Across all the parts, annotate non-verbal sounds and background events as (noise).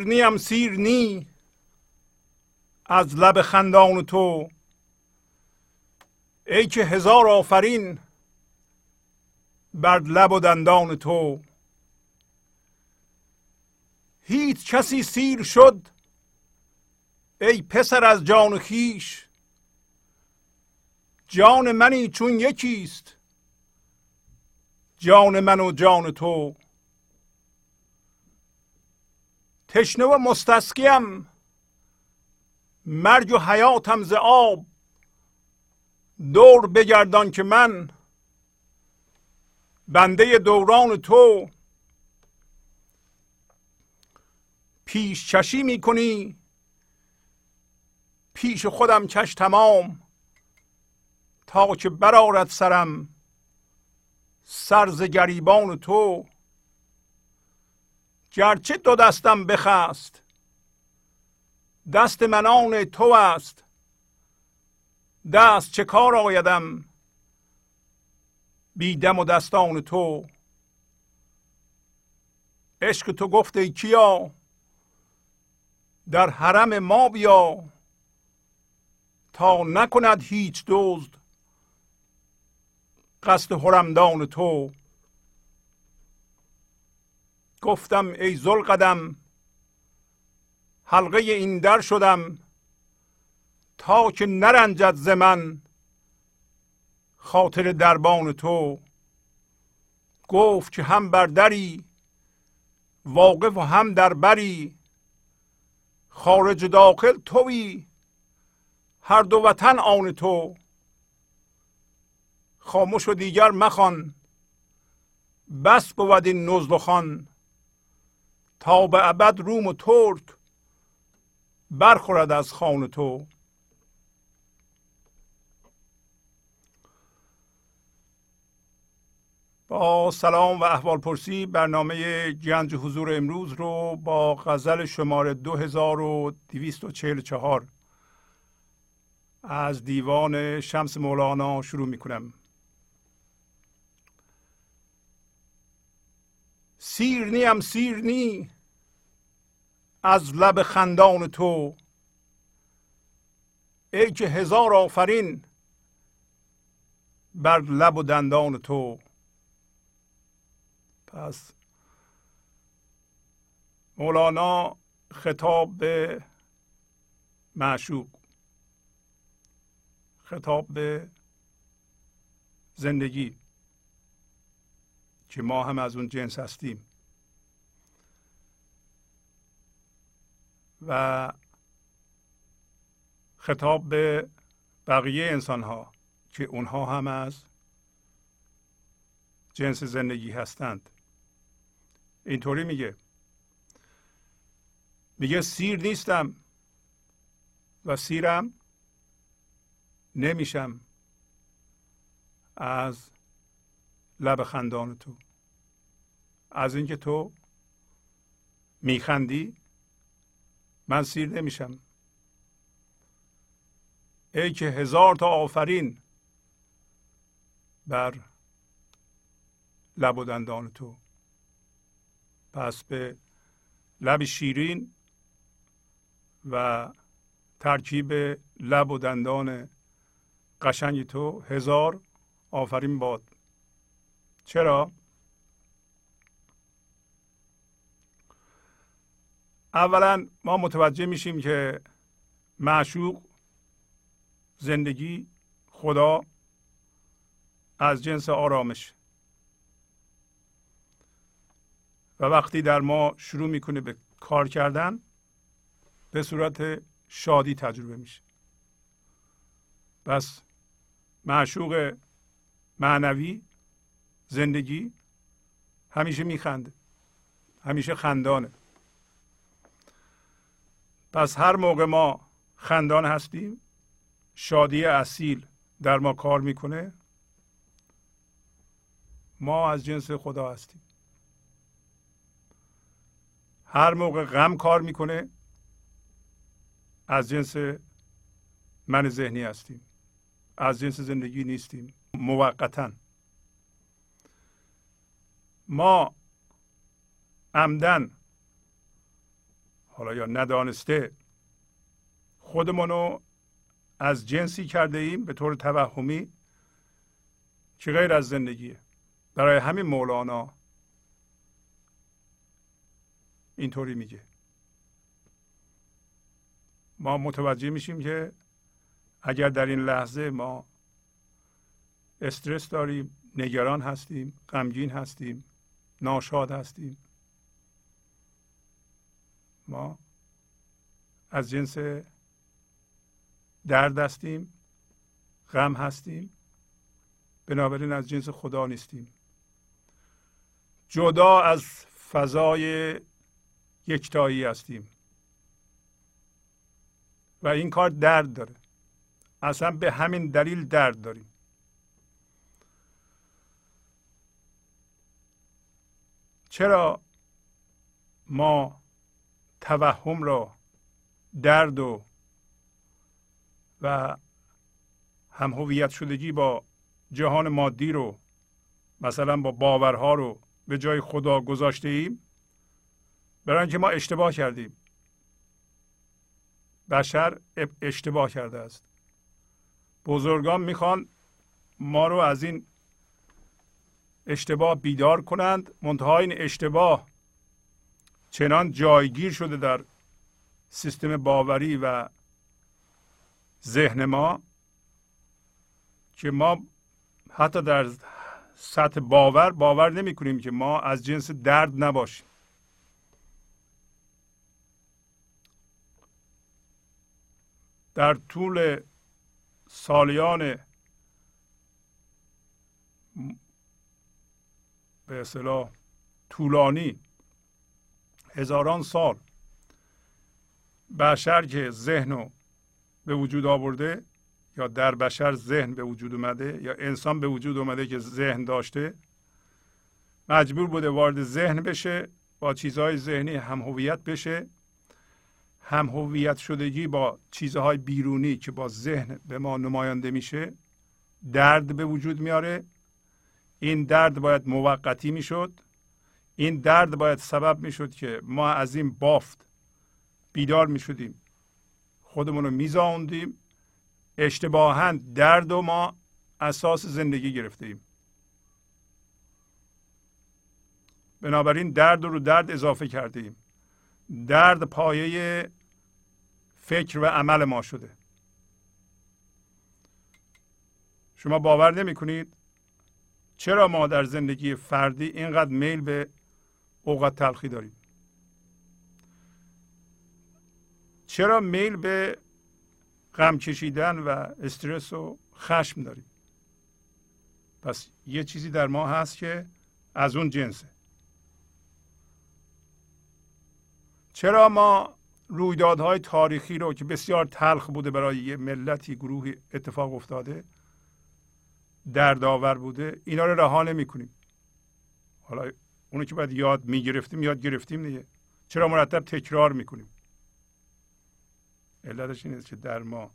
سیر نیم سیر نی. از لب خندان تو. ای که هزار آفرین بر لب و دندان تو. هیچ کسی سیر شد ای پسر از جان خیش جان منی چون یکیست جان من و جان تو. تشنه و مستسقیم. مرگ و حیاتم ز آب. دور بگردان که من بنده دوران تو. پیش چشی می کنی؟ پیش خودم چش تمام. تا که برارد سرم سرز گریبان تو. گرچه دو دستم بخست. دست من آن تو است. دست چه کار آیدم؟ بیدم و دستان تو. عشق تو گفته کیا؟ در حرم ما بیا. تا نکند هیچ دزد. قصد حرمدان تو. گفتم ای زل قدم حلقه این در شدم تا که نرنجد ز من خاطر دربان تو. گفت که هم بر دری واقف و هم در بری خارج داخل توی هر دو وطن آن تو. خاموش و دیگر مخوان بس بود این نزل خان تا به ابد روم و ترک برخورد از خان تو. با سلام و احوال پرسی برنامه گنج حضور امروز رو با غزل شماره 2244 از دیوان شمس مولانا شروع می کنم سیرنی هم سیرنی. از لب خندان تو. ای که هزار آفرین بر لب و دندان تو. پس مولانا خطاب به معشوق خطاب به زندگی. که ما هم از اون جنس هستیم. و خطاب به بقیه انسان ها که اونها هم از جنس زندگی هستند. اینطوری میگه. میگه سیر نیستم و سیرم نمیشم از لب خندان تو. از اینکه تو میخندی من سیر نمیشم. ای که هزار تا آفرین بر لب و دندان تو. پس به لب شیرین و ترکیب لب و دندان قشنگ تو هزار آفرین باد. چرا؟ اولا ما متوجه میشیم که معشوق زندگی خدا از جنس آرامش. و وقتی در ما شروع می‌کنه به کار کردن به صورت شادی تجربه میشه. پس معشوق معنوی زندگی همیشه میخنده همیشه خندانه. پس هر موقع ما خندان هستیم شادی اصیل در ما کار می‌کنه. ما از جنس خدا هستیم. هر موقع غم کار می‌کنه از جنس من ذهنی هستیم. از جنس زندگی نیستیم. موقتا. ما عمدن حالا یا ندانسته خودمونو از جنسی کرده ایم به طور توهمی که غیر از زندگیه. برای همین مولانا اینطوری میگه. ما متوجه میشیم که اگر در این لحظه ما استرس داریم نگران هستیم غمگین هستیم ناشاد هستیم. ما از جنس درد هستیم غم هستیم. بنابراین از جنس خدا نیستیم. جدا از فضای یکتایی هستیم. و این کار درد داره. اصلا به همین دلیل درد داریم. چرا ما توهم را درد و و هم هویت شدگی با جهان مادی رو مثلا با باورها رو به جای خدا گذاشته ایم برای اینکه ما اشتباه کردیم. بشر اشتباه کرده است. بزرگان می‌خوان ما رو از این اشتباه بیدار کنند منتها این اشتباه چنان جایگیر شده در سیستم باوری و ذهن ما که ما حتی در سطح باور باور نمی کنیم که ما از جنس درد نباشیم. در طول سالیان به اصطلاح طولانی هزاران سال بشر که ذهن رو به وجود آورده یا در بشر ذهن به وجود اومده یا انسان به وجود اومده که ذهن داشته مجبور بوده وارد ذهن بشه با چیزهای ذهنی هم هویت بشه. هم هویت شدگی با چیزهای بیرونی که با ذهن به ما نماینده میشه درد به وجود میاره. این درد باید موقتی می‌شد. این درد باید سبب می‌شد که ما از این بافت بیدار می‌شدیم. خودمون رو میزاوندیم. اشتباها درد و ما اساس زندگی گرفته ایم. بنابراین درد رو درد اضافه کرده ایم. درد پایه فکر و عمل ما شده. شما باور نمی کنید چرا ما در زندگی فردی اینقدر میل به اوقات تلخی داریم؟ چرا میل به غم کشیدن و استرس و خشم داریم؟ پس یه چیزی در ما هست که از اون جنسه. چرا ما رویدادهای تاریخی رو که بسیار تلخ بوده برای یه ملتی گروهی اتفاق افتاده دردآور بوده اینا رو رها نمی کنیم حالا اونو که باید یاد می‌گرفتیم یاد گرفتیم دیگه. چرا مرتب تکرار می‌کنیم؟ علتش این که در ما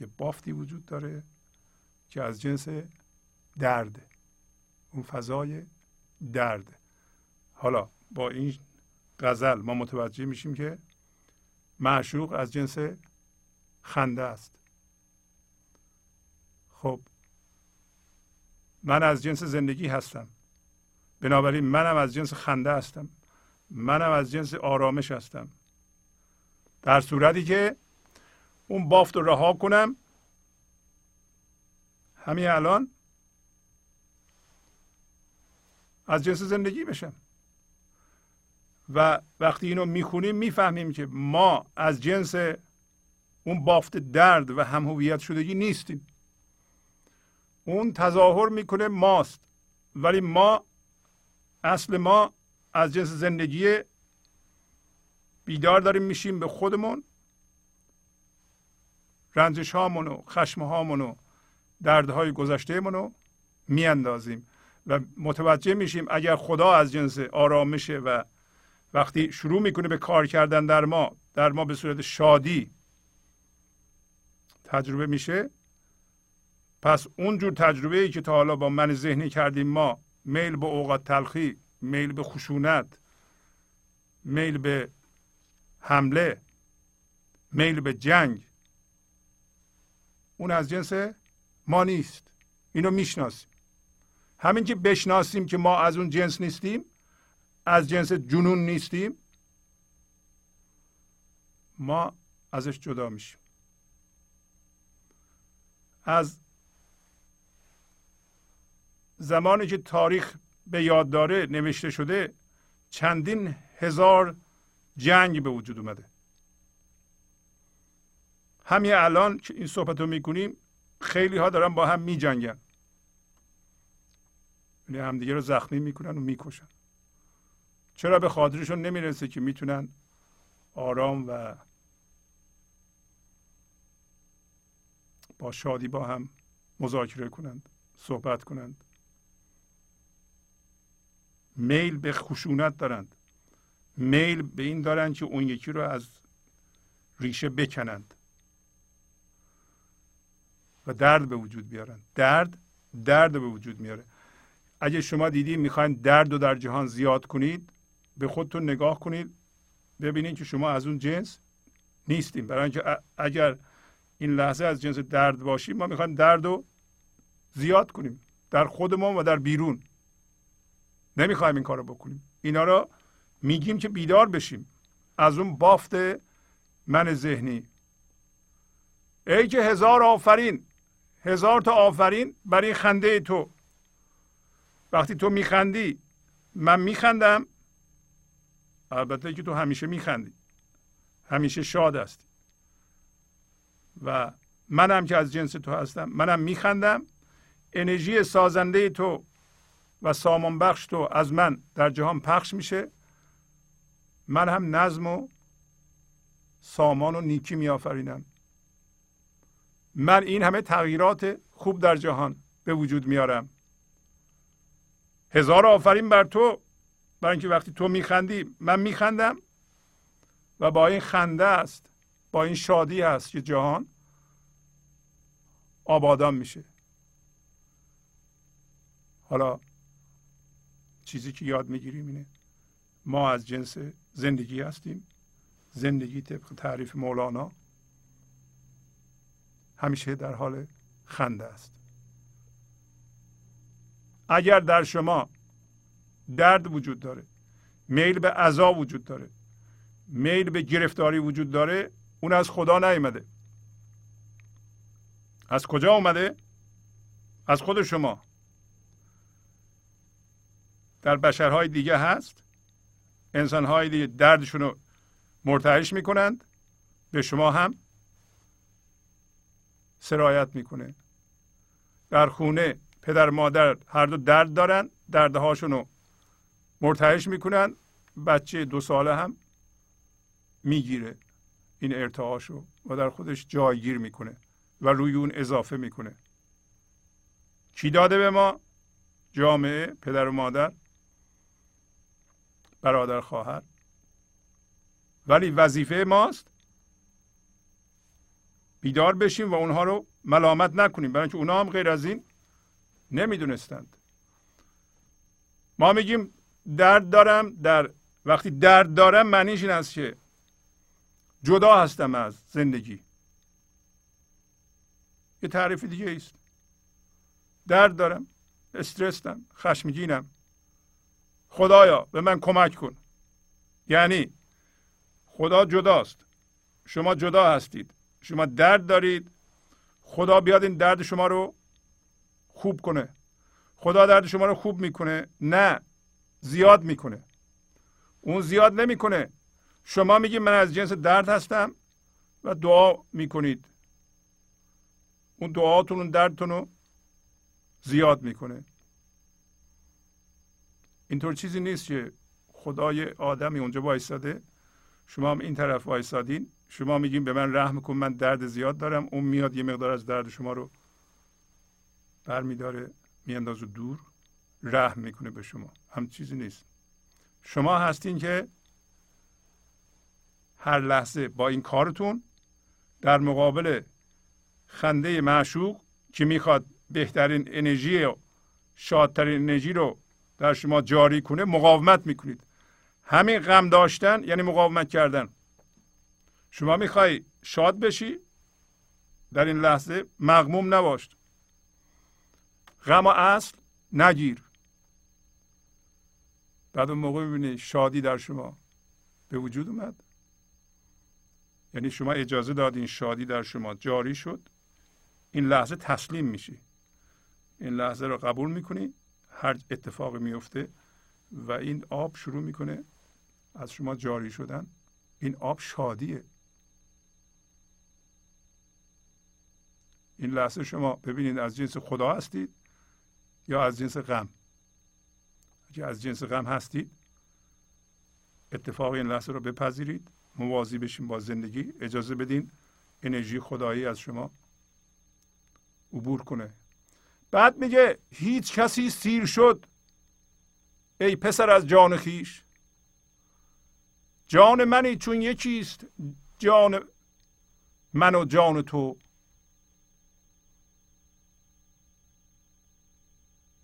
یه بافتی وجود داره که از جنس درده اون فضای درده حالا با این غزل ما متوجه میشیم که معشوق از جنس خنده است. خب من از جنس زندگی هستم. بنابراین منم از جنس خنده هستم. منم از جنس آرامش هستم. در صورتی که اون بافت رو رها کنم. همین الان از جنس زندگی بشم. و وقتی اینو می‌خونیم می‌فهمیم که ما از جنس اون بافت درد و هم هویت شدگی نیستیم. اون تظاهر می‌کنه ماست. ولی ما اصل ما از جنس زندگی بیدار داریم میشیم به خودمون. رنجش هامون و خشم هامون و دردهای گذشته رو میاندازیم و متوجه میشیم اگر خدا از جنس آرامشه و وقتی شروع می‌کنه به کار کردن در ما در ما به صورت شادی تجربه میشه پس اون جور تجربه ای که تا حالا با من ذهنی کردیم ما میل به اوقات تلخی میل به خشونت میل به حمله میل به جنگ اون از جنس ما نیست. اینو می‌شناسیم. همین که بشناسیم که ما از اون جنس نیستیم از جنس جنون نیستیم ما ازش جدا میشیم. از زمانی که تاریخ به یاد داره نوشته شده چندین هزار جنگ به وجود اومده. همین الان که این صحبت رو می‌کنیم خیلی ها دارن با هم میجنگن. یعنی همدیگه رو زخمی می‌کنن و می‌کشن. چرا به خاطرشون نمی‌رسه که می‌تونن آرام و با شادی با هم مذاکره کنند صحبت کنند؟ میل به خشونت دارند. میل به این دارند که اون یکی رو از ریشه بکنند. و درد به وجود بیارن درد درد به وجود میاره. اگه شما دیدی می‌خواین درد رو در جهان زیاد کنید به خودتون نگاه کنید ببینید که شما از اون جنس نیستیم. برای اینکه اگر این لحظه از جنس درد باشیم ما می‌خوایم درد رو زیاد کنیم. در خودمون و در بیرون. نمی‌خوایم این کار رو بکنیم. اینا رو میگیم که بیدار بشیم. از اون بافت من ذهنی. ای که هزار آفرین هزار تا آفرین برای خنده تو. وقتی تو میخندی من میخندم. البته که تو همیشه میخندی. همیشه شاد هستی. و منم که از جنس تو هستم منم میخندم. انرژی سازنده تو و سامان بخش تو از من در جهان پخش میشه. من هم نظم و سامان و نیکی میآفرینم. من این همه تغییرات خوب در جهان به وجود میارم. هزار آفرین بر تو. برای اینکه وقتی تو میخندی من میخندم. و با این خنده است با این شادی است که جهان آبادان میشه. حالا چیزی که یاد می‌گیریم اینه. ما از جنس زندگی هستیم. زندگی طبق تعریف مولانا همیشه در حال خنده است. اگر در شما درد وجود داره میل به عذا وجود داره میل به گرفتاری وجود داره اون از خدا نیامده. از کجا اومده؟ از خود شما. در بشرهای دیگه هست. انسانهای دیگه دردشون رو مرتعش می‌کنند. به شما هم سرایت می‌کنه. در خونه پدر مادر هر دو درد دارن دردهاشون رو مرتعش می‌کنن بچه دو ساله هم می‌گیره. این ارتعاشو و در خودش جایگیر می‌کنه و روی اون اضافه می‌کنه. کی داده به ما؟ جامعه پدر و مادر. برادر خواهر. ولی وظیفه ماست بیدار بشیم و اونها رو ملامت نکنیم. برای اینکه اونها هم غیر از این نمی‌دونستند. ما میگیم درد دارم در وقتی درد دارم معنیش این است که جدا هستم از زندگی. یه تعریف دیگه است. درد دارم استرسم خشمگینم. خدایا به من کمک کن. یعنی خدا جداست. شما جدا هستید. شما درد دارید. خدا بیاد این درد شما رو خوب کنه. خدا درد شما رو خوب می‌کنه. نه زیاد می‌کنه. اون زیاد نمی‌کنه. شما میگید من از جنس درد هستم و دعا می‌کنید. اون دعاتون اون دردتون رو زیاد می‌کنه. اینطور چیزی نیست که خدای آدمی اونجا وایستاده. شما هم این طرف وایستادین. شما میگین به من رحم کن من درد زیاد دارم. اون میاد یه مقدار از درد شما رو برمیداره میاندازه دور. رحم می‌کنه به شما. هم چیزی نیست. شما هستین که هر لحظه با این کارتون در مقابل خنده معشوق که می‌خواد بهترین انرژی و شادترین انرژی رو در شما جاری کنه مقاومت می‌کنید. همین غم داشتن یعنی مقاومت کردن. شما می‌خوای شاد بشی؟ در این لحظه مغموم نباش. غم و اصل نگیر. بعد اون موقع می‌بینی شادی در شما به وجود اومد. یعنی شما اجازه دادین شادی در شما جاری شد. این لحظه تسلیم میشی. این لحظه رو قبول می‌کنی. هر اتفاقی میفته و این آب شروع می‌کنه از شما جاری شدن. این آب شادیه. این لحظه شما ببینید از جنس خدا هستید یا از جنس غم؟ اگه از جنس غم هستید اتفاق این لحظه رو بپذیرید موازی بشین با زندگی. اجازه بدین انرژی خدایی از شما عبور کنه. بعد میگه هیچ کسی سیر شد. ای پسر از جان خیش. جان منی چون یکیست جان من و جان تو.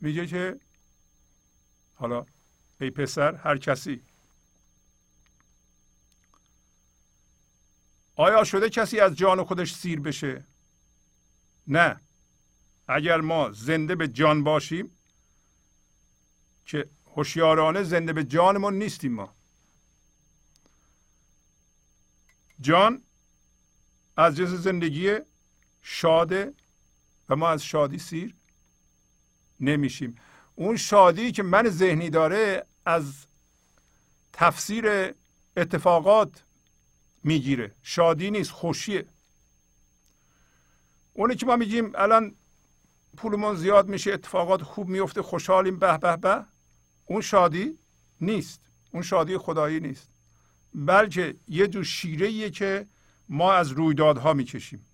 میگه که حالا ای پسر هر کسی. آیا شده کسی از جان خودش سیر بشه؟ نه. اگر ما زنده به جان باشیم که هوشیارانه زنده به جانمون نیستیم ما. جان از جنس زندگی شاده و ما از شادی سیر نمیشیم. اون شادی که من ذهنی داره از تفسیر اتفاقات می‌گیره. شادی نیست خوشیه. اونی که ما میگیم الان پولمون زیاد میشه اتفاقات خوب میفته خوشحالیم به به به. اون شادی نیست. اون شادی خدایی نیست. بلکه یه جور شیره که ما از رویدادها می‌کشیم.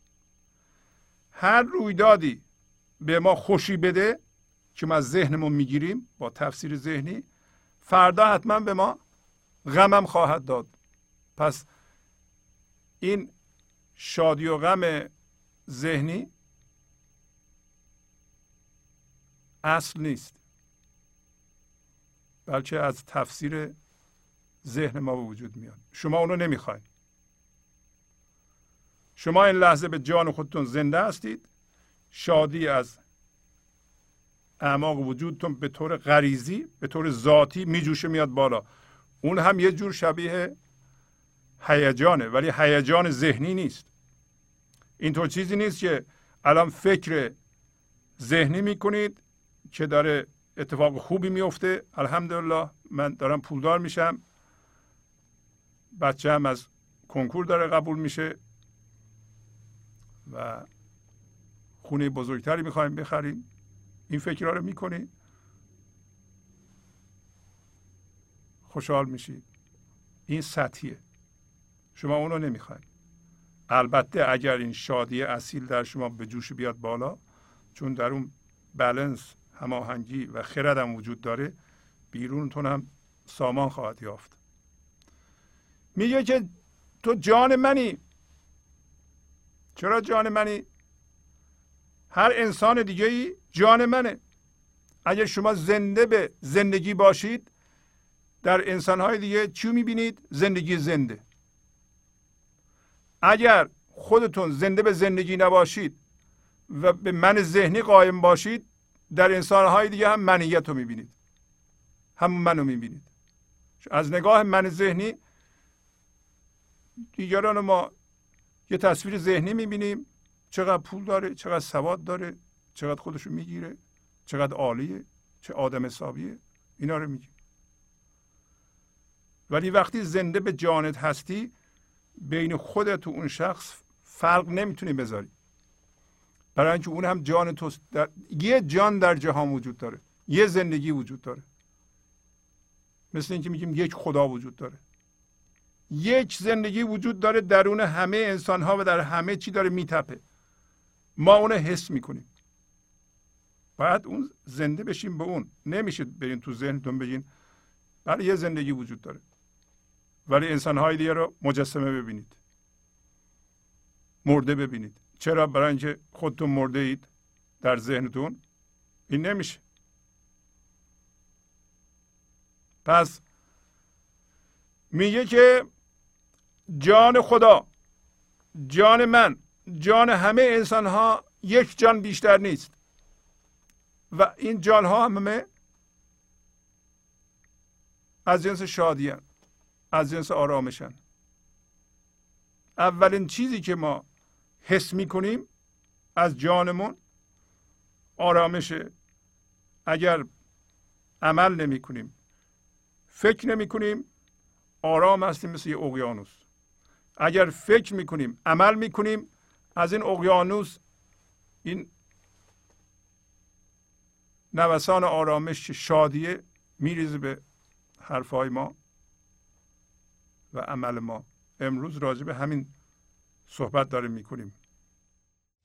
هر رویدادی به ما خوشی بده که ما از ذهنمون می‌گیریم با تفسیر ذهنی فردا حتما به ما غمم خواهد داد. پس این شادی و غم ذهنی اصل نیست بلکه از تفسیر ذهن ما به وجود میاد. شما اونو نمی‌خواید. شما این لحظه به جان خودتون زنده هستید. شادی از اعماق وجودتون به طور غریزی به طور ذاتی میجوشه میاد بالا. اون هم یه جور شبیه هیجانه ولی هیجان ذهنی نیست. اینطور چیزی نیست که الان فکر ذهنی می‌کنید که داره اتفاق خوبی میفته. الحمدلله من دارم پولدار میشم. بچه هم از کنکور داره قبول میشه و خونه بزرگتری می‌خوایم بخریم. این فکرها رو می‌کنی. خوشحال میشید این سطحیه. شما اونو نمی‌خواید. البته اگر این شادی اصیل در شما به جوش بیاد بالا چون در اون بلنس هماهنگی و خردم وجود داره بیرونتون هم سامان خواهد یافت. میگه که تو جان منی. چرا جان منی؟ هر انسان دیگه ای جان منه. اگر شما زنده به زندگی باشید در انسانهای دیگه چی می‌بینید؟ زندگی زنده. اگر خودتون زنده به زندگی نباشید و به من ذهنی قایم باشید در انسانهای دیگه هم منیت رو می‌بینید. هم منو می‌بینید. از نگاه من ذهنی دیگران ما یه تصویر ذهنی می‌بینیم. چقدر پول داره چقدر سواد داره چقدر خودشو می‌گیره چقدر عالیه چه آدم حسابیه. اینا رو میگیم. ولی وقتی زنده به جانت هستی بین خودت و اون شخص فرق نمی‌تونی بذاری. برای اینکه اون هم جان تو در... یه جان در جهان وجود داره. یه زندگی وجود داره. مثل اینکه میگیم یک خدا وجود داره. یک زندگی وجود داره درون همه انسان ها و در همه چی داره میتپه. ما اونو حس می‌کنیم. باید اون زنده بشیم به اون. نمیشه برین تو ذهنتون بگین بله یه زندگی وجود داره. ولی انسان های دیگه رو مجسمه ببینید. مرده ببینید. چرا برای اینکه خودتون مرده اید در ذهنتون؟ این نمیشه. پس میگه که جان خدا جان من جان همه انسان ها یک جان بیشتر نیست. و این جان ها همه از جنس شادی از جنس آرامشن اولین چیزی که ما حس می‌کنیم از جانمون؟ آرامشه اگر عمل نمی کنیم فکر نمی کنیم آرام هستیم مثل یه اقیانوس. اگر فکر می کنیم عمل می کنیم از این اقیانوس این نوسان آرامش شادیه میریزه به حرفهای ما و عمل ما. امروز راجع به همین صحبت داریم می‌کنیم.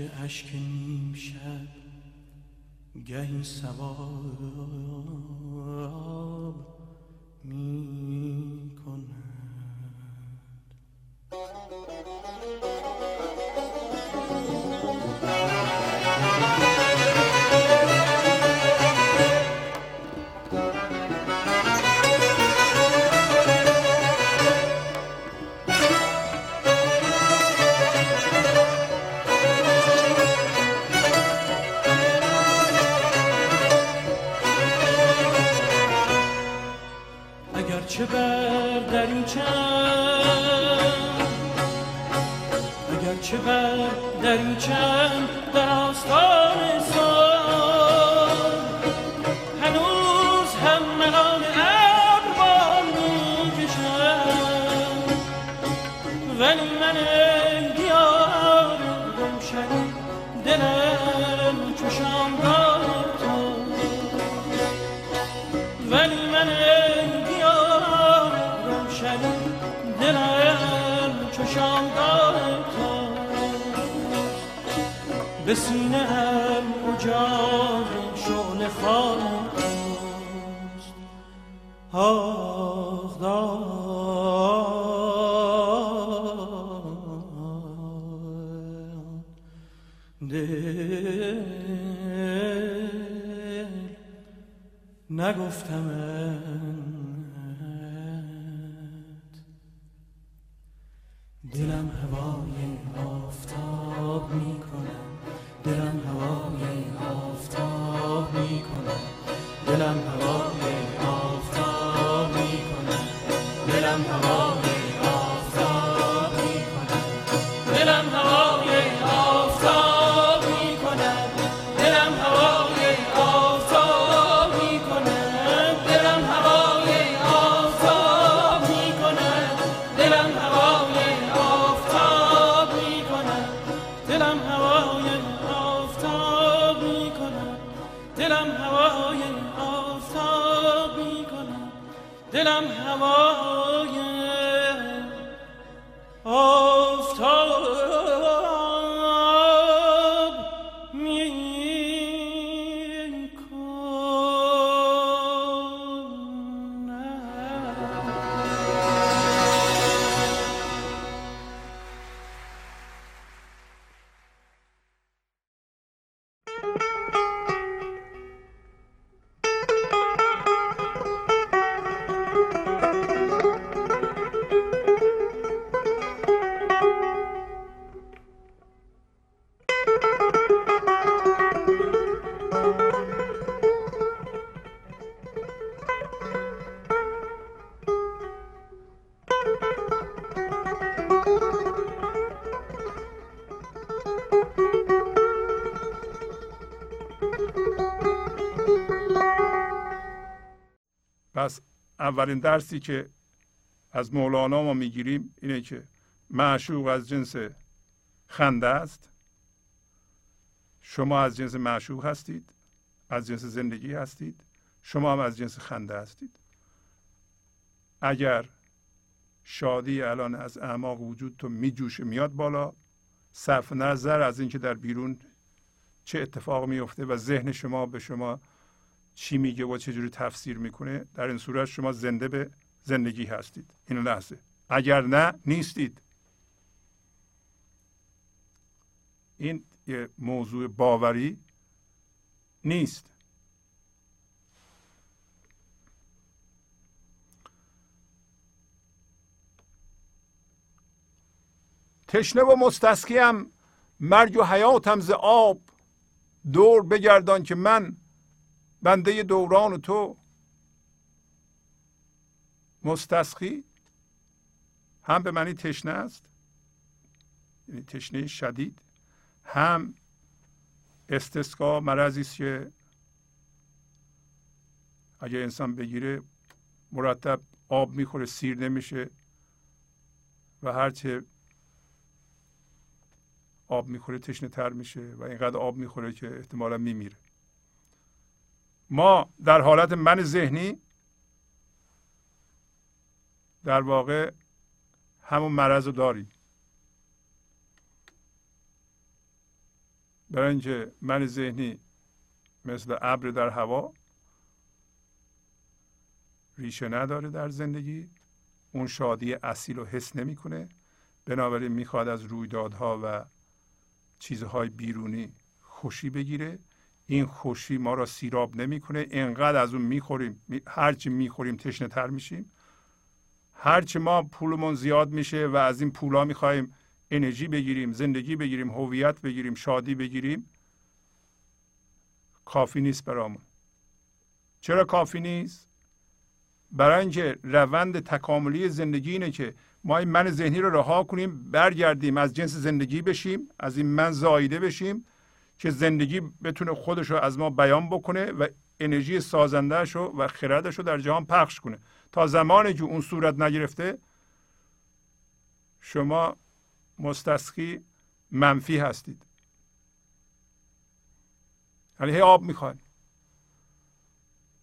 اگرچه اشک Bravo. اولین درسی که از مولانا ما می‌گیریم اینه که معشوق از جنس خنده است. شما از جنس معشوق هستید از جنس زندگی هستید شما هم از جنس خنده هستید. اگر شادی الان از اعماق وجود تو میجوشه میاد بالا صرف نظر از اینکه در بیرون چه اتفاق میفته و ذهن شما به شما چی میگه و چجوری تفسیر می‌کنه در این صورت شما زنده به زندگی هستید. این لحظه. اگر نه نیستید. این یه موضوع باوری نیست. تشنه و مستسکیم مرگ و حیاتم ز آب. دور بگردان که من بنده دوران تو مستسخی؟ هم به معنی تشنه است یعنی تشنه شدید. هم استسقا مرضی است که اگه انسان بگیره مرتب آب می‌خوره سیر نمیشه و هرچه آب می‌خوره تشنه تر میشه و اینقدر آب می‌خوره که احتمالا میمیره. ما در حالت من ذهنی در واقع همون مرض رو داریم. برای اینکه من ذهنی مثل ابر در هوا ریشه نداره در زندگی اون شادی اصیل رو حس نمی‌کنه. بنابراین می‌خواد از رویدادها و چیزهای بیرونی خوشی بگیره. این خوشی ما را سیراب نمی‌کنه. انقدر از اون می‌خوریم. هرچی می‌خوریم تشنه تر میشیم. هرچی ما پولمون زیاد میشه و از این پولا می‌خوایم انرژی بگیریم زندگی بگیریم هویت بگیریم شادی بگیریم کافی نیست برامون. چرا کافی نیست؟ برای اینکه روند تکاملی زندگی اینه که ما این من ذهنی رو رها کنیم برگردیم از جنس زندگی بشیم از این من زایده بشیم. که زندگی بتونه خودش رو از ما بیان بکنه و انرژی سازندهش رو و خردش رو در جهان پخش کنه. تا زمانی که اون صورت نگرفته شما مستسقی منفی هستید. یعنی هی آب می‌خواین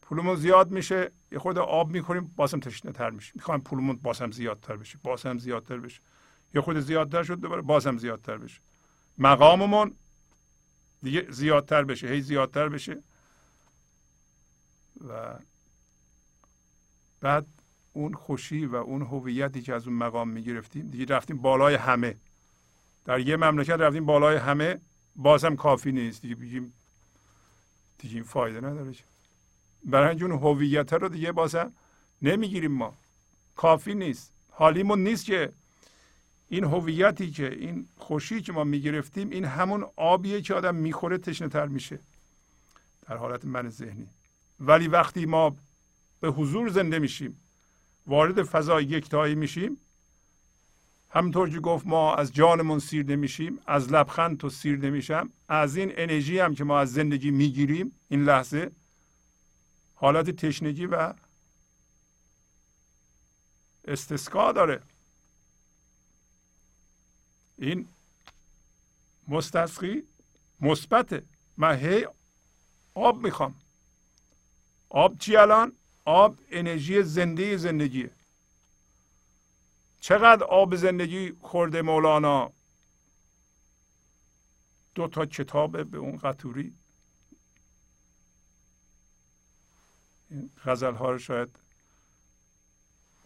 پولمون زیاد میشه یه خود آب می‌خوریم بازم تشنه تر میشه می‌خوایم پولمون بازم زیادتر بشه بازم زیادتر بشه. یه خود زیادتر شد دوباره بازم زیادتر بشه. مقاممون دیگه زیادتر بشه. هی زیادتر بشه. و بعد اون خوشی و اون هویتی که از اون مقام می‌گرفتیم دیگه رفتیم بالای همه. در یه مملکت رفتیم بالای همه بازم کافی نیست. دیگه بگیم دیگه این فایده نداره. برای اون هویت رو دیگه بازم نمی‌گیریم ما. کافی نیست. حالیمون نیست که این هویتی که این خوشی که ما می‌گرفتیم این همون آبیه که آدم می‌خوره تشنه تر میشه در حالت من ذهنی. ولی وقتی ما به حضور زنده میشیم وارد فضای یکتایی میشیم همونطور که گفت ما از جانمون سیر نمیشیم از لبخند تو سیر نمیشم از این انرژی هم که ما از زندگی می‌گیریم این لحظه حالت تشنگی و استسقا داره. این مستسقی مثبته. من هی آب می‌خوام. آب چی الان؟ آب انرژی زنده زندگیه. چقدر آب زندگی خورده مولانا؟ دو تا کتاب به اون قطوری. این غزل ها رو شاید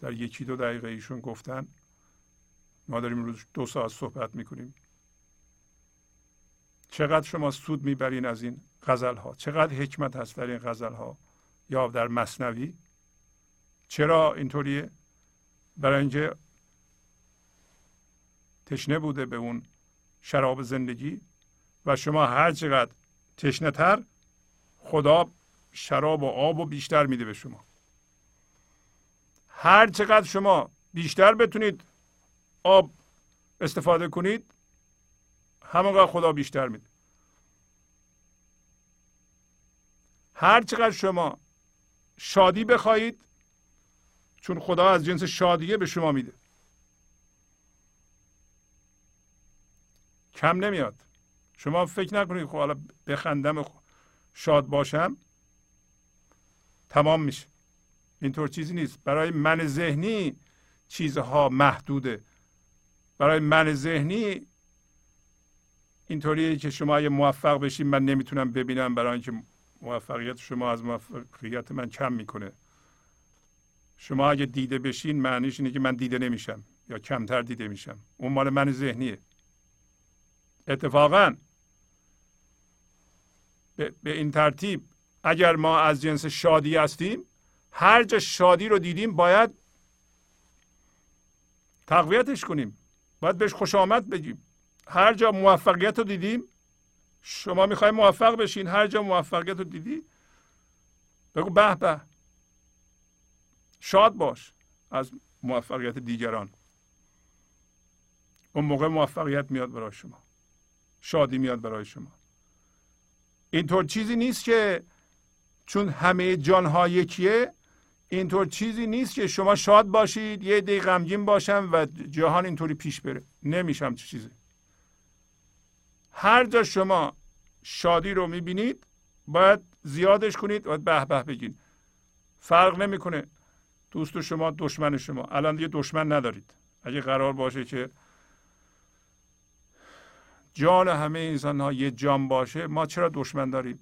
در یکی دو دقیقه ایشون گفتن. ما داریم روز دو ساعت صحبت می‌کنیم. چقدر شما سود می‌برین از این غزل ها چقدر حکمت هست در این غزل ها یا در مصنوی؟ چرا اینطوریه برای اینکه تشنه بوده به اون شراب زندگی و شما هر چقدر تشنه تر خدا شراب و آب و بیشتر میده به شما. هر چقدر شما بیشتر بتونید آب استفاده کنید همونقدر خدا بیشتر میده. هر چقدر شما شادی بخواهید چون خدا از جنس شادیه به شما میده. کم نمیاد. شما فکر نکنید خب حالا بخندم شاد باشم. تمام میشه. اینطور چیزی نیست. برای من ذهنی چیزها محدوده. برای من ذهنی اینطوریه که شما اگه موفق بشین من نمی‌تونم ببینم برای اینکه موفقیت شما از موفقیت من کم می‌کنه. شما اگه دیده بشین معنیش اینه که من دیده نمیشم یا کمتر دیده میشم. اون مال من ذهنیه. اتفاقا به, این ترتیب اگر ما از جنس شادی هستیم هر جا شادی رو دیدیم باید تقویتش کنیم. باید بهش خوش آمد بگیم. هر جا موفقیت رو دیدیم شما می‌خوای موفق بشین هر جا موفقیت رو دیدی بگو به به. شاد باش از موفقیت دیگران. اون موقع موفقیت میاد برای شما. شادی میاد برای شما. اینطور چیزی نیست که چون همه جانها یکیه اینطور چیزی نیست که شما شاد باشید یه دی غمگین باشم و جهان اینطوری پیش بره. نمیشم چه چیزی. هر جا شما شادی رو می‌بینید باید زیادش کنید باید به به بگین. فرق نمی‌کنه دوست شما دشمن شما. الان دیگه دشمن ندارید. اگه قرار باشه که جان همه انسان ها یه جان باشه ما چرا دشمن داریم؟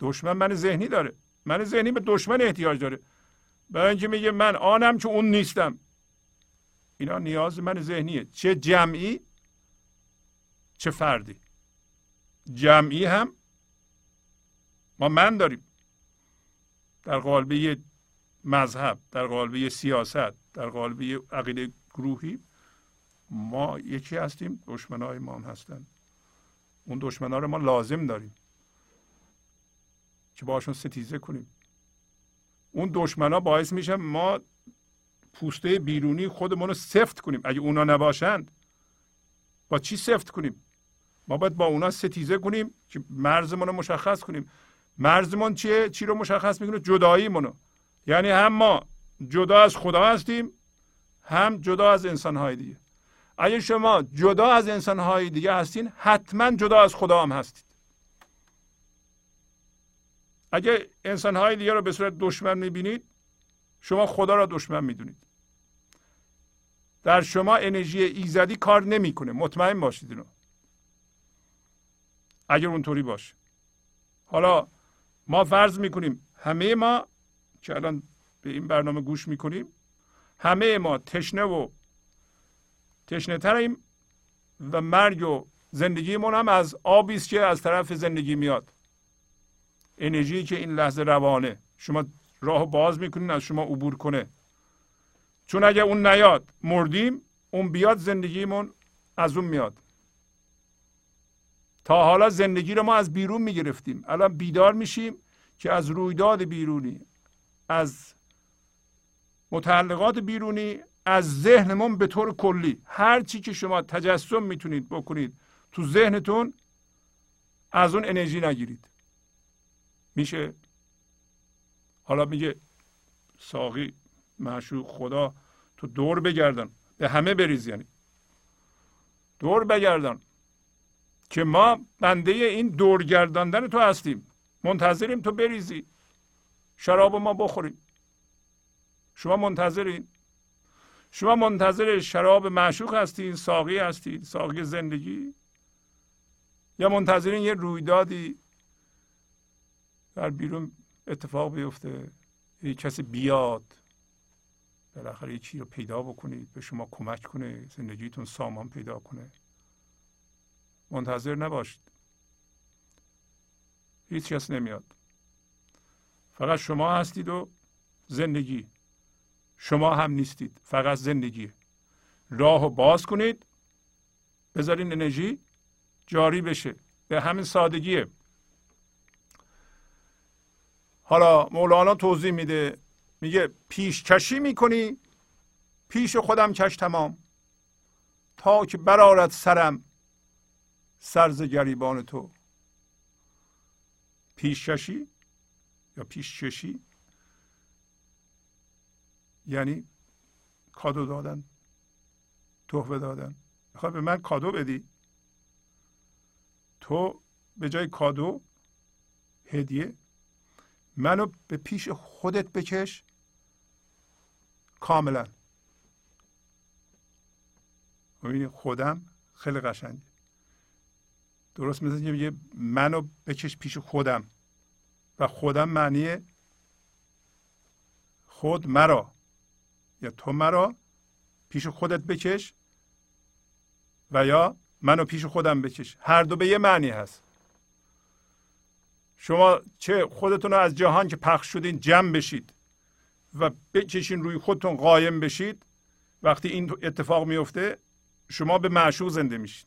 دشمن من ذهنی داره. من ذهنی به دشمن احتیاج داره. برای اینکه میگه من آنم که اون نیستم. اینا نیاز من ذهنیه. چه جمعی چه فردی. جمعی هم ما من داریم. در قالب یه مذهب در قالب یه سیاست در قالب یه عقیده گروهی ما یکی هستیم دشمنای ما هم هستن. اون دشمنا رو ما لازم داریم. که باشون ستیزه کنیم. اون دشمنا باعث میشه ما پوسته بیرونی خودمون رو سفت کنیم. اگه اونا نباشند با چی سفت کنیم؟ ما باید با اونا ستیزه کنیم که مرزمون رو مشخص کنیم. مرزمون چیه؟ چی رو مشخص می‌کنه؟ جداییمونو. یعنی هم ما جدا از خدا هستیم هم جدا از انسانهای دیگه. اگه شما جدا از انسانهای دیگه هستین حتما جدا از خدا هم هستید اگه انسانهای دیگه رو به صورت دشمن می‌بینید شما خدا را دشمن می‌دونید. در شما انرژی ایزدی کار نمی‌کنه. مطمئن باشید اینو. اگر اونطوری باشه. حالا ما فرض می‌کنیم همه ما که الان به این برنامه گوش می‌کنیم همه ما تشنه و تشنه تریم و مرگ و زندگیمون هم از آبی است که از طرف زندگی میاد. انرژی که این لحظه روانه. شما راه باز می‌کنین از شما عبور کنه. چون اگر اون نیاد مردیم اون بیاد زندگیمون از اون میاد. تا حالا زندگی رو ما از بیرون می‌گرفتیم. الان بیدار میشیم که از رویداد بیرونی از متعلقات بیرونی از ذهنمون به طور کلی. هر چی که شما تجسم می‌تونید بکنید تو ذهنتون از اون انرژی نگیرید. میشه. حالا میگه ساقی معشوق خدا تو دور بگردن. به همه بریز یعنی. دور بگردن. که ما بنده این دور گرداندن تو هستیم. منتظریم تو بریزی. شراب ما بخوریم. شما منتظرین. شما منتظر شراب معشوق هستین ساقی هستید ساقی زندگی. یا منتظرین یه رویدادی در بیرون اتفاق بیفته. یه کسی بیاد بالاخره چی رو پیدا بکنید به شما کمک کنه زندگیتون سامان پیدا کنه. منتظر نباشید. هیچ کس نمیاد. فقط شما هستید و زندگی. شما هم نیستید فقط زندگی. راه باز کنید بذارین انرژی جاری بشه. به همین سادگیه. حالا مولانا توضیح میده. میگه پیش کشی می‌کنی پیش خودم کش تمام. تا که برارد سرم سرز گریبان تو. پیشکشی یا پیشکشی یعنی کادو دادن تحفه دادن. می‌خوای به من کادو بدی؟ تو به جای کادو هدیه منو به پیش خودت بکش. کاملا. ببینید خودم خیلی قشنگ درست مثل که میگه منو بکش پیش خودم. و خودم معنی خود مرا. یا تو مرا پیش خودت بکش و یا منو پیش خودم بکش. هر دو به یه معنی هست. شما چه خودتون رو از جهان که پخش شدین جمع بشید و بکشین روی خودتون قایم بشید وقتی این اتفاق میفته شما به معشوق زنده میشید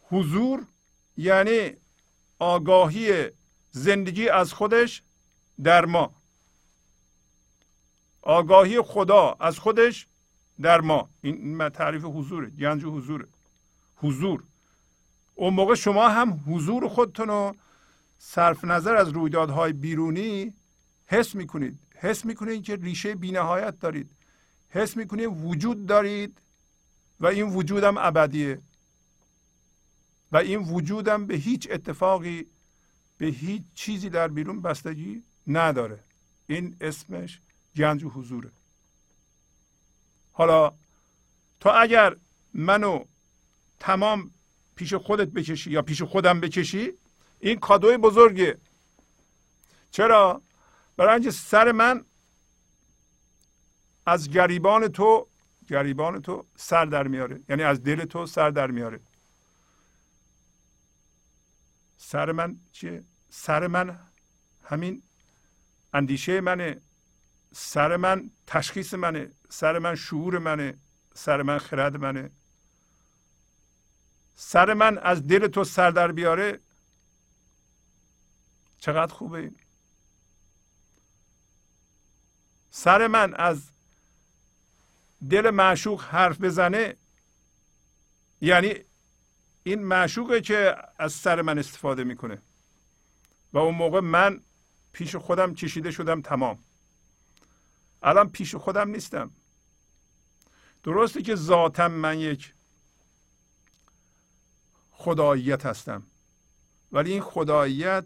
حضور یعنی آگاهی زندگی از خودش در ما. آگاهی خدا از خودش در ما. این تعریف حضوره گنج حضوره. حضور. اون موقع شما هم حضور خودتون رو صرف نظر از رویدادهای بیرونی حس می‌کنید. حس می‌کنید که ریشه بینهایت دارید. حس می‌کنید وجود دارید و این وجودم ابدیه. و این وجودم به هیچ اتفاقی به هیچ چیزی در بیرون بستگی نداره. این اسمش گنج و حضوره. حالا تو اگر منو تمام پیش خودت بکشی یا پیش خودم بکشی؟ این کادوی بزرگه. چرا؟ برای اینکه سر من از گریبان تو گریبان تو سر در میاره. یعنی از دل تو سر در میاره. سر من چیه؟ سر من همین اندیشه منه. سر من تشخیص منه. سر من شعور منه. سر من خرد منه. سر من از دل تو سر در بیاره. چقدر خوبه سر من از دل معشوق حرف بزنه یعنی این معشوقه که از سر من استفاده می‌کنه. و اون موقع من پیش خودم کشیده شدم تمام. الان پیش خودم نیستم. درسته که ذاتم من یک خداییت هستم. ولی این خداییت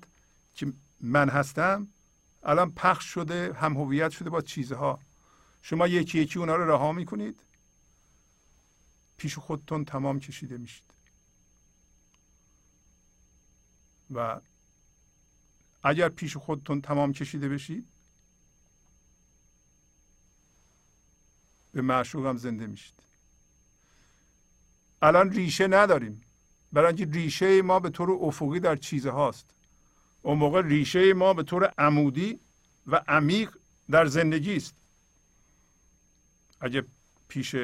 که من هستم الان پخش شده هم هویت شده با چیزها. شما یکی یکی اونا رو رها می‌کنید. پیش خودتون تمام کشیده میشید. و اگر پیش خودتون تمام کشیده بشید به معشوق هم زنده میشید. الان ریشه نداریم. برای اینکه ریشه ما به طور افقی در چیزهاست اون موقع ریشه ما به طور عمودی و عمیق در زندگی است. اگه پیش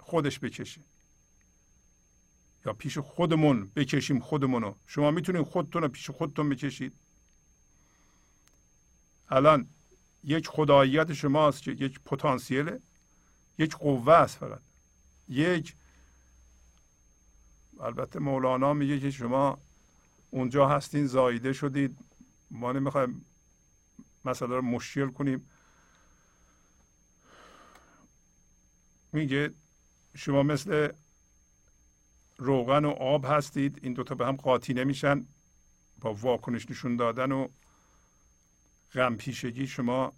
خودش بکشه یا پیش خودمون بکشیم خودمونو شما می‌تونید خودتون رو پیش خودتون بکشید. الان یک خداییت شماست که یک پتانسیله یک قوه است فقط. یک البته مولانا میگه که شما اونجا هستین زایده شدید. ما نمی‌خوایم مسئله رو مشکل کنیم. میگه شما مثل روغن و آب هستید. این دوتا به هم قاطی نمیشن. با واکنش نشون دادن و غم پیشگی شما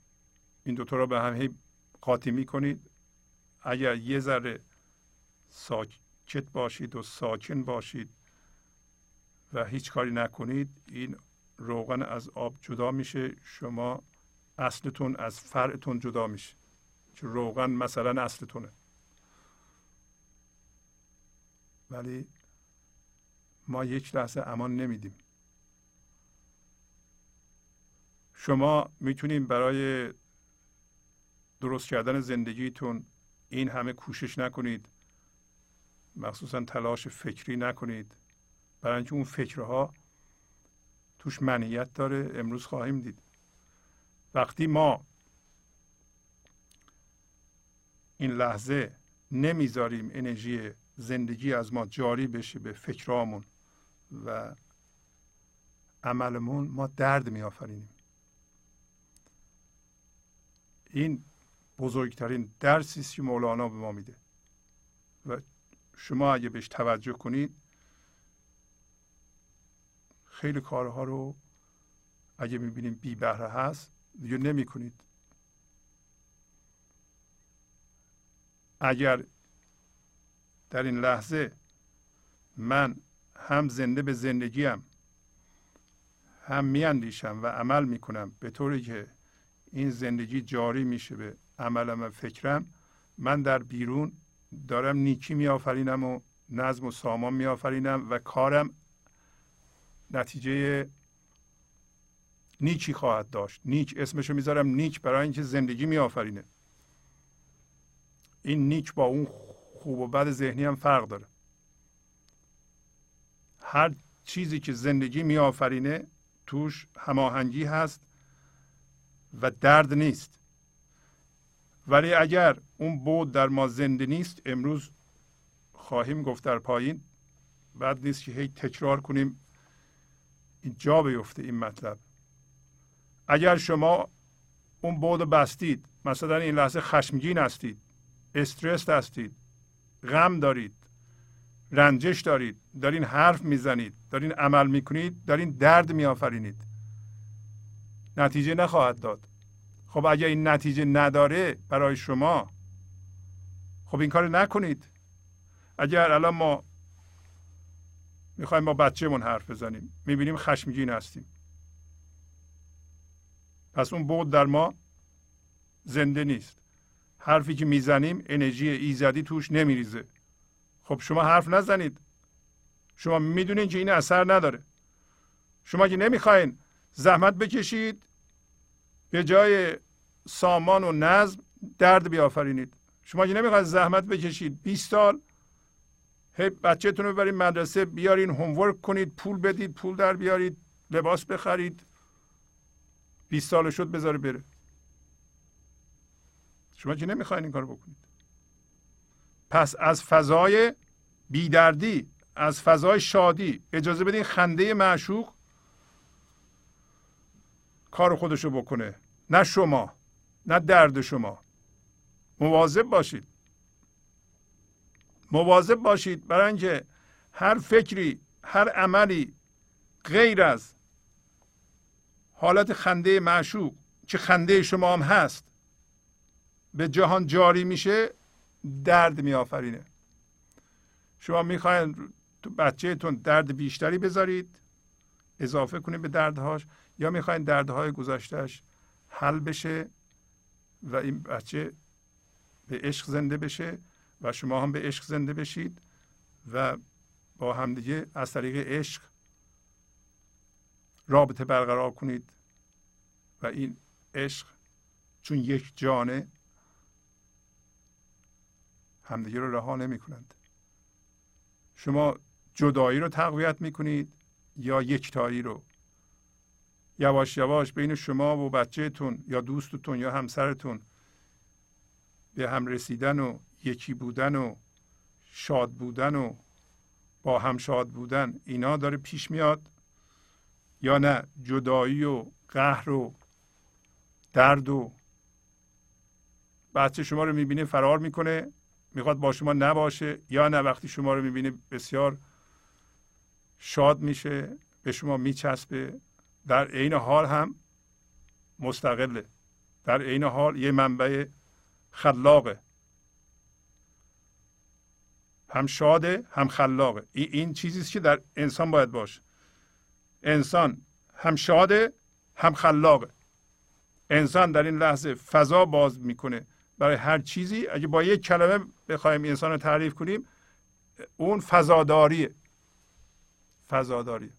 این دوتا رو به هم قاطی می‌کنید. اگر یه ذره ساکت باشید و ساکن باشید و هیچ کاری نکنید این روغن از آب جدا میشه شما اصلتون از فرعتون جدا میشه. چون روغن مثلا اصلتونه. ولی ما یک لحظه امان نمیدیم. شما می‌تونیم برای درست کردن زندگیتون این همه کوشش نکنید. مخصوصا تلاش فکری نکنید. برای اون فکرها توش منیت داره امروز خواهیم دید. وقتی ما این لحظه نمی‌ذاریم انرژی زندگی از ما جاری بشه به فکرامون و عملمون ما درد میآفرینیم. این بزرگترین درسی است که مولانا به ما میده. و شما اگه بهش توجه کنید خیلی کارها رو اگه می‌بینیم بی بهره هست دیگه نمی کنید اگر در این لحظه من هم زنده به زندگیم هم میاندیشم و عمل می‌کنم به طوری که این زندگی جاری میشه به عملم و فکرم من در بیرون دارم نیکی میآفرینم و نظم و سامان میآفرینم و کارم نتیجه نیکی خواهد داشت. نیک اسمشو می‌ذارم نیک برای اینکه زندگی میآفرینه. این نیک با اون خوب و بد ذهنی هم فرق داره. هر چیزی که زندگی میآفرینه توش هماهنگی هست و درد نیست. ولی اگر اون بود در ما زنده نیست امروز خواهیم گفت در پایین. بعد نیست که هی تکرار کنیم. این جا بیفته این مطلب. اگر شما اون بود بستید مثلا این لحظه خشمگین هستید استرس هستید غم دارید رنجش دارید دارین حرف می‌زنید دارین عمل می‌کنید دارین درد میآفرینید. نتیجه نخواهد داد. خب اگر این نتیجه نداره برای شما خب این کار نکنید. اگر الان ما می‌خوایم با بچهمون حرف بزنیم می‌بینیم خشمگین هستیم. پس اون بود در ما زنده نیست. حرفی که می‌زنیم انرژی ایزدی توش نمیریزه. خب شما حرف نزنید. شما می‌دونید که این اثر نداره. شما که نمی‌خواین زحمت بکشید به جای سامان و نظم درد بیافرینید. شما که نمی‌خواید زحمت بکشید 20 سال هی بچهتون رو ببرید مدرسه بیارین هومورک کنید پول بدید پول در بیارید لباس بخرید. 20 سال شد بذاره بره. شما که نمی‌خواین این کار بکنید. پس از فضای بیدردی از فضای شادی اجازه بدین خنده معشوق کار خودشو بکنه. نه شما نه درد شما. مواظب باشید. مواظب باشید برای اینکه هر فکری هر عملی غیر از حالت خنده معشوق که خنده شما هم هست به جهان جاری میشه درد میآفرینه. شما می‌خواین تو بچهتون درد بیشتری بذارید اضافه کنید به دردهاش. یا می‌خواین دردهای گذشتهش حل بشه و این بچه به عشق زنده بشه و شما هم به عشق زنده بشید و با همدیگه از طریق عشق رابطه برقرار کنید و این عشق چون یک جانه همدیگه رو رها نمی کنند شما جدایی رو تقویت می کنید یا یکتایی رو؟ یواش یواش بین شما و بچهتون یا دوستتون یا همسرتون به هم رسیدن و یکی بودن و شاد بودن و با هم شاد بودن اینا داره پیش میاد؟ یا نه؟ جدایی و قهر و درد و بچه شما رو می‌بینه فرار می‌کنه می‌خواد با شما نباشه یا نه؟ وقتی شما رو می‌بینه بسیار شاد میشه به شما میچسبه. در عین حال هم مستقله. در عین حال یه منبع خلاقه. هم شاده هم خلاقه. این, چیزی که در انسان باید باشه. انسان هم شاده هم خلاقه. انسان در این لحظه فضا باز می‌کنه برای هر چیزی. اگه با یک کلمه بخوایم انسان رو تعریف کنیم اون فضاداریه. فضاداریه.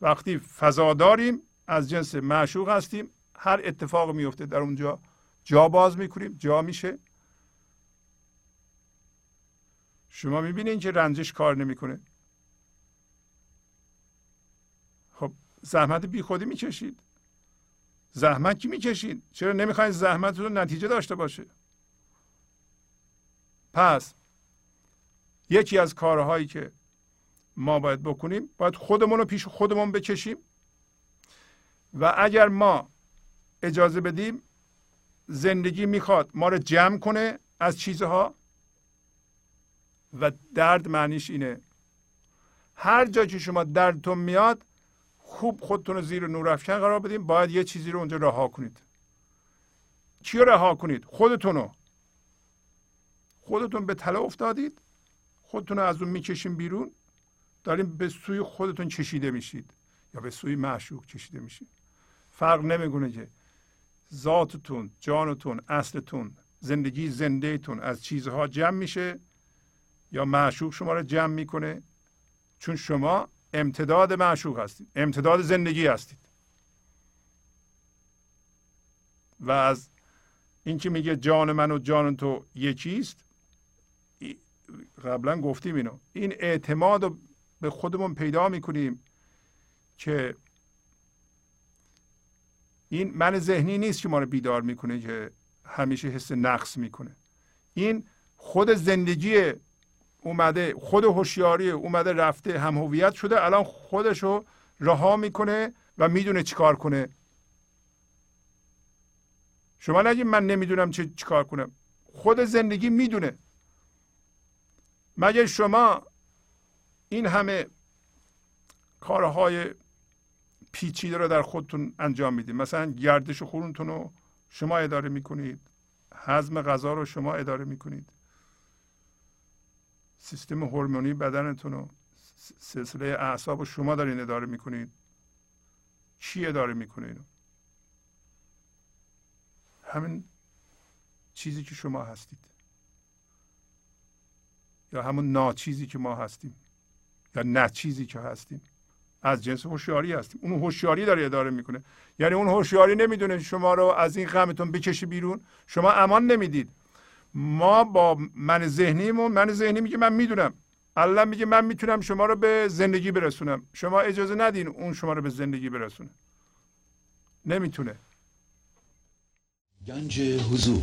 وقتی فضا داریم از جنس معشوق هستیم. هر اتفاق میفته در اونجا جا باز می‌کنیم جا میشه. شما می‌بینید که رنجش کار نمی‌کنه. خب زحمت بی خودی می‌کشید. زحمت کی می‌کشید؟ چرا نمی‌خواید زحمت رو نتیجه داشته باشه؟ پس یکی از کارهایی که ما باید بکنیم باید خودمون رو پیش خودمون بکشیم. و اگر ما اجازه بدیم زندگی می‌خواد ما رو جمع کنه از چیزها. و درد معنیش اینه. هر جا که شما دردتون میاد خوب خودتون رو زیر نور افکن قرار بدیم باید یه چیزی رو اونجا رها کنید. چی رو رها کنید؟ خودتون رو. خودتون به تله افتادید خودتون رو از اون می‌کشیم بیرون. داریم به سوی خودتون چشیده میشید یا به سوی معشوق چشیده میشید. فرق نمی‌کنه که ذاتتون جانتون اصلتون زندگی زندهتون از چیزها جمع میشه یا معشوق شما رو جمع می‌کنه. چون شما امتداد معشوق هستید امتداد زندگی هستید. و از اینکه میگه جان من و جان تو یکیست قبلا گفتیم اینو. این اعتماد رو به خودمون پیدا می‌کنیم که این من ذهنی نیست که ما رو بیدار می‌کنه که همیشه حس نقص می‌کنه. این خود زندگی اومده خود هوشیاری اومده رفته هم هویت شده الان خودش رو رها می‌کنه و می‌دونه چیکار کنه. شما نگید من نمی‌دونم چه چیکار کنم. خود زندگی می‌دونه. مگر شما این همه کارهای پیچیده رو در خودتون انجام می‌دید مثلا گردش خونتون رو شما اداره می‌کنید هضم غذا رو شما اداره می‌کنید. سیستم هورمونی بدنتون رو سلسله اعصاب رو شما دارین اداره می‌کنید. چی اداره می‌کنه اینو همین چیزی که شما هستید. یا همون ناچیزی که ما هستیم. یا نه چیزی که هستیم. از جنس هوشیاری هستیم. اون هوشیاری داره اداره می‌کنه. یعنی اون هوشیاری نمی‌دونه شما رو از این غمتون بکشه بیرون. شما امان نمی‌دید. ما با من ذهنیمون من ذهنی میگه من می‌دونم. الله میگه من می‌تونم شما رو به زندگی برسونم. شما اجازه ندین اون شما رو به زندگی برسونه. نمی‌تونه. گنج حضور.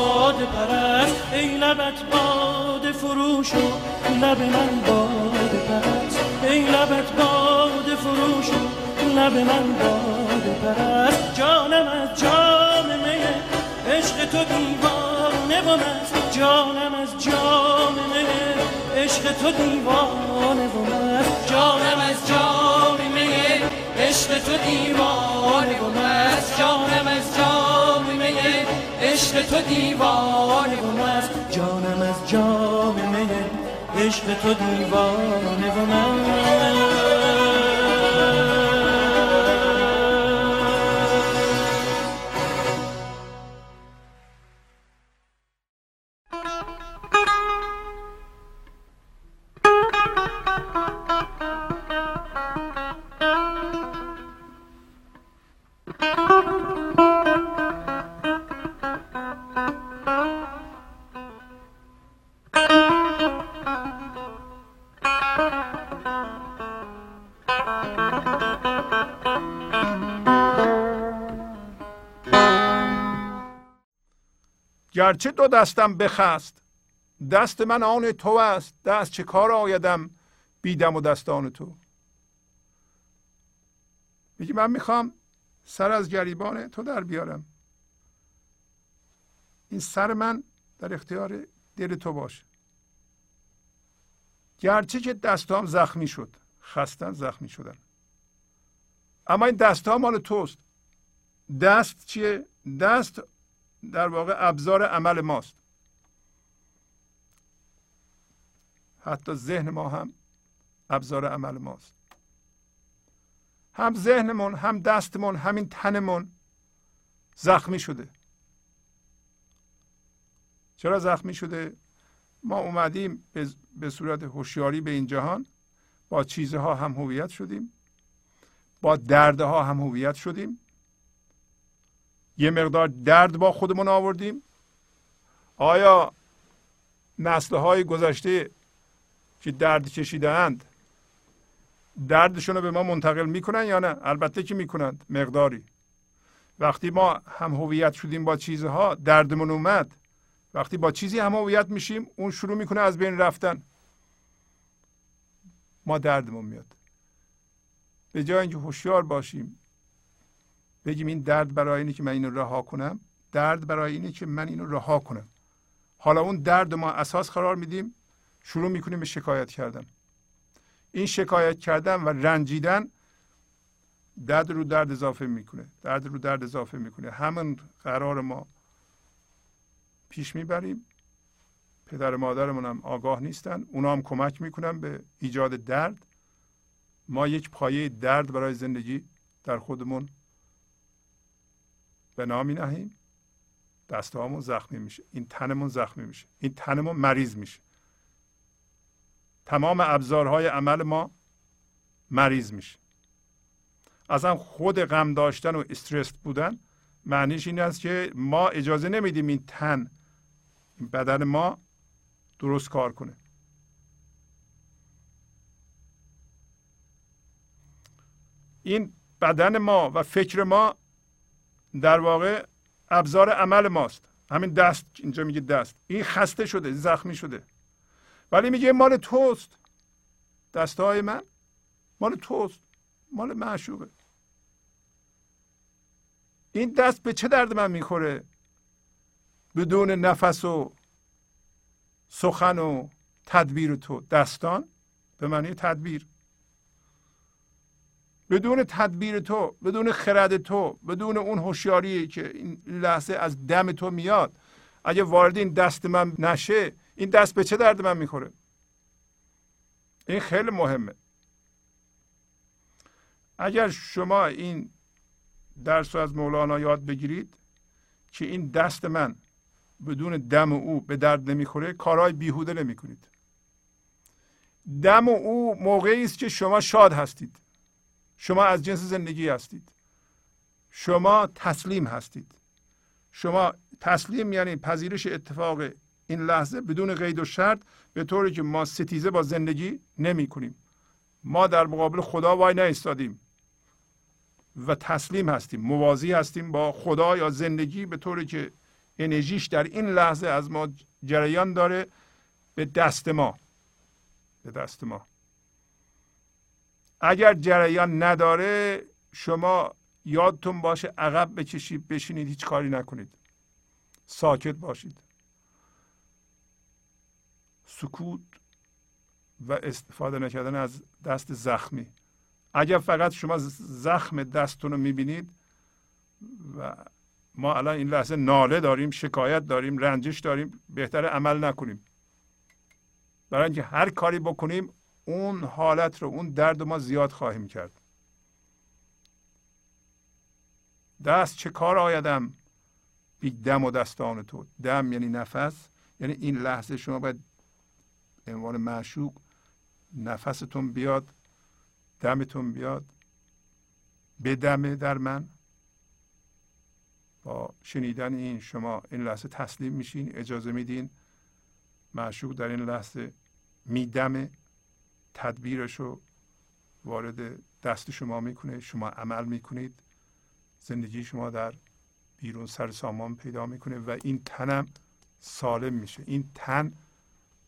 باد پرست ای لبت باد فروش و لب من باد پرست. ای لبت باد فروش و لب من باد پرست. جانم از جام میه عشق تو دیوانه و جانم از جام میه عشق تو دیوانه و جانم از جام میه عشق تو دیوانه و جانم از جام میه عشق تو دیوانه و مست جانم از جام میه عشق تو دیوانه و مست گرچه دو دستم بخست. دست من آن تو است دست چه کار آیدم بیدم و دستان تو. میگه من می‌خوام سر از گریبان تو در بیارم. این سر من در اختیار دل تو باشه. گرچه که دستام زخمی شد خستن زخمی شدن. اما این دست ها مال توست. دست چیه؟ دست در واقع ابزار عمل ماست. حتی ذهن ما هم ابزار عمل ماست. هم ذهنمون هم دستمون همین تنمون زخمی شده. چرا زخمی شده؟ ما اومدیم به صورت هوشیاری به این جهان با چیزها هم هویت شدیم. با دردها هم هویت شدیم. یه مقدار درد با خودمون آوردیم. آیا نسل های گذشته که درد کشیدهاند دردشون رو به ما منتقل می‌کنن یا نه؟ البته که می‌کنند مقداری. وقتی ما هم هویت شدیم با چیزها دردمون اومد. وقتی با چیزی هم هویت میشیم اون شروع می‌کنه از بین رفتن. ما دردمون میاد. به جای اینکه هوشیار باشیم بگیم این درد برای اینه که من اینو رها کنم. درد برای اینه که من اینو رها کنم. حالا اون درد ما اساس قرار میدیم. شروع می‌کنیم به شکایت کردن. این شکایت کردن و رنجیدن درد رو درد اضافه می‌کنه. درد رو درد اضافه می‌کنه. همون قرار ما پیش می‌بریم. پدر مادرمون هم آگاه نیستن. اونا هم کمک می‌کنن به ایجاد درد. ما یک پایه درد برای زندگی در خودمون بنا می نهیم دستهامون زخمی میشه. این تنمون زخمی میشه. این تنمون مریض میشه. تمام ابزارهای عمل ما مریض میشه. اصلا خود غم داشتن و استرس بودن معنیش این است که ما اجازه نمیدیم این تن این بدن ما درست کار کنه. این بدن ما و فکر ما در واقع ابزار عمل ماست. همین دست اینجا میگه دست. این خسته شده زخمی شده. ولی میگه مال توست. دستهای من مال توست. مال معشوقه. این دست به چه درد من می‌خوره؟ بدون نفس و سخن و تدبیر تو. دستان به معنی تدبیر. بدون تدبیر تو بدون خرد تو بدون اون هوشیاری که این لحظه از دم تو میاد. اگه وارد این دست من نشه این دست به چه درد من می‌خوره؟ این خیلی مهمه. اگر شما این درس رو از مولانا یاد بگیرید که این دست من بدون دم او به درد نمی‌خوره کارهای بیهوده نمی‌کنید. دم او موقعی است که شما شاد هستید. شما از جنس زندگی هستید. شما تسلیم هستید. شما تسلیم یعنی پذیرش اتفاق این لحظه بدون قید و شرط به طوری که ما ستیزه با زندگی نمی کنیم. ما در مقابل خدا وای نایستادیم. و تسلیم هستیم موازی هستیم با خدا یا زندگی به طوری که انرژیش در این لحظه از ما جریان داره به دست ما. به دست ما. اگر جریان نداره شما یادتون باشه عقب بکشید بشینید هیچ کاری نکنید. ساکت باشید. سکوت و استفاده نکردن از دست زخمی. اگر فقط شما زخم دستتون رو می‌بینید و ما الان این لحظه ناله داریم شکایت داریم رنجش داریم بهتر عمل نکنیم. برای اینکه هر کاری بکنیم اون حالت رو اون درد رو ما زیاد خواهیم کرد. دست چه کار آیدم؟ بی دم و دستان تو. دم یعنی نفس. یعنی این لحظه شما باید عنوان معشوق نفستون بیاد دمتون بیاد. بدمه در من. با شنیدن این شما این لحظه تسلیم میشین اجازه میدین. معشوق در این لحظه میدمه. تدبیرش رو وارد دست شما می‌کنه شما عمل می‌کنید. زندگی شما در بیرون سر سامان پیدا می‌کنه و این تنم سالم میشه. این تن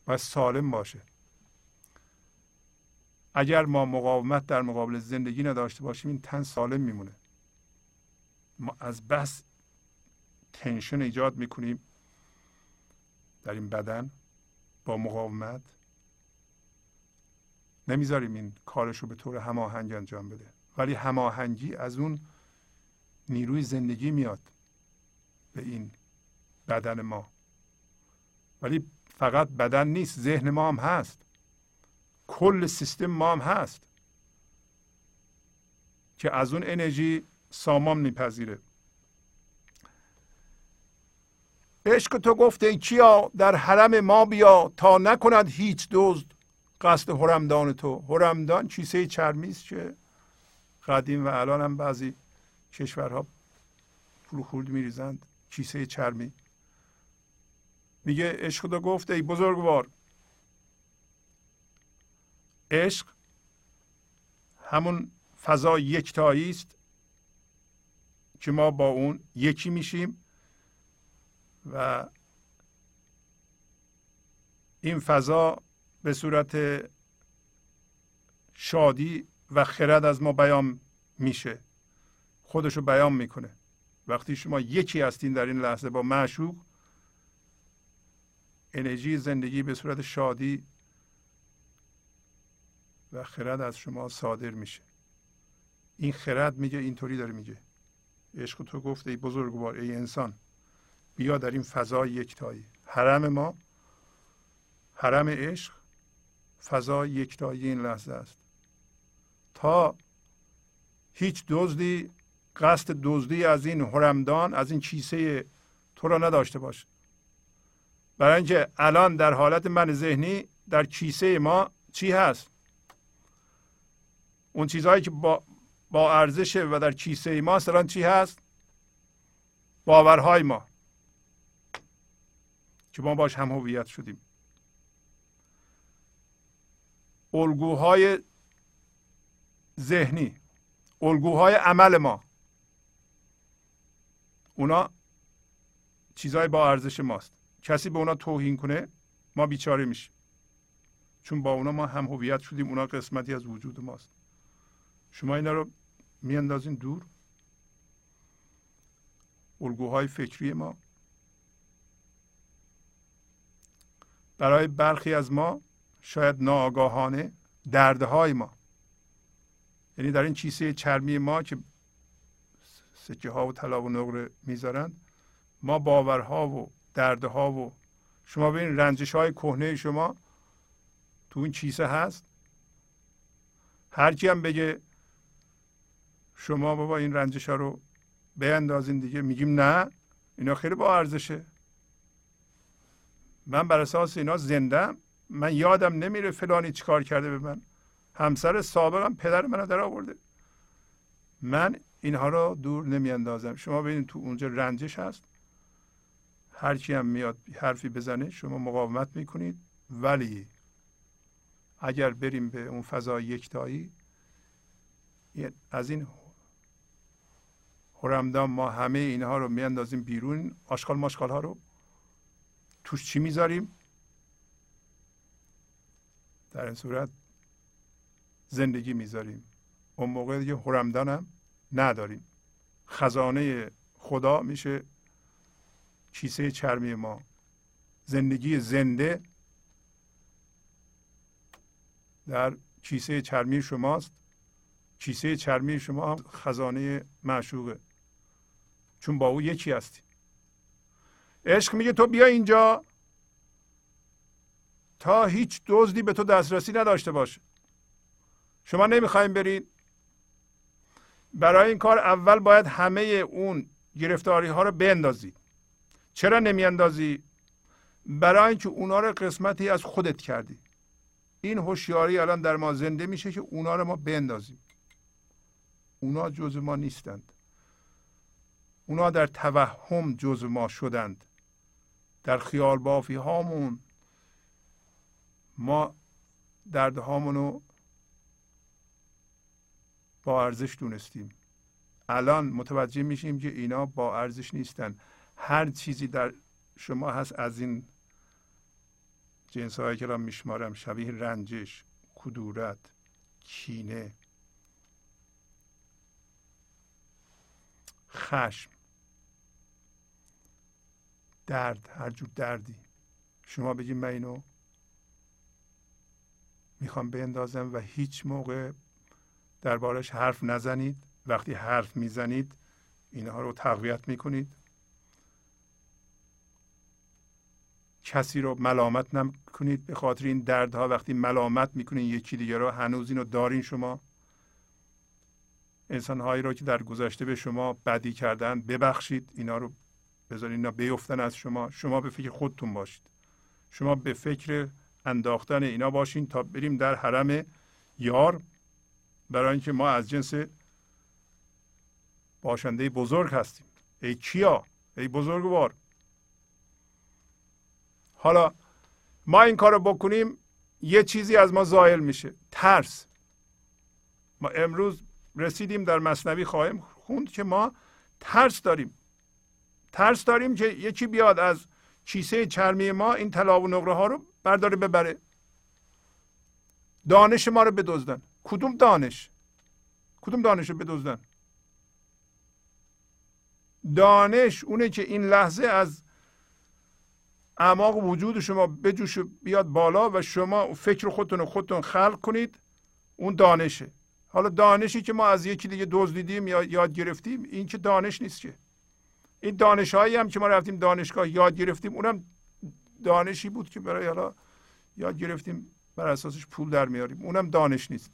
باید سالم باشه. اگر ما مقاومت در مقابل زندگی نداشته باشیم این تن سالم میمونه. ما از بس تنشن ایجاد می‌کنیم در این بدن با مقاومت. نمی‌ذاریم این کارش رو به طور هماهنگ انجام بده. ولی هماهنگی از اون نیروی زندگی میاد به این بدن ما. ولی فقط بدن نیست ذهن ما هم هست. کل سیستم ما هم هست. که از اون انرژی سامان میپذیره. عشق تو گفته کیا در حرم ما بیا تا نکند هیچ دزد قصد حرمدان تو. حرمدان کیسه چرمی است که قدیم و الان هم بعضی کشورها پول خورد میریزند. کیسه چرمی. میگه عشق تو گفته ای بزرگوار عشق همون فضا یکتایی است که ما با اون یکی میشیم و این فضا به صورت شادی و خرد از ما بیان میشه. خودشو بیان می‌کنه. وقتی شما یکی هستین در این لحظه با معشوق انرژی زندگی به صورت شادی و خرد از شما صادر میشه. این خرد میگه اینطوری داره میگه. عشق تو گفته ای بزرگوار ای انسان بیا در این فضای یکتایی. حرم ما حرم عشق فضای یکتایی این لحظه است. تا هیچ دزدی قصد دزدی از این حرمدان از این کیسه تو را نداشته باشه. برای اینکه الان در حالت من ذهنی در کیسه ما چی هست؟ اون چیزهایی که با با ارزشه و در کیسه ما الان چی هست؟ باورهای ما. که ما باش هم هویت شدیم. الگوهای ذهنی الگوهای عمل ما. اونا چیزهای با ارزش ماست. کسی به اونا توهین کنه ما بیچاره میشیم. چون با اونا ما هم هویت شدیم اونا قسمتی از وجود ماست. شما اینا رو میاندازین دور. الگوهای فکری ما. برای برخی از ما شاید ناآگاهانه دردهای ما. یعنی در این کیسه چرمی ما که سکه ها و طلا و نقره می‌ذارند ما باورها و دردها و شما ببین رنجش های کهنه شما تو این کیسه هست. هر کی هم بگه شما بابا این رنجش ها رو بیندازین دیگه میگیم نه اینا خیلی با ارزشه. من بر اساس اینا زندم من یادم نمیره فلانی چیکار کرده به من. همسر سابقم پدر منو در آورده. من اینها رو دور نمیاندازم. شما ببینید تو اونجا رنجش هست. هر کی هم میاد حرفی بزنه شما مقاومت می‌کنید. ولی اگر بریم به اون فضای یکتایی از این خورمدان ما همه اینها رو میاندازیم بیرون. آشغال ماشغال ها رو. توش چی می‌ذاریم؟ در این صورت زندگی می‌ذاریم. اون موقع دیگه هرمدان هم نداریم. خزانه خدا میشه. کیسه چرمی ما. زندگی زنده در کیسه چرمی شماست. کیسه چرمی شما هم خزانه معشوقه. چون با او یکی هستی عشق میگه تو بیا اینجا. تا هیچ دزدی به تو دسترسی نداشته باشه. شما نمی‌خوایم برید برای این کار اول باید همه اون گرفتاری ها رو بندازید چرا نمیاندازی؟ برای اینکه اونا رو قسمتی از خودت کردی. این هوشیاری الان در ما زنده میشه که اونا رو ما بندازیم. اونا جز ما نیستند. اونا در توهم جز ما شدند. در خیال بافی هامون. ما درد هامونو با ارزش دونستیم. الان متوجه میشیم که اینا با ارزش نیستن. هر چیزی در شما هست از این جنس هایی که را میشمارم شبیه رنجش کدورت کینه خشم درد هر جور دردی. شما بگید من اینو می‌خوام بندازم و هیچ موقع دربارش حرف نزنید. وقتی حرف می‌زنید اینها رو تقویت می‌کنید. کسی رو ملامت نکنید به خاطر این دردها. وقتی ملامت می‌کنید یکی دیگه رو هنوز اینو دارین شما. انسان هایی رو که در گذشته به شما بدی کردن ببخشید. اینا رو بذارید اینا بیفتن از شما. شما به فکر خودتون باشید. شما به فکر انداختن اینا باشین تا بریم در حرم یار برای اینکه ما از جنس باشنده بزرگ هستیم. ای کیا؟ ای بزرگوار. حالا ما این کار رو بکنیم یه چیزی از ما زائل میشه. ترس. ما امروز رسیدیم در مصنوی خواهیم خوند که ما ترس داریم. ترس داریم که یکی بیاد از کیسه چرمی ما این طلا و نقره ها رو برداره ببره. دانش ما رو بدزدن. کدوم دانش؟ کدوم دانش رو بدزدن؟ دانش اونه که این لحظه از اعماق وجود شما بجوش بیاد بالا و شما فکر خودتون رو خودتون خلق کنید اون دانشه. حالا دانشی که ما از یکی دیگه دزدیدیم یا یاد گرفتیم این که دانش نیست که. این دانش هایی هم که ما رفتیم دانشگاه یاد گرفتیم اونم دانشی بود که برای حالا یاد گرفتیم بر اساسش پول در میاریم. اونم دانش نیست.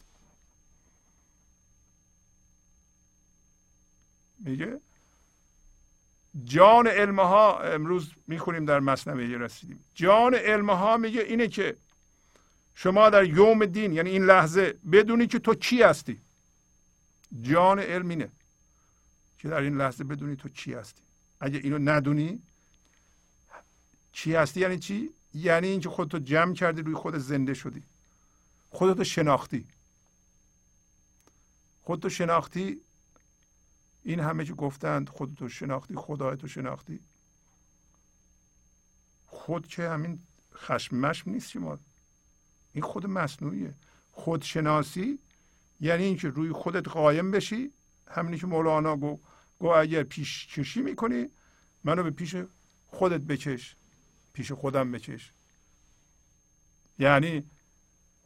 میگه؟ جان علمها امروز می‌خونیم در مصنوی رسیدیم. جان علمها میگه اینه که شما در یوم دین یعنی این لحظه بدونی که تو کی هستی. جان علم اینه که در این لحظه بدونی تو کی هستی. اگه اینو ندونی چی هستی؟ یعنی چی؟ یعنی اینکه خودتو جمع کردی روی خود زنده شدی. خودتو شناختی. خودتو شناختی. این همه که گفتند خودتو شناختی خدایتو شناختی. خود که همین خشم مشم نیست شما. این خود مصنوعیه. خودشناسی یعنی اینکه روی خودت قایم بشی. همینی که مولانا گو گو اگر پیش کشی می‌کنی منو به پیش خودت بکش. پیش خودم بکش. یعنی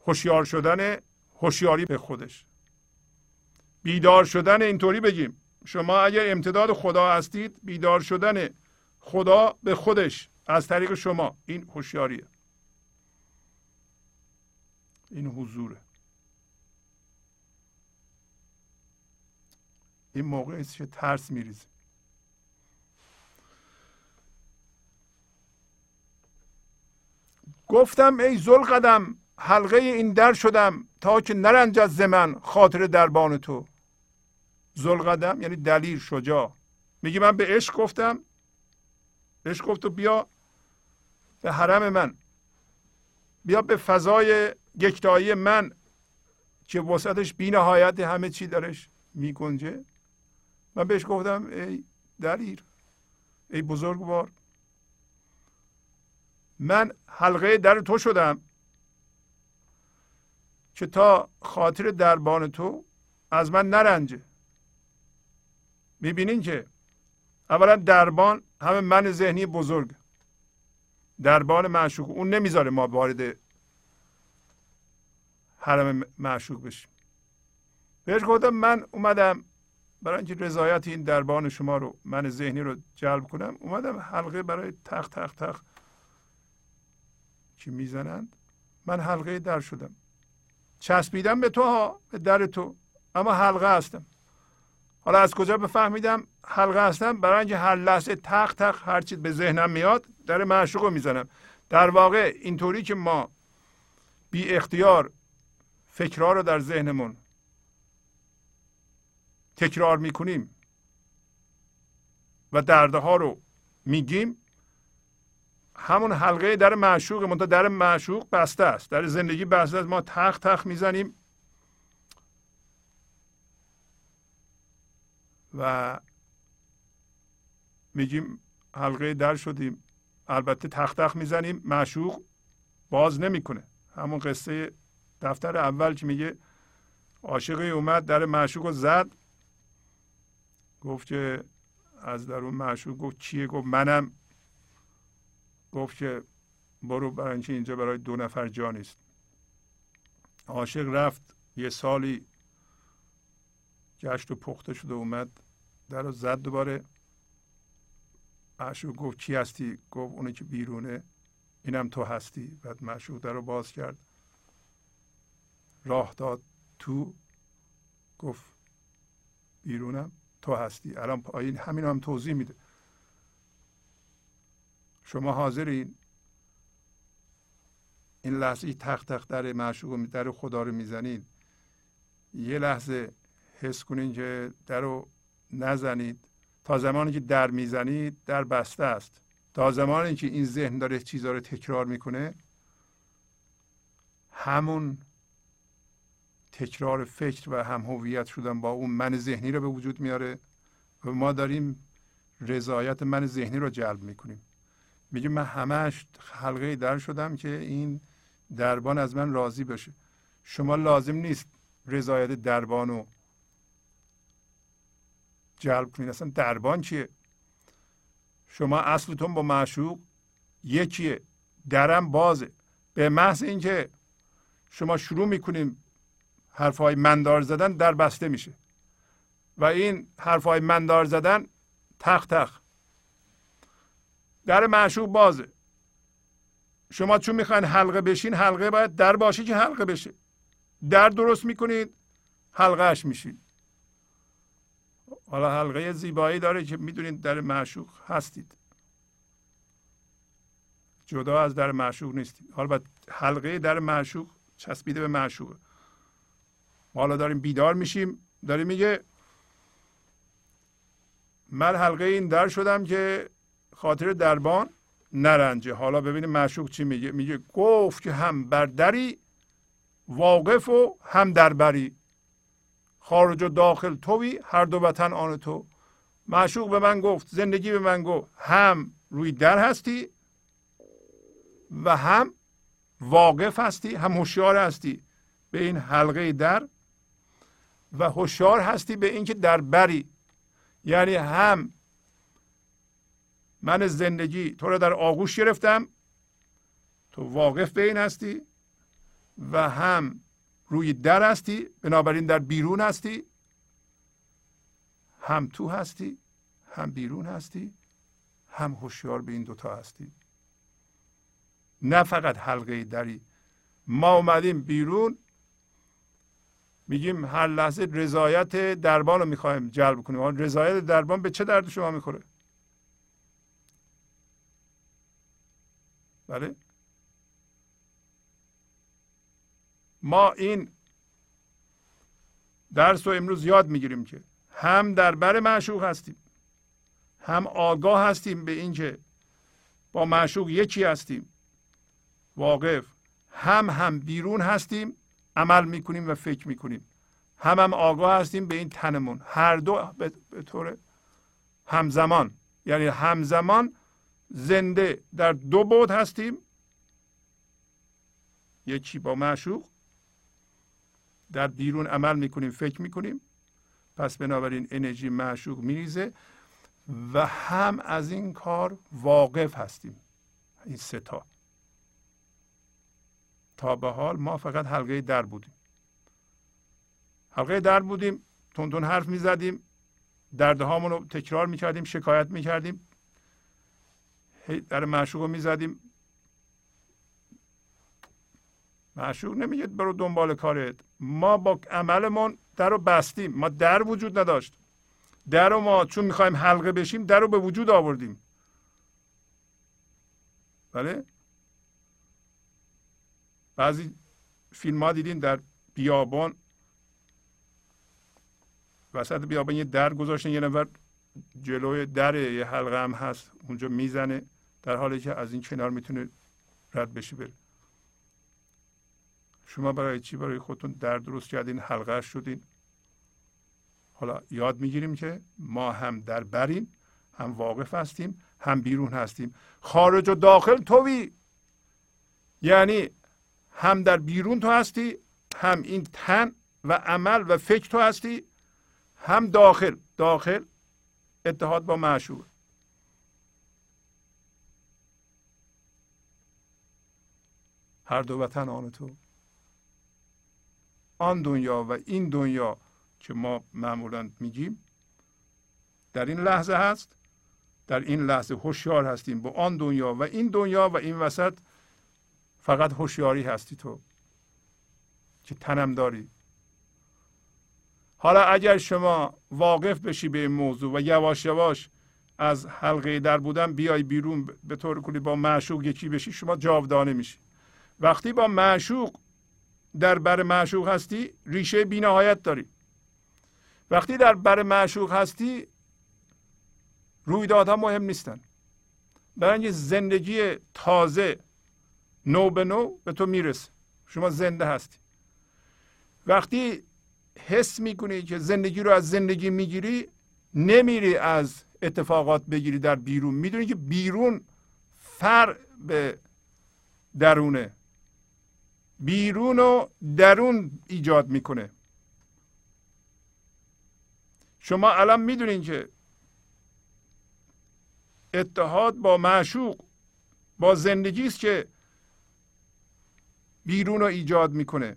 هوشیار شدن هوشیاری به خودش. بیدار شدن اینطوری بگیم. شما اگر امتداد خدا هستید بیدار شدن خدا به خودش از طریق شما. این هوشیاریه. این حضوره. این موقع که ترس میریزه. گفتم ای زل قدم حلقه این در شدم تا که نرنجد ز من خاطر دربان تو. زلقدم یعنی دلیل شجاع. میگه من به عشق گفتم. عشق گفت بیا به حرم من. بیا به فضای یکتایی من که وسطش بی نهایت همه چی درش می گنجه من بهش گفتم ای دلیر ای بزرگوار. من حلقه در تو شدم که تا خاطر دربان تو از من نرنجه. می‌بینین که اولا دربان همه من ذهنی بزرگ. دربان معشوق اون نمی‌ذاره ما وارد حرم معشوق بشیم. بهش گفتم من اومدم برای اینکه رضایت این دربان شما رو من ذهنی رو جلب کنم اومدم حلقه برای تخ تخ تخ که می‌زنند من حلقه در شدم. چسبیدم به تو ها به در تو اما حلقه هستم. حالا از کجا بفهمیدم حلقه هستم؟ برای اینکه هر لحظه تق تق هر چیز به ذهنم میاد در معشوق رو می‌زنم. در واقع اینطوری که ما بی اختیار فکرها رو در ذهنمون تکرار می‌کنیم و دردها رو میگیم همون حلقه در معشوق منتها در معشوق بسته است. در زندگی بسته است. ما تخ تخ می‌زنیم. و میگیم حلقه در شدیم. البته تخت تخت می‌زنیم. معشوق باز نمی‌کنه. همون قصه دفتر اول که میگه عاشقی اومد در معشوق رو زد. گفت که از درون معشوق گفت چیه؟ گفت منم. گفت که برو برای اینجا برای دو نفر جا نیست. عاشق رفت یه سالی گشت و پخته شده اومد در زد دوباره. معشوق گفت چی هستی؟ گفت اونی که بیرونه اینم تو هستی. بعد معشوق در رو باز کرد. راه داد تو؟ گفت بیرونم تو هستی. الان پایین همین هم توضیح میده. شما حاضرین؟ این لحظه تخت تخت در معشوق در خدا رو می‌زنید. یه لحظه حس کنین که در رو نزنید. تا زمانی که در می‌زنید در بسته است. تا زمانی که این ذهن داره چیزها رو تکرار می‌کنه همون تکرار فکر و هم هویت شدن با اون من ذهنی رو به وجود میاره و ما داریم رضایت من ذهنی رو جلب می‌کنیم. میگیم من همش حلقه در شدم که این دربان از من راضی بشه شما لازم نیست رضایت دربان رو جلب کنید. اصلا دربان چیه؟ شما اصلتون با معشوق یکیه. درم بازه. به محض اینکه شما شروع می‌کنیم حرفهای مندار زدن در بسته میشه. و این حرفهای مندار زدن تخ تخ در معشوق بازه. شما چون می‌خواین حلقه بشین حلقه باید در باشه که حلقه بشه. در درست می‌کنید حلقهش میشید حالا حلقه زیبایی داره که می‌دونید در معشوق هستید. جدا از در معشوق نیستید. حالا حلقه در معشوق چسبیده به معشوق حالا داریم بیدار میشیم. داریم میگه من حلقه این در شدم که خاطر دربان نرنجه. حالا ببینیم معشوق چی میگه. میگه گفت که هم بر دری واقف و هم دربری خارج و داخل توی هر دو وطن آن تو. معشوق به من گفت زندگی به من گفت هم روی در هستی و هم واقف هستی هم هوشیار هستی به این حلقه در و هوشیار هستی به اینکه در بری. یعنی هم من زندگی تو رو در آغوش گرفتم. تو واقف به این هستی و هم روی در هستی بنابراین در بیرون هستی. هم تو هستی هم بیرون هستی هم هوشیار به این دوتا هستی. نه فقط حلقه دری. ما اومدیم بیرون. میگیم هر لحظه رضایت دربان رو می‌خوایم جلب کنیم. رضایت دربان به چه درد شما می‌خوره؟ بله. ما این درس رو امروز یاد می‌گیریم که هم در بر معشوق هستیم هم آگاه هستیم به اینکه با معشوق یکی هستیم. واقف هم هم بیرون هستیم عمل می‌کنیم و فکر می‌کنیم. هم هم آگاه هستیم به این تنمون. هر دو به طور همزمان یعنی همزمان زنده در دو بود هستیم. یکی با معشوق. در بیرون عمل می‌کنیم فکر می‌کنیم. پس بنابراین انرژی معشوق میریزه و هم از این کار واقف هستیم. این ستا تا. به حال ما فقط حلقه در بودیم. حلقه در بودیم تون حرف می‌زدیم دردهامون رو تکرار می‌کردیم شکایت می‌کردیم. در معشوق می‌زدیم. معشوق نمیگه برو دنبال کارت. ما با عملمون در رو بستیم. ما در وجود نداشت. در رو ما چون می‌خوایم حلقه بشیم در رو به وجود آوردیم. بله؟ بعضی فیلم ها دیدین در بیابان. وسط بیابان یه در گذاشتن یه نفر جلوی در یه حلقه هم هست اونجا می‌زنه. در حالی که از این کنار می‌تونه رد بشه بره. شما برای چی؟ برای خودتون در درست کردین حلقه شدین. حالا یاد می‌گیریم که ما هم در بریم هم واقف هستیم هم بیرون هستیم. خارج و داخل توی. یعنی هم در بیرون تو هستی هم این تن و عمل و فکر تو هستی هم داخل. داخل اتحاد با معشوق. هر دو وطن آن تو. آن دنیا و این دنیا که ما معمولا میگیم در این لحظه هست در این لحظه هوشیار هستیم. با آن دنیا و این دنیا و این وسط فقط هوشیاری هستی تو که تنم داری. حالا اگر شما واقف بشی به این موضوع و یواش یواش از حلقه در بودن بیای بیرون به طور کلی با معشوق یکی بشی شما جاودانه میشی. وقتی با معشوق در بر معشوق هستی ریشه بینهایت داری. وقتی در بر معشوق هستی رویدادها مهم نیستن. برای اینکه زندگی تازه نو به نو به تو می‌رسه. شما زنده هستی. وقتی حس می‌کنی که زندگی رو از زندگی می‌گیری نمیری از اتفاقات بگیری در بیرون. می‌دونی که بیرون فر به درونه. بیرون و درون ایجاد می‌کنه. شما الان می‌دونین که اتحاد با معشوق با زندگی است که بیرون رو ایجاد می‌کنه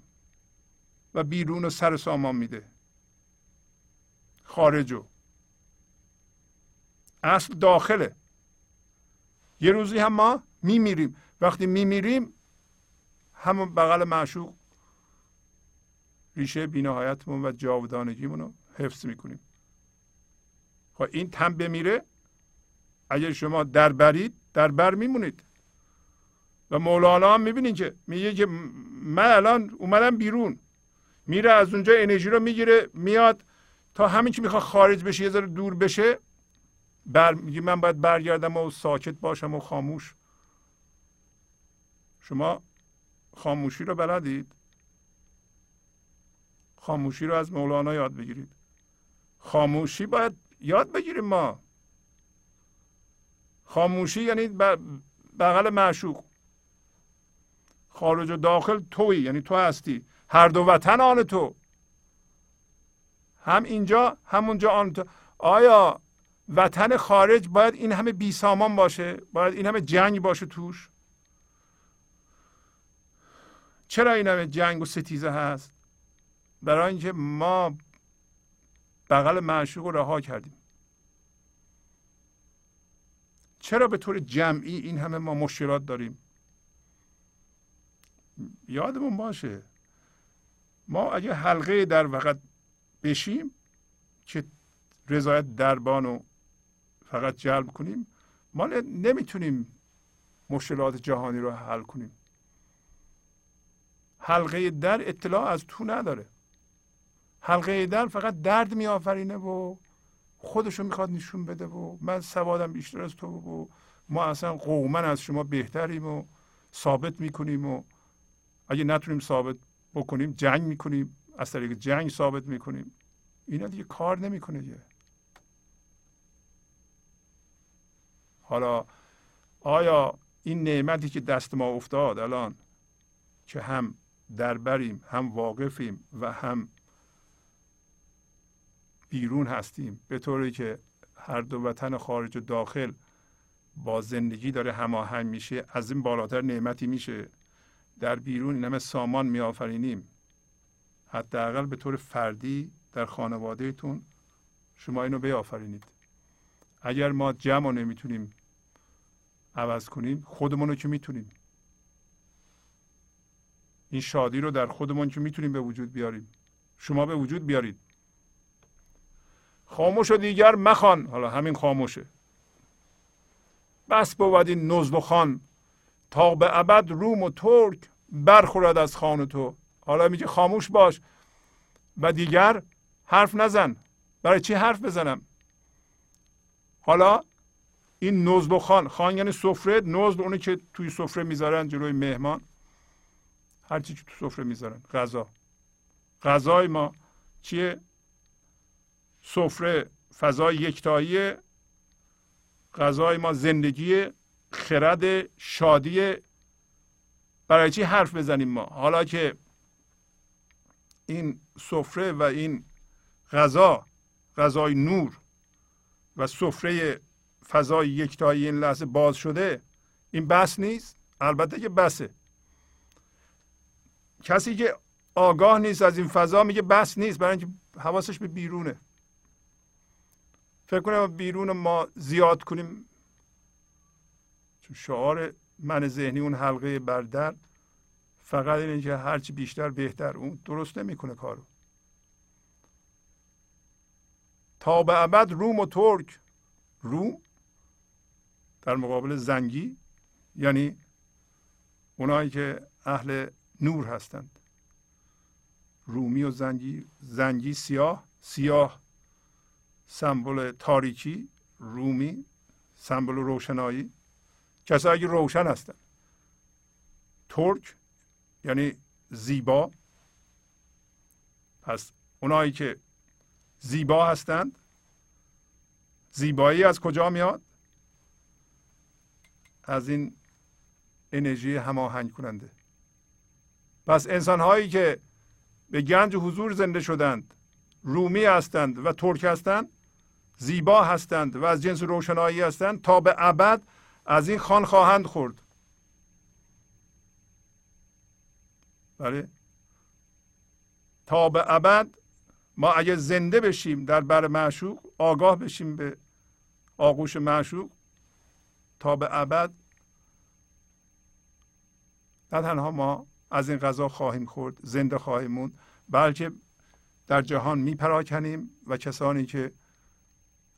و بیرون رو سر سامان میده. خارجو اصل داخله. یه روزی هم ما میمیریم. وقتی میمیریم همون بغل معشوق. ریشه بینهایتمون و جاودانگیمون رو حفظ می‌کنیم. خب این تن بمیره. اگر شما در برید در بر میمونید. و مولانا هم می‌بینید که میگه که من الان اومدم بیرون. میره از اونجا انرژی رو می‌گیره میاد تا همین که می‌خواد خارج بشه یه ذره دور بشه. بر میگه من باید برگردم و ساکت باشم و خاموش. شما خاموشی رو بلدید؟ خاموشی رو از مولانا یاد بگیرید. خاموشی باید یاد بگیریم ما. خاموشی یعنی بغل معشوق. خارج و داخل توی یعنی تو هستی. هر دو وطن آن تو. هم اینجا همونجا آن تو. آیا وطن خارج باید این همه بی سامان باشه؟ باید این همه جنگ باشه توش؟ چرا این همه جنگ و ستیزه هست؟ برای اینکه ما بغل معشوق رو رها کردیم. چرا به طور جمعی این همه ما مشکلات داریم؟ یادمون باشه. ما اگه حلقه در وقت بشیم که رضایت دربان رو فقط جلب کنیم ما نمی‌تونیم مشکلات جهانی رو حل کنیم. حلقه در اطلاع از تو نداره. حلقه در فقط درد میآفرینه و خودشو می‌خواد نشون بده و من سوادم بیشتر از تو و ما اصلا قومن از شما بهتریم و ثابت می‌کنیم و اگه نتونیم ثابت بکنیم جنگ می‌کنیم از طریق جنگ ثابت می‌کنیم. اینا دیگه کار نمی‌کنه دیگه. حالا آیا این نعمتی که دست ما افتاد الان که هم دربریم هم واقفیم و هم بیرون هستیم. به طوری که هر دو وطن خارج و داخل با زندگی داره هماهنگ میشه از این بالاتر نعمتی میشه. در بیرون این همه سامان میآفرینیم. حداقل به طور فردی در خانوادهتون شما اینو بیافرینید. اگر ما جمع نمی‌تونیم عوض کنیم خودمون رو که می‌تونیم این شادی رو در خودمون که می‌تونیم به وجود بیاریم. شما به وجود بیارید. خاموش و دیگر مخوان. حالا همین خاموشه. بس بود این خان. تا به ابد روم و ترک برخورد از خان تو. حالا میگه خاموش باش. و دیگر حرف نزن. برای چی حرف بزنم؟ حالا این نزل و خان. خان یعنی سفره. نزل اونی که توی سفره می‌ذارن جلوی مهمان. هر چی که تو سفره می‌ذارن. غذا. غذای ما چیه؟ سفره فضای یکتایی غذای ما زندگی خرد شادی برای چی حرف بزنیم ما؟ حالا که این سفره و این غذا غذای نور و سفره فضای یکتایی این لحظه باز شده این بس نیست؟ البته که بسه. کسی که آگاه نیست از این فضا میگه بس نیست برای اینکه حواسش به بیرونه. فکر کنم بیرون ما زیاد کنیم. چون شعار من ذهنی اون حلقه بردر فقط اینه که هرچی بیشتر بهتر اون درست نمی‌کنه کارو. تا به ابد روم و ترک. روم در مقابل زنگی یعنی اونایی که اهل نور هستند. رومی و زنگی زنگی سیاه سیاه. سمبل تاریکی رومی. سمبل روشنایی. کسایی که روشن هستند. ترک یعنی زیبا. پس اونایی که زیبا هستند زیبایی از کجا میاد؟ از این انرژی هماهنگ کننده پس انسان هایی که به گنج حضور زنده شدند رومی هستند و ترک هستند زیبا هستند و از جنس روشنایی هستند تا به ابد از این خان خواهند خورد. بله. تا به ابد ما اگه زنده بشیم در بر معشوق آگاه بشیم به آغوش معشوق تا به ابد نه تنها ما از این غذا خواهیم خورد زنده خواهیم موند. بلکه در جهان میپراکنیم و کسانی که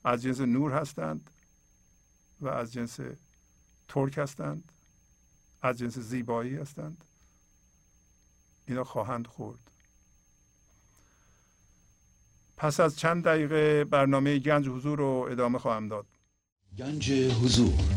از جنس نور هستند و از جنس ترک هستند از جنس زیبایی هستند اینا خواهند خورد. پس از چند دقیقه برنامه گنج حضور رو ادامه خواهم داد. گنج حضور.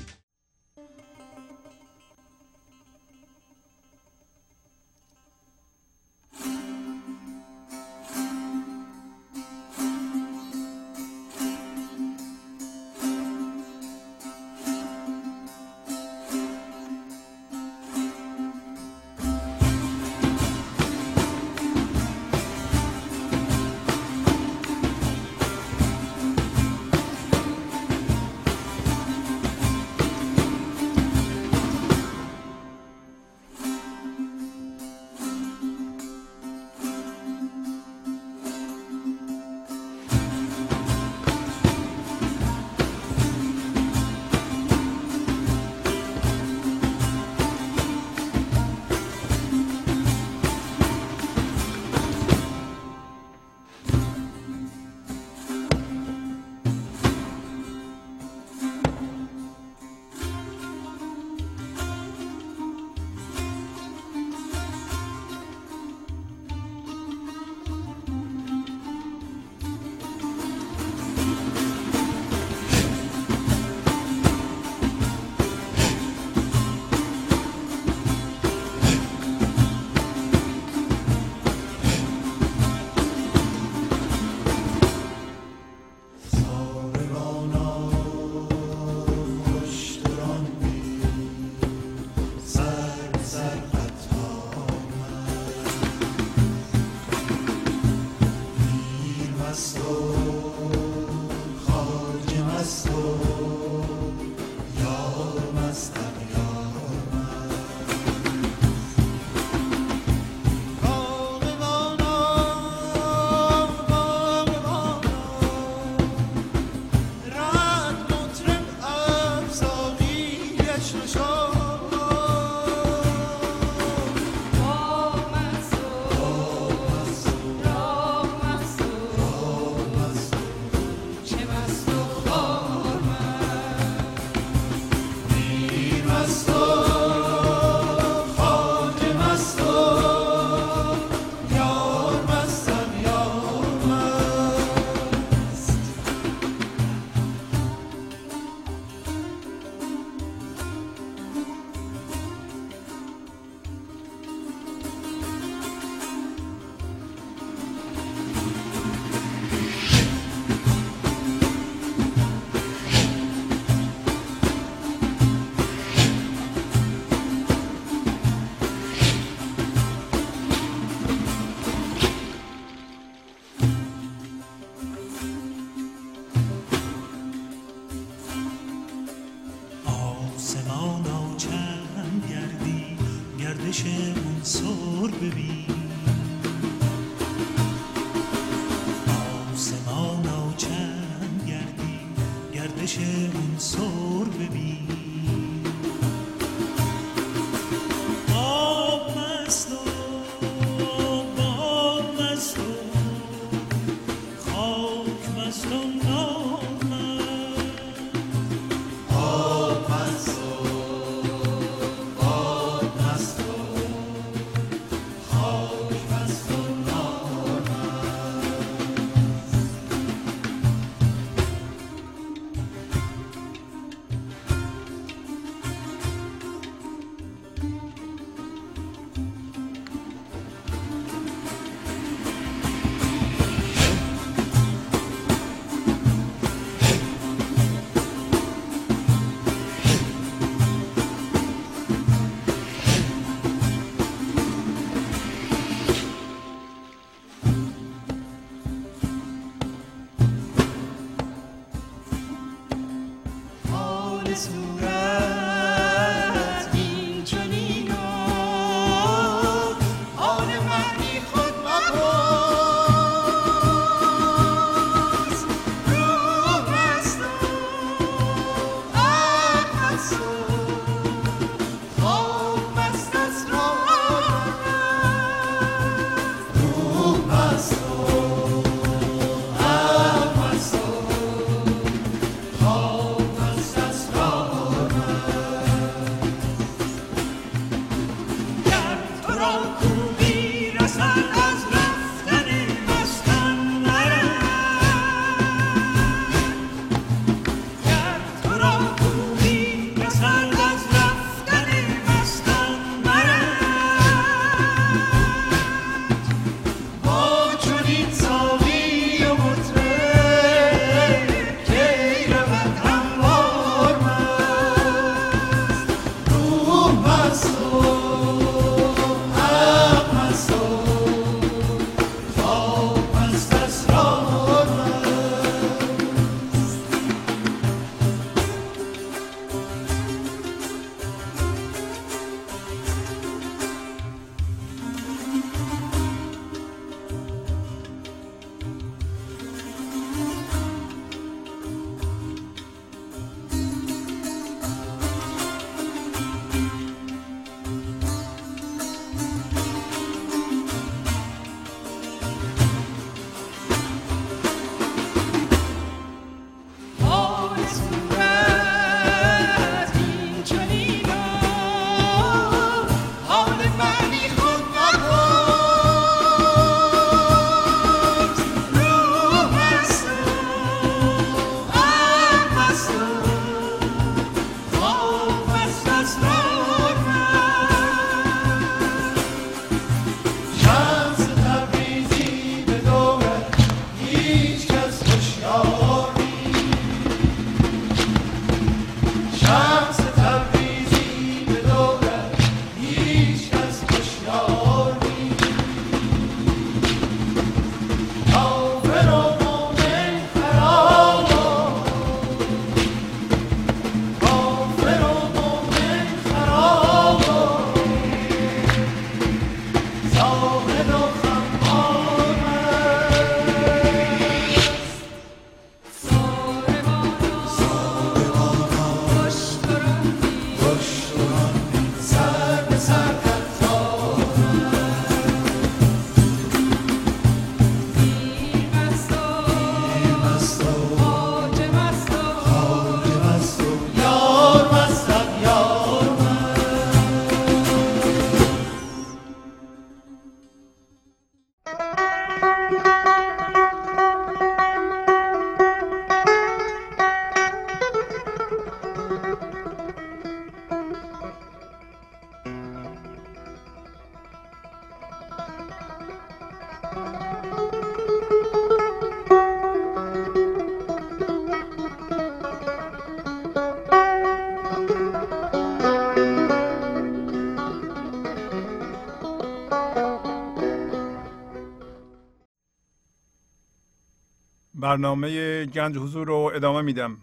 برنامه گنج حضور رو ادامه میدم.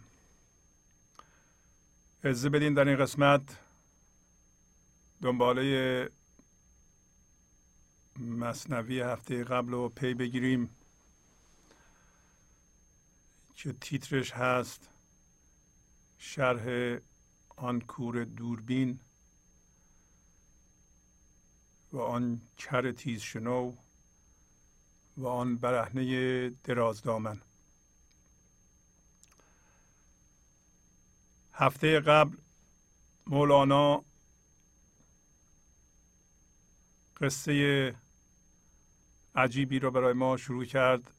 اجازه بدین در این قسمت دنباله مصنوی هفته قبل رو پی بگیریم که تیترش هست شرح آن کور دوربین و آن کر تیز شنو و آن برهنه درازدامن. هفته قبل مولانا قصه عجیبی رو برای ما شروع کرد.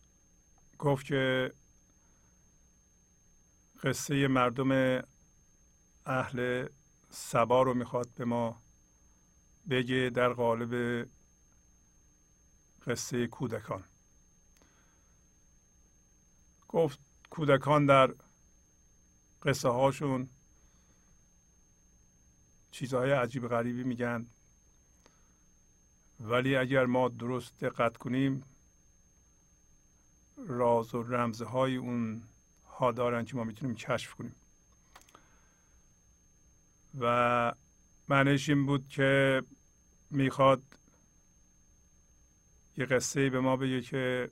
گفت که قصه مردم اهل سبا رو می‌خواد به ما بگه در قالب قصه کودکان. گفت کودکان در قصه هاشون. چیزهای عجیب غریبی میگن. ولی اگر ما درست دقت کنیم راز و رمزهای اون ها دارن که ما می‌تونیم کشف کنیم. و معنیش این بود که می‌خواد یه قصه به ما بگه که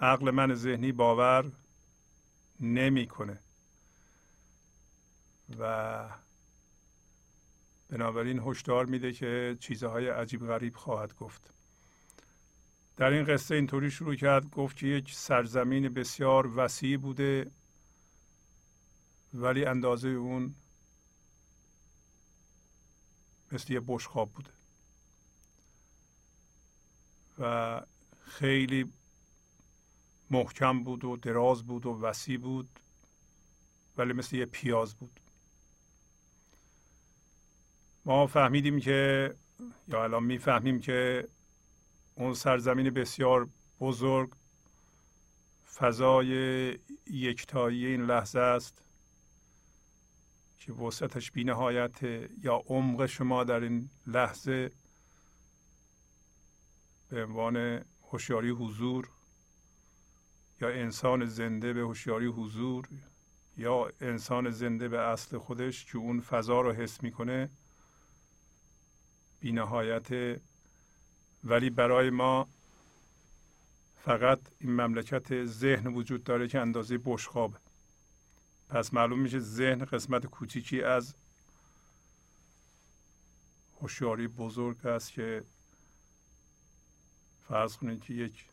عقل من ذهنی باور نمی‌کنه. و بنابراین هشدار میده که چیزهای عجیب غریب خواهد گفت. در این قصه اینطوری شروع کرد گفت که یک سرزمین بسیار وسیع بوده ولی اندازه اون مثل یه بشخاب بوده. و خیلی محکم بود و دراز بود و وسیع بود ولی مثل یه پیاز بود. ما فهمیدیم که یا الان می‌فهمیم که اون سرزمین بسیار بزرگ فضای یکتایی این لحظه است که وسطش بینهایت یا عمق شما در این لحظه به عنوان هوشیاری حضور یا انسان زنده به هوشیاری حضور یا انسان زنده به اصل خودش که اون فضا رو حس می‌کنه بینهایت ولی برای ما فقط این مملکت ذهن وجود داره که اندازه بشخابه پس معلوم میشه ذهن قسمت کوچیکی از هوشیاری بزرگ است که فرض کنید که یک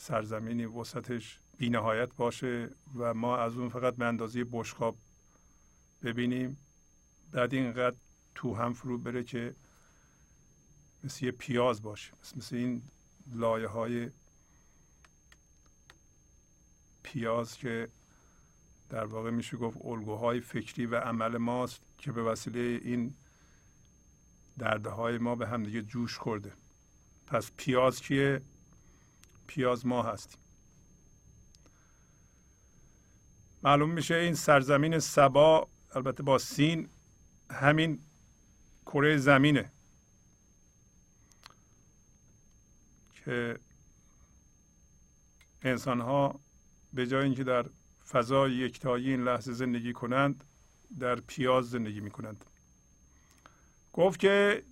سرزمینی وسطش بینهایت باشه و ما از اون فقط به اندازه بشخاب ببینیم. بعد اینقدر تو هم فرو بره که مثل یه پیاز باشه مثل, این لایه های پیاز که در واقع میشه گفت الگوهای فکری و عمل ماست که به وسیله این درده های ما به هم دیگه جوش خورده. پس پیاز کیه؟ پیاز ما هستیم. معلوم میشه این سرزمین سبا البته با سین همین کره زمینه. که انسان ها به جای اینکه در فضای یکتایی این لحظه زندگی کنند در پیاز زندگی می کنند گفت که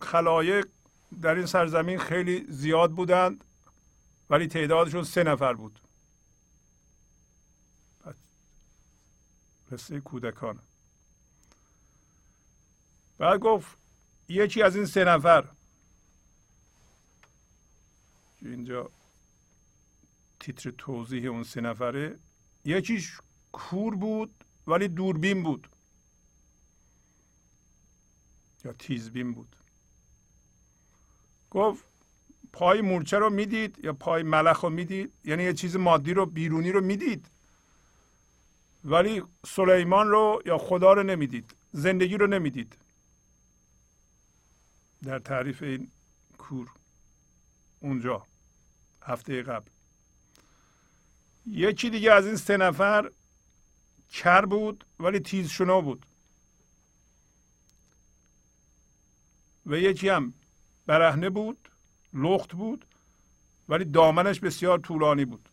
خلایق در این سرزمین خیلی زیاد بودند. ولی تعدادشون سه نفر بود. قصه کودکان. بعد گفت یکی از این سه نفر. که اینجا تیتر توضیح اون سه نفره. یکیش کور بود ولی دوربین بود. یا تیزبین بود. گفت پای مورچه رو می‌دید یا پای ملخ رو می‌دید؟ یعنی یه چیز مادی رو بیرونی رو می‌دید. ولی سلیمان رو یا خدا رو نمی‌دید. زندگی رو نمی‌دید. در تعریف این کور. اونجا هفته قبل. یکی دیگه از این سه نفر کر بود ولی تیز شنو بود. و یکی هم برهنه بود. لخت بود ولی دامنش بسیار طولانی بود.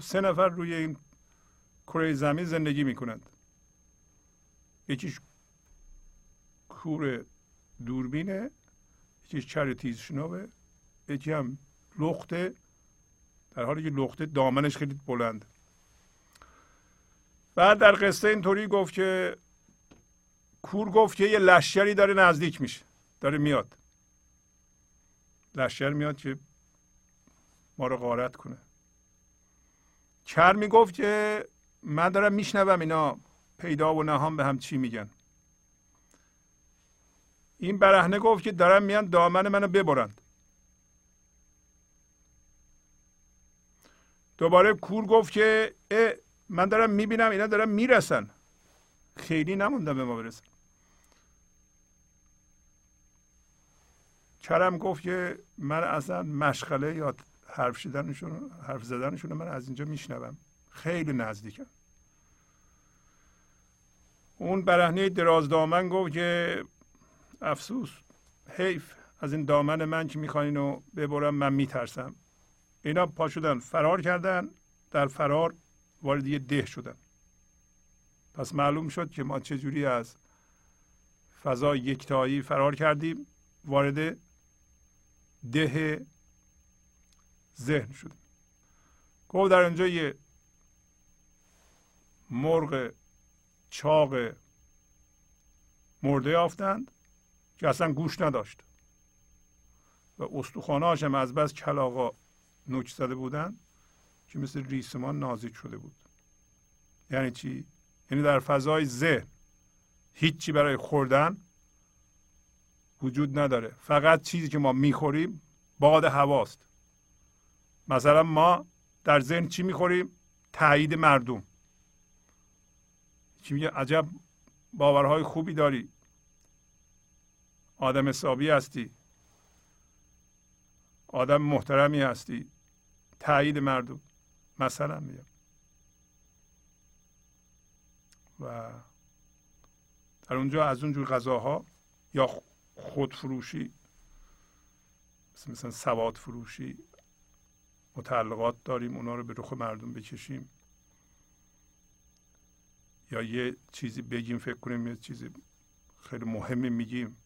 سه نفر روی این کره زمین زندگی می‌کنند. یکیش کور دوربینه یکیش چر تیزشنوه یکی هم لخته. در حالی که لخته دامنش خیلی بلند. بعد در قصه اینطوری گفت که کور گفت که یه لشکری داره نزدیک میشه. داره میاد. لشکر میاد که ما رو غارت کنه. چر می‌گفت که من دارم میشنوم اینا پیدا و نهان به هم چی میگن. این برهنه گفت که دارم میان دامن منو ببرند. دوباره کور گفت که من دارم می‌بینم اینا دارم می‌رسن. خیلی نموندم به ما برسن. چرم گفت که من اصلا مشغله یا حرف شدنشون حرف زدنشون من از اینجا میشنوم. خیلی نزدیکم. اون برهنه دراز دامن گفت که افسوس حیف از این دامن من که می‌خواین رو ببرم من میترسم. اینا پا شدن فرار کردن در فرار وارد یه ده شدن. پس معلوم شد که ما چجوری از فضای یکتایی فرار کردیم وارد ده ذهن شدیم. گفت در اینجا یه مرغ چاق مرده یافتند که اصلا گوش نداشت. و استخواناش هم از بس کلاقا نوچ زده بودن که مثل ریسمان نازک شده بود. یعنی چی؟ یعنی در فضای ذهن هیچی برای خوردن وجود نداره. فقط چیزی که ما می‌خوریم باد هواست. مثلا ما در ذهن چی می‌خوریم؟ تایید مردم. چی میگه؟ عجب باورهای خوبی داری. آدم حسابی هستی. آدم محترمی هستی. تایید مردم. مثلا میگم و در اونجا از اونجور غذاها یا خودفروشی مثل مثلا سواد فروشی متعلقات داریم اونا رو به رخ مردم بکشیم. یا یه چیزی بگیم فکر کنیم یه چیزی خیلی مهمی میگیم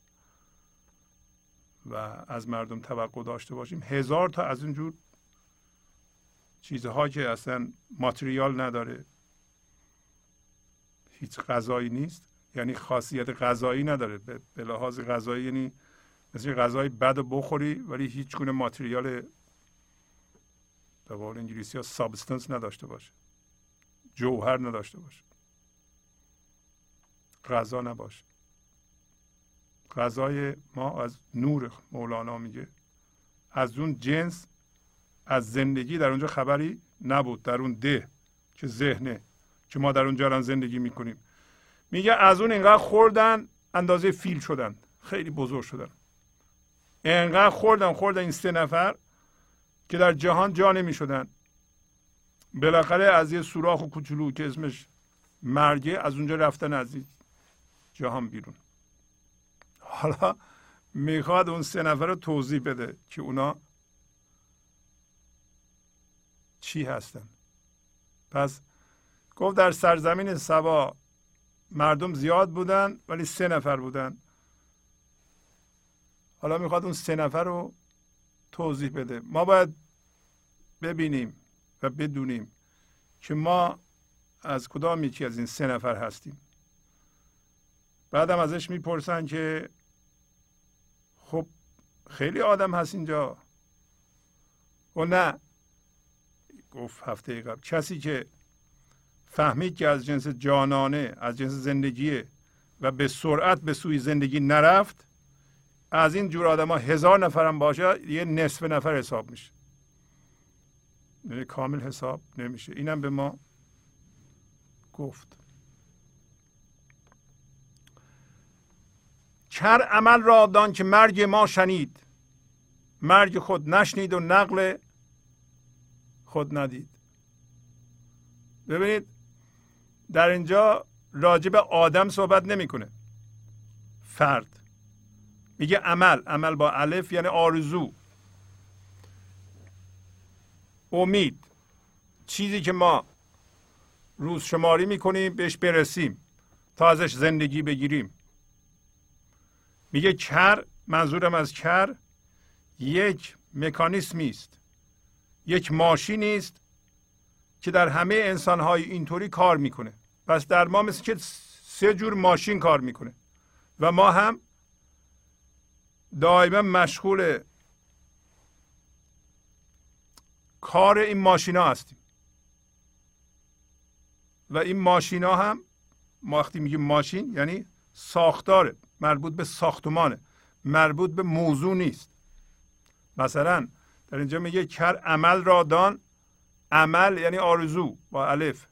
و از مردم توقع داشته باشیم. هزار تا از اینجور چیزها که اصلا ماتریال نداره هیچ غذایی نیست. یعنی خاصیت غذایی نداره. به لحاظ غذایی یعنی مثل غذای بد بخوری ولی هیچ گونه ماتریال به قول انگلیسی ها substance نداشته باشه. جوهر نداشته باشه. غذا نباشه. غذای ما از نور مولانا میگه. از اون جنس از زندگی در اونجا خبری نبود. در اون ده که ذهنه که ما در اونجا الان زندگی می‌کنیم. میگه از اون اینقدر خوردن اندازه فیل شدن. خیلی بزرگ شدن. اینقدر خوردن خوردن این سه نفر که در جهان جا نمی شدن. بالاخره از یه سوراخ کوچولو که اسمش مرگه از اونجا رفتن از این جهان بیرون. حالا می‌خواد اون سه نفر رو توضیح بده که اونا چی هستن. پس گفت در سرزمین سبا مردم زیاد بودن ولی سه نفر بودن. حالا می‌خواد اون سه نفر رو توضیح بده. ما باید ببینیم و بدونیم که ما از کدام یکی از این سه نفر هستیم. بعدم ازش می‌پرسن که خب خیلی آدم هست اینجا. و نه. گفت هفته قبل. کسی که فهمید که از جنس جانانه از جنس زندگیه و به سرعت به سوی زندگی نرفت از این جور آدم ها هزار نفرم باشه یه نصف نفر حساب میشه. یعنی کامل حساب نمیشه. اینم به ما گفت. چر عمل را دان که مرگ ما شنید. مرگ خود نشنید و نقل خود ندید. ببینید در اینجا راجب آدم صحبت نمی‌کنه. فرد. میگه عمل. عمل با الف یعنی آرزو. امید. چیزی که ما روز شماری می‌کنیم بهش برسیم. تا ازش زندگی بگیریم. میگه کر منظورم از کر یک مکانیسمی است. یک ماشینی است که در همه انسان های اینطوری کار می‌کنه. پس در ما مثل که سه جور ماشین کار می‌کنه. و ما هم دائما مشغول کار این ماشینا هستیم. و این ماشینا هم ما وقتی میگیم ماشین یعنی ساختاره مربوط به ساختمانه. مربوط به موضوع نیست. مثلا در اینجا میگه کر عمل را دان. عمل یعنی آرزو با الف.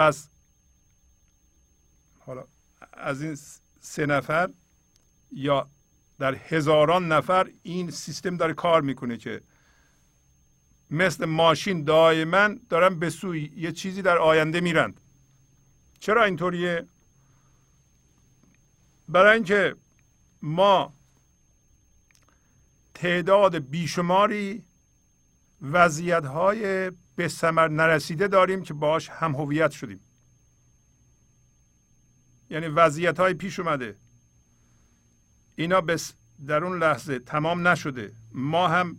پس حالا از این سه نفر یا در هزاران نفر این سیستم داره کار می‌کنه که مثل ماشین دائما دارن به سوی یه چیزی در آینده میرند. چرا اینطوریه؟ برای اینکه ما تعداد بیشماری وضعیت های به ثمر نرسیده داریم که باش هم هویت شدیم. یعنی وضعیت های پیش اومده. اینا در اون لحظه تمام نشده. ما هم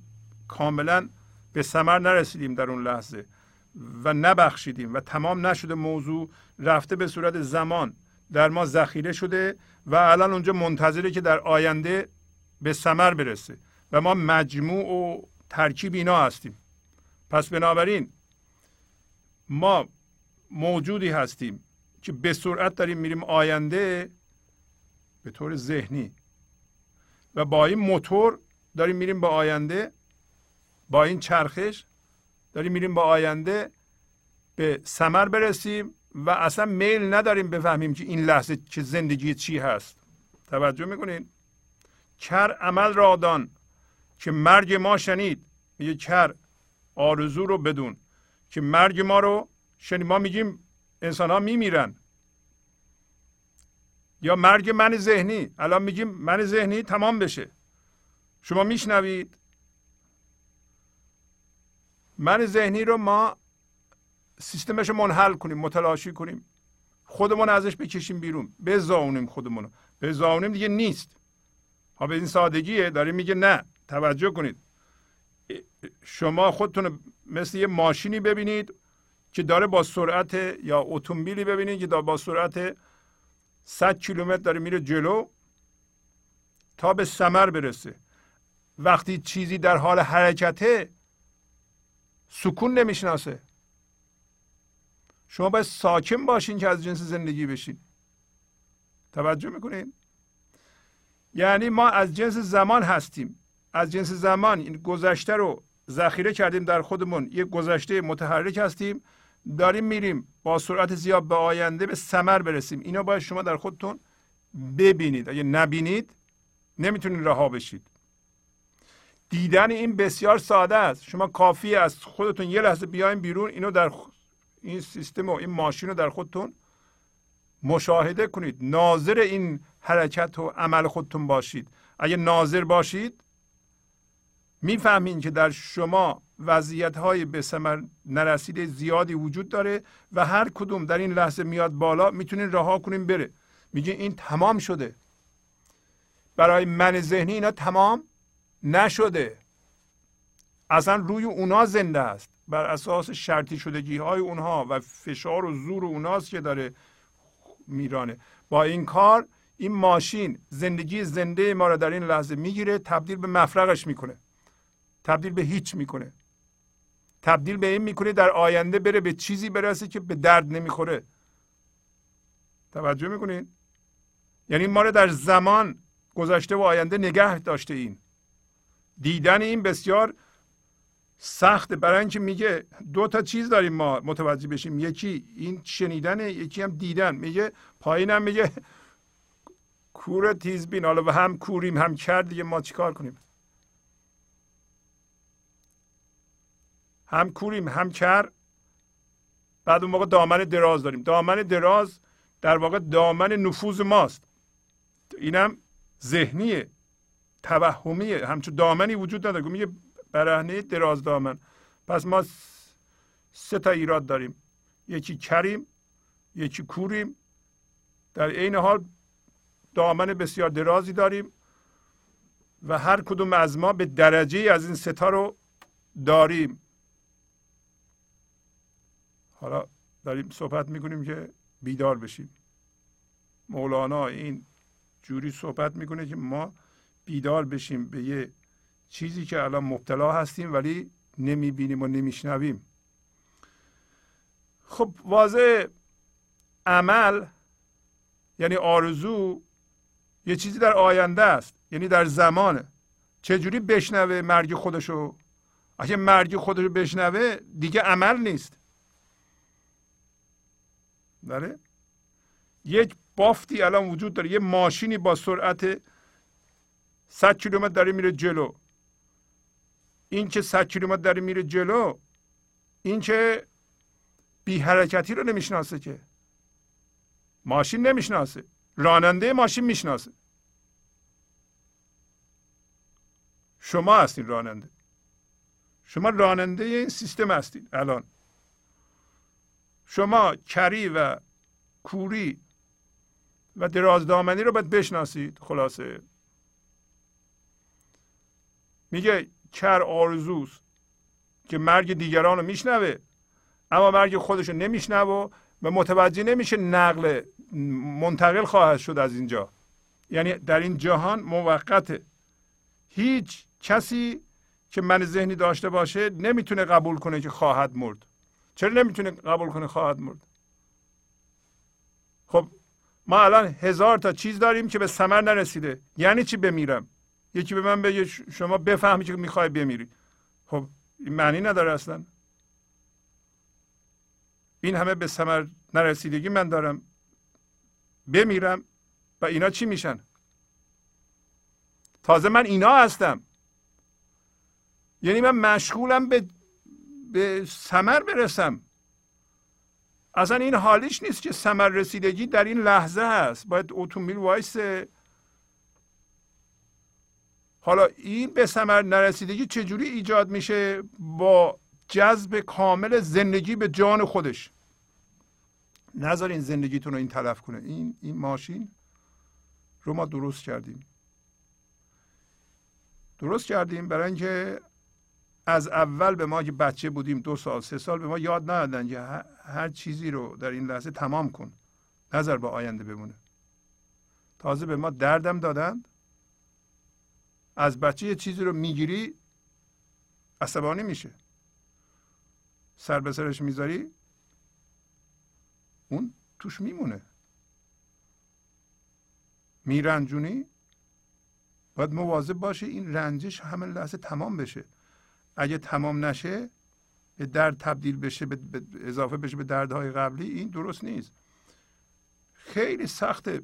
کاملا به ثمر نرسیدیم در اون لحظه و نبخشیدیم و تمام نشده موضوع رفته به صورت زمان. در ما ذخیره شده و الان اونجا منتظره که در آینده به ثمر برسه و ما مجموع و ترکیب اینا هستیم. پس بنابراین ما موجودی هستیم که به سرعت داریم میریم آینده به طور ذهنی. و با این موتور داریم میریم به آینده با این چرخش داریم میریم با آینده به سمر برسیم و اصلا میل نداریم بفهمیم که این لحظه که زندگی چی هست. توجه می‌کنین؟ کر عمل را دان که مرگ ما شنید. میگه کر آرزو رو بدون که مرگ ما رو شنید ما میگیم انسان ها میمیرن. یا مرگ من ذهنی. الان میگیم من ذهنی تمام بشه. شما میشنوید؟ من ذهنی رو ما سیستمش رو منحل کنیم متلاشی کنیم. خودمون ازش بکشیم بیرون. بزاونیم خودمون رو. بزاونیم دیگه نیست. ها به این سادگیه. داره میگه نه. توجه کنید. شما خودتون مثل یه ماشینی ببینید که داره با سرعت یا اتومبیلی ببینید که داره با سرعت 100 کیلومتر داره میره جلو تا به سمر برسه. وقتی چیزی در حال حرکته سکون نمی‌شناسه. شما باید ساکن باشین که از جنس زندگی بشین. توجه می‌کنین؟ یعنی ما از جنس زمان هستیم. از جنس زمان این گذشته رو ذخیره کردیم در خودمون. یک گذشته متحرک هستیم داریم میریم با سرعت زیاد به آینده به سمر برسیم. اینا باید شما در خودتون ببینید. اگه نبینید نمی‌تونید رها بشید. دیدن این بسیار ساده است. شما کافی از خودتون یه لحظه بیاین بیرون اینو در این سیستم و این ماشین رو در خودتون مشاهده کنید. ناظر این حرکت و عمل خودتون باشید. اگه ناظر باشید می‌فهمین که در شما وضعیت های به ثمر نرسیده زیادی وجود داره و هر کدوم در این لحظه میاد بالا می‌تونین رها کنین بره. میگه این تمام شده. برای من ذهنی اینا تمام نشده. اصلا روی اونا زنده است. بر اساس شرطی شدگی های اونها و فشار و زور اوناست که داره میرانه. با این کار این ماشین زندگی زنده ما رو در این لحظه می‌گیره تبدیل به مفرقش می‌کنه. تبدیل به هیچ می‌کنه. تبدیل به این می‌کنه در آینده بره به چیزی برسه که به درد نمی‌خوره. توجه می‌کنین؟ یعنی ما رو در زمان گذشته و آینده نگه داشته این دیدن این بسیار سخته. برای اینکه میگه دو تا چیز داریم ما متوجه بشیم. یکی این شنیدن یکی هم دیدن. میگه پایینم میگه کور تیزبین. حالا هم کوریم هم کرد دیگه. ما چیکار کنیم؟ هم کوریم هم کر بعد اون موقع دامن دراز داریم. دامن دراز در واقع دامن نفوذ ماست. اینم ذهنیه توهمیه. همچون دامنی وجود نداره. میگه برهنه دراز دامن. پس ما سه تا ایراد داریم. یکی کریم یکی کوریم. در عین حال دامن بسیار درازی داریم و هر کدوم از ما به درجه از این ستا رو داریم. حالا داریم صحبت می‌کنیم که بیدار بشیم. مولانا این جوری صحبت می‌کنه که ما بیدار بشیم به یه چیزی که الان مبتلا هستیم ولی نمی‌بینیم و نمیشنویم. خب واضح عمل یعنی آرزو یه چیزی در آینده است یعنی در زمانه. چجوری بشنوه مرگ خودشو؟ اگه مرگ خودشو بشنوه دیگه عمل نیست. داره یک بافتی الان وجود داره. یه ماشینی با سرعت 100 کیلومتر داره میره جلو. این که 100 کیلومتر داره میره جلو این که بی حرکتی رو نمی‌شناسه که. ماشین نمی‌شناسه. راننده ماشین می‌شناسه. شما هستین راننده. شما راننده این سیستم هستید الان. شما کری و کوری و درازدامنی رو باید بشناسید خلاصه. میگه کر آرزوست که مرگ دیگران رو میشنوه اما مرگ خودش رو نمیشنوه و متوجه نمیشه نقل منتقل خواهد شد از اینجا. یعنی در این جهان موقته. هیچ کسی که من ذهنی داشته باشه نمی‌تونه قبول کنه که خواهد مرد. چرا نمی‌تونه قبول کنه خواهد مرد؟ خب ما الان هزار تا چیز داریم که به ثمر نرسیده. یعنی چی بمیرم؟ یکی به من بگه شما بفهمی که می‌خوای بمیری. خب این معنی نداره اصلا. این همه به ثمر نرسیدگی من دارم. بمیرم و اینا چی میشن؟ تازه من اینا هستم. یعنی من مشغولم به به ثمر برسم. اصلا این حالیش نیست که ثمر رسیدگی در این لحظه هست. باید اتومبیل وایسه. حالا این به ثمر نرسیدگی چجوری ایجاد میشه با جذب کامل زندگی به جان خودش؟ نذارین زندگیتون رو این تلف کنه. این این ماشین رو ما درست کردیم. درست کردیم برای اینکه از اول به ما که بچه بودیم دو سال سه سال به ما یاد ندادن که هر چیزی رو در این لحظه تمام کن. نظر به آینده بمونه. تازه به ما دردم دادن از بچه یه چیزی رو می‌گیری عصبانی میشه. سر به سرش می‌ذاری اون توش میمونه. میرنجونی باید مواظب باشه این رنجش همه لحظه تمام بشه. اگه تمام نشه به درد تبدیل بشه به اضافه بشه به دردهای قبلی این درست نیست. خیلی سخته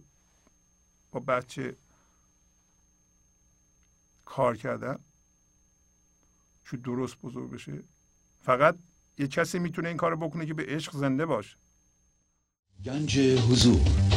با بچه کار کردن. چون درست بزرگ بشه. فقط یه کسی می‌تونه این کار بکنه که به عشق زنده باشه. گنج حضور.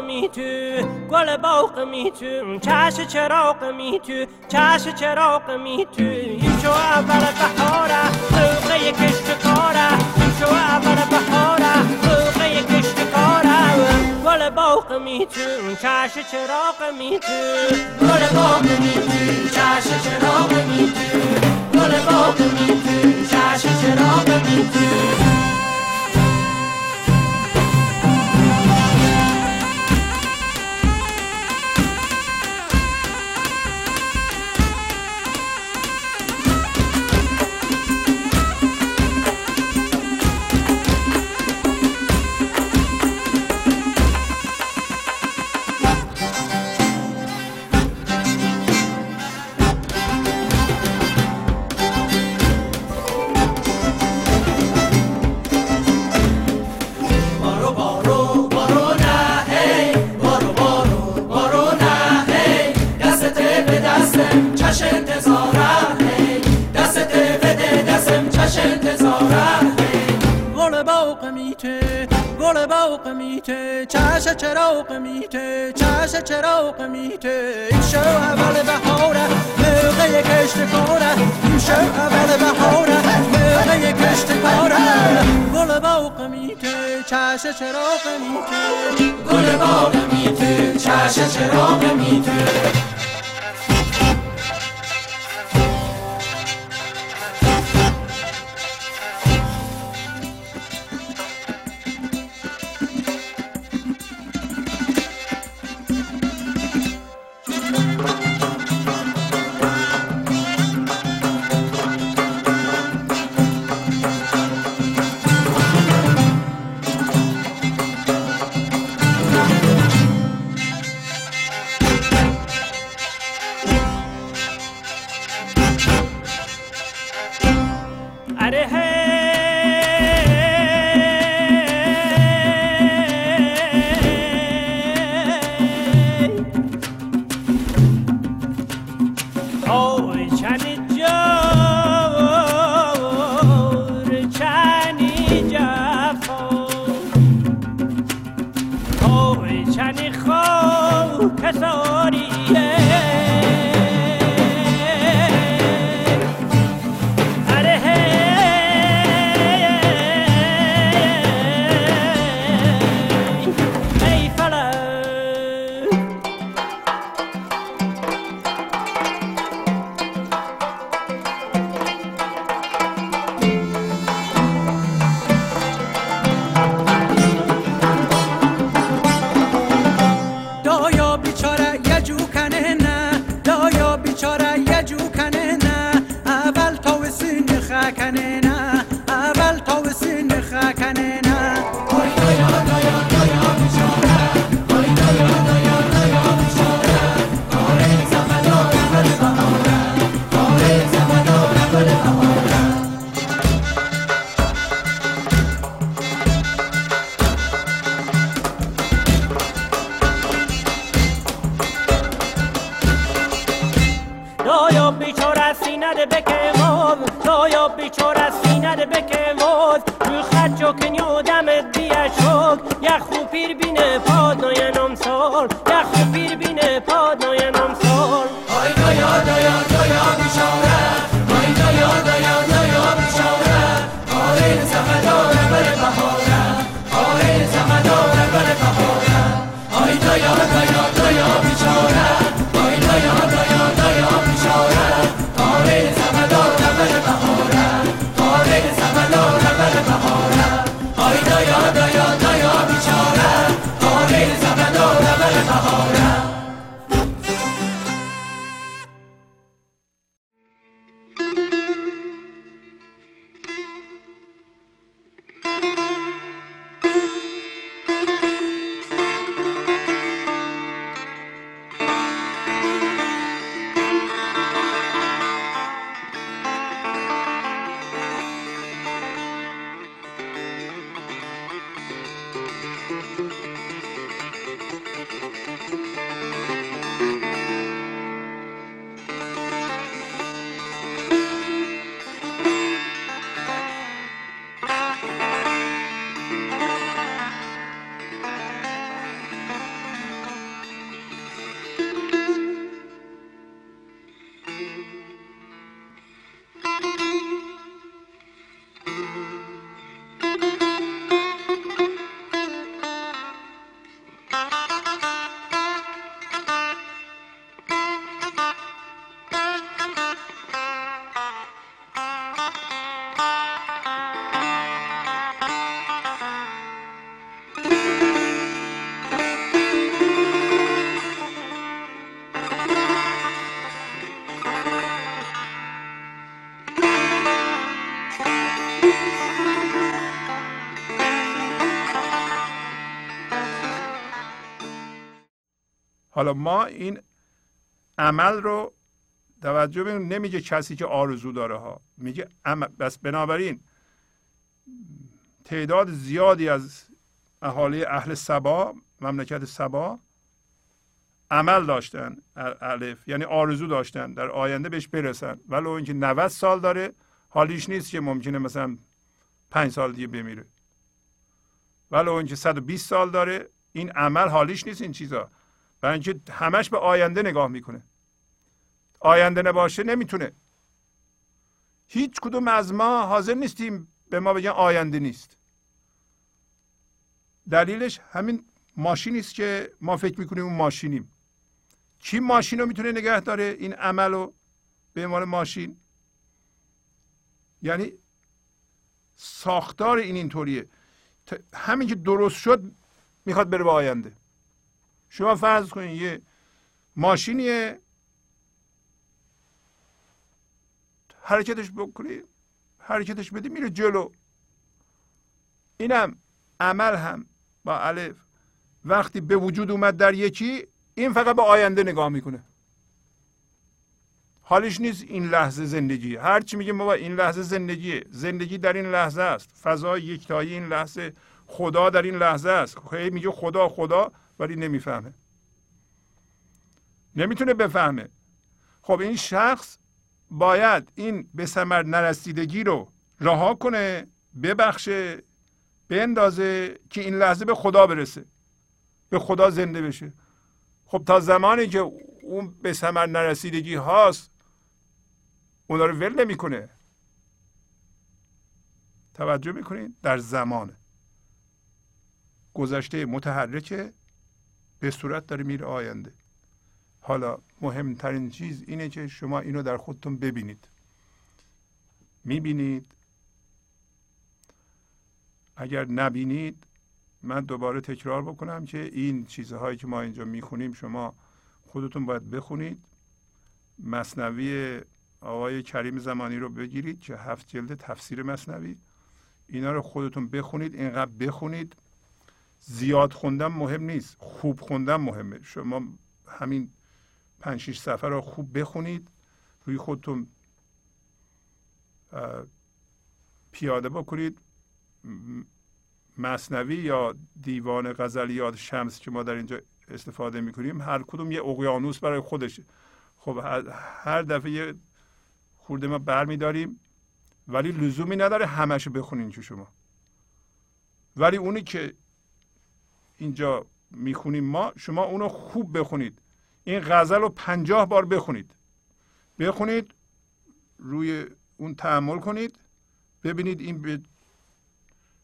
می تو گل باغ می تو چش چراغ می تو چش چراغ می تو این شو اول بهاره روغه کشت کاره این شو اول بهاره روغه کشت کاره گل باغ می تو چش چراغ می تو گل باغ می تو چش چراغ می تو گل باغ می تو چش چراغ می تو چراغ میته چش چراغ میته. این شو اول بهاره موقع کشت کاره. این شو اول بهاره موقع کشت کاره. گل باغ میته چش چراغ میته. گل باغ میته چش چراغ میته. چنی خاک کساریه ما این عمل رو توجه ببین نمیگه کسی که آرزو داره ها. میگه بس بنابراین تعداد زیادی از اهالی اهل سبا مملکت سبا عمل داشتن الف. یعنی آرزو داشتن در آینده بهش برسن. ولو اینکه 90 سال داره حالیش نیست که ممکنه مثلا 5 سال دیگه بمیره. ولو اینکه 120 سال داره این عمل حالیش نیست این چیزا. برای اینکه همش به آینده نگاه می‌کنه. آینده نباشه نمی‌تونه. هیچ کدوم از ما حاضر نیستیم به ما بگن آینده نیست. دلیلش همین ماشینی است که ما فکر می‌کنیم اون ماشینیم. کی ماشین رو می‌تونه نگه داره؟ این عمل رو به عنوان ماشین. یعنی ساختار این اینطوریه همین که درست شد می‌خواد بره به آینده. شما فرض کنید یه ماشینیه. حرکتش بکنید حرکتش بدی میره جلو. اینم عمل هم با الف. وقتی به وجود اومد در یکی این فقط به آینده نگاه می‌کنه. حالش نیست این لحظه زندگی. هر چی میگه ما با این لحظه زندگیه. زندگی در این لحظه است. فضای یکتایی این لحظه. خدا در این لحظه است. خیلی میگه خدا خدا. ولی نمی‌فهمه. نمی‌تونه بفهمه. خب این شخص باید این به ثمر نرسیدگی رو رها کنه ببخشه بندازه که این لحظه به خدا برسه به خدا زنده بشه. خب تا زمانی که اون به ثمر نرسیدگی هاست اونا رو ول نمی‌کنه. توجه می‌کنید در زمان گذشته متحرکه. به صورت داره میره آینده. حالا مهمترین چیز اینه که شما اینو در خودتون ببینید. می‌بینید؟ اگر نبینید من دوباره تکرار بکنم که این چیزهایی که ما اینجا می‌خونیم شما خودتون باید بخونید. مصنوی آقای کریم زمانی رو بگیرید که هفت جلد تفسیر مصنوی. اینا رو خودتون بخونید اینقدر بخونید. زیاد خوندن مهم نیست. خوب خوندن مهمه. شما همین پنج شیش صفحه رو خوب بخونید. روی خودتون پیاده بکنید. مصنوی یا دیوان غزلیات شمس که ما در اینجا استفاده می‌کنیم هر کدوم یه اقیانوس برای خودشه. خب هر دفعه یه خورده ما برمیداریم ولی لزومی نداره همشو بخونین که شما. ولی اونی که اینجا می‌خونیم ما شما اونو خوب بخونید. این غزل رو پنجاه بار بخونید. بخونید روی اون تحمل کنید. ببینید این به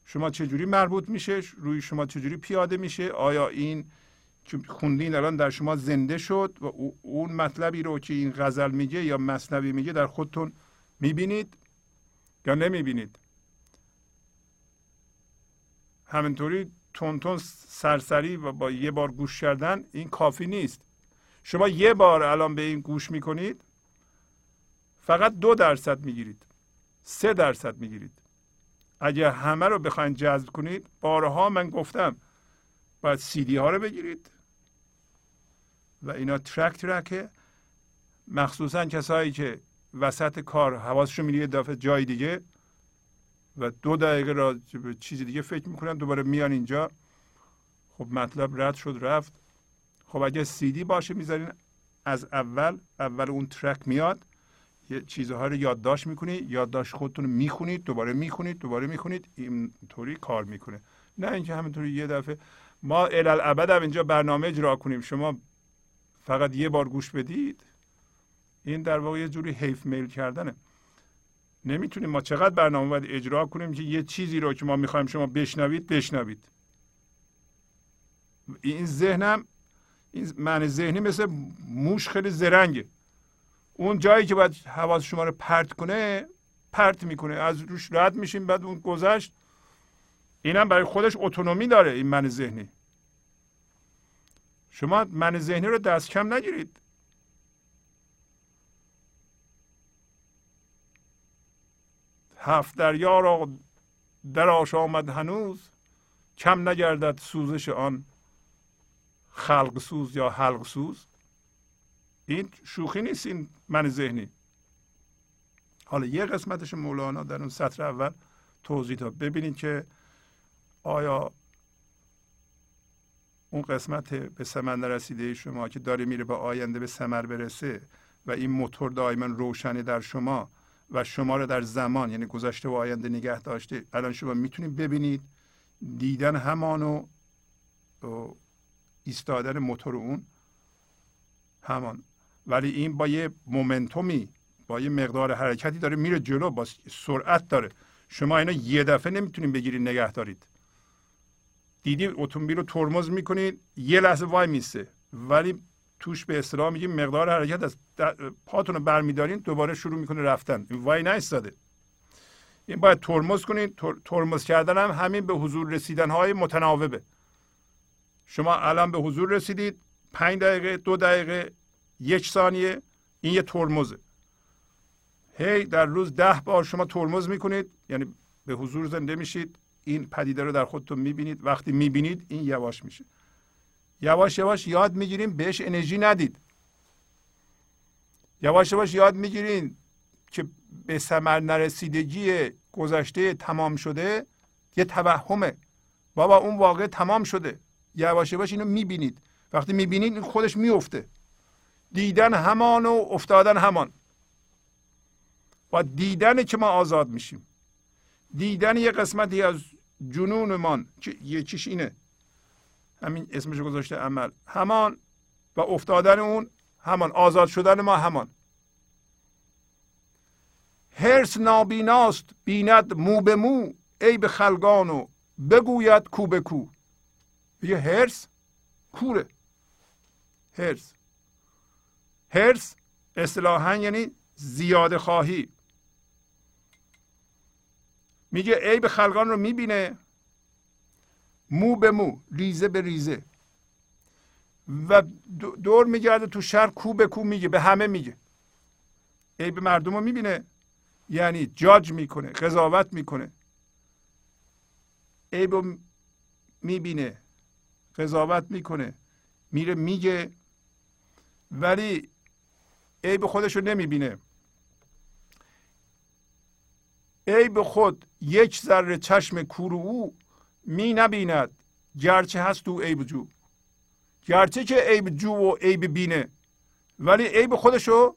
شما چجوری مربوط میشه روی شما چجوری پیاده میشه آیا این که خوندین الان در شما زنده شد و اون مطلبی رو که این غزل میگه یا مصنوی میگه در خودتون می‌بینید یا نمی‌بینید؟ همینطوری تون سرسری و با یه بار گوش کردن این کافی نیست. شما یه بار الان به این گوش می‌کنید فقط دو درصد می‌گیرید سه درصد می‌گیرید. اگر همه رو بخواید جذب کنید بارها من گفتم باید سیدی ها رو بگیرید. و اینا ترک ترکه. مخصوصا کسایی که وسط کار حواسشون میره دفعه جای دیگه و دو دقیقه را به چیز دیگه فکر می‌کنن دوباره میان اینجا. خب مطلب رد شد رفت. خب اگه سیدی باشه می‌ذارین از اول اول اون ترک میاد. یه چیزها رو یادداشت می‌کنید یادداشت خودتون می‌خونید دوباره می‌خونید دوباره می‌خونید. اینطوری کار می‌کنه. نه اینکه همینطوری یه دفعه. ما الالعبد هم اینجا برنامه اجرا کنیم. شما فقط یه بار گوش بدید. این در واقع یه جوری حیف میل کردنه. نمی‌تونیم ما چقدر برنامه باید اجرا کنیم که یه چیزی رو که ما می‌خوایم شما بشنوید بشنوید. این ذهنم این معنی ذهنی مثل موش خیلی زرنگه. اون جایی که باید حواس شما رو پرت کنه پرت می‌کنه. از روش رد میشیم بعد اون گذشت. اینم برای خودش اتونومی داره این من ذهنی. شما من ذهنی رو دست کم نگیرید. هفت دریا را در آمد هنوز کم نگردد سوزش آن خلق سوز یا حلق سوز. این شوخی نیست این من ذهنی. حالا یه قسمتش مولانا در اون سطر اول توضیح داد. ببینید که آیا اون قسمت به ثمر نرسیده شما که داره میره به آینده به ثمر برسه و این موتور دائما روشنه در شما و شما رو در زمان یعنی گذشته و آینده نگه داشته. الان شما می‌تونید ببینید دیدن همانو ایستادن موتور اون همان. ولی این با یه مومنتومی با یه مقدار حرکتی داره میره جلو با سرعت داره. شما اینا یه دفعه نمی‌تونید بگیرید نگه دارید. دیدی اتومبیل رو ترمز می‌کنید یه لحظه وای میسته ولی توش به اصطلاح میگیم مقدار حرکت از پاتون رو برمیدارین دوباره شروع می‌کنه رفتن. این وای نیستاده این باید ترمز کنید ترمز کردن هم همین به حضور رسیدن های متناوبه. شما الان به حضور رسیدید پنج دقیقه دو دقیقه یک ثانیه این یه ترمزه. هی در روز ده بار شما ترمز می‌کنید یعنی به حضور زنده میشید. این پدیده رو در خودتون می‌بینید. وقتی می‌بینید این یواش میشه. یواش یواش یاد می‌گیریم بهش انرژی ندید. یواش یواش یاد می‌گیرین که به ثمر نرسیدگی گذشته تمام شده یه توهمه. بابا اون واقع تمام شده. یواش یواش اینو می‌بینید. وقتی می‌بینید خودش میفته دیدن همان و افتادن همان. با دیدن که ما آزاد میشیم. دیدن یه قسمتی از جنونمان که یکیش اینه. همین اسمش گذاشته عمل. همان و افتادن اون همان آزاد شدن ما همان. هرس نابیناست بیند مو به مو ای به خلقان و بگوید کو به کو. یه هرس؟ کوره. هرس. هرس اصطلاحا یعنی زیاده خواهی. میگه عیب خلقان رو می‌بینه. مو به مو ریزه به ریزه. و دور میگرده تو شهر کو به کو میگه به همه میگه. عیب مردم رو می‌بینه. یعنی جاج می‌کنه قضاوت می‌کنه. عیب رو می‌بینه قضاوت می‌کنه. میره میگه. ولی عیب خودش رو نمی‌بینه. عیب خود یک ذره چشم کور او می نبیند گرچه هست او عیب جو. گرچه که عیب جو و عیب بینه ولی عیب خودشو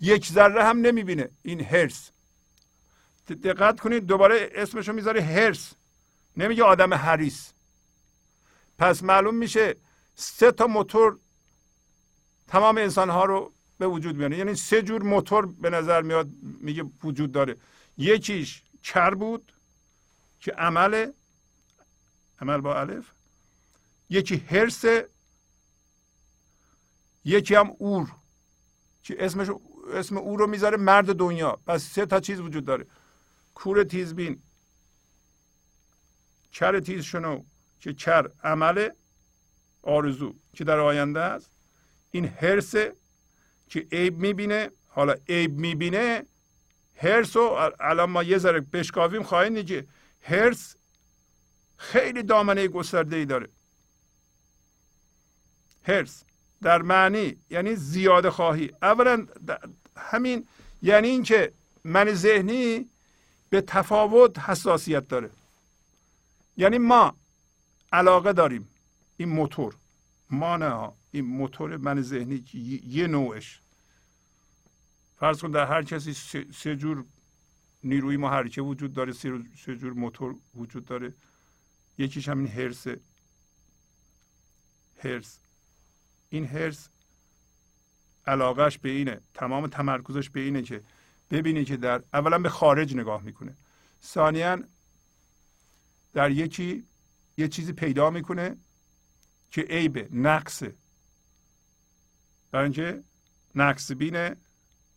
یک ذره هم نمی‌بینه. این هرس دقت کنید دوباره اسمشو می‌ذاره هرس نمیگه آدم هریس پس معلوم میشه سه تا موتور تمام انسان ها رو به وجود میاره یعنی سه جور موتور به نظر میاد میگه وجود داره. یکیش کر بود که عمل عمل با الف یکی هرس یکی هم اور که اسمش اسم او رو می‌ذاره مرد دنیا. پس سه تا چیز وجود داره. کور تیزبین کر تیز شنو که کر عمل آرزو که در آینده است. این هرس که عیب می‌بینه حالا عیب می‌بینه هرس رو الان ما یه ذره بشکافیم خواهیم که هرس خیلی دامنه گسترده ای داره. هرس در معنی یعنی زیاده خواهی. اولا همین یعنی اینکه من ذهنی به تفاوت حساسیت داره. یعنی ما علاقه داریم این موتور. ما نه این موتور من ذهنی یه نوعش. فرض کن در هر کسی سه جور نیروی محرکه وجود داره سه جور موتور وجود داره. یکیش همین هرس. هرس. این هرس علاقهش به اینه. تمام تمرکزش به اینه که ببینه که در اولا به خارج نگاه می‌کنه. ثانیا در یکی یه چیزی پیدا می‌کنه که عیبه نقصه. برای اینکه نقص بینه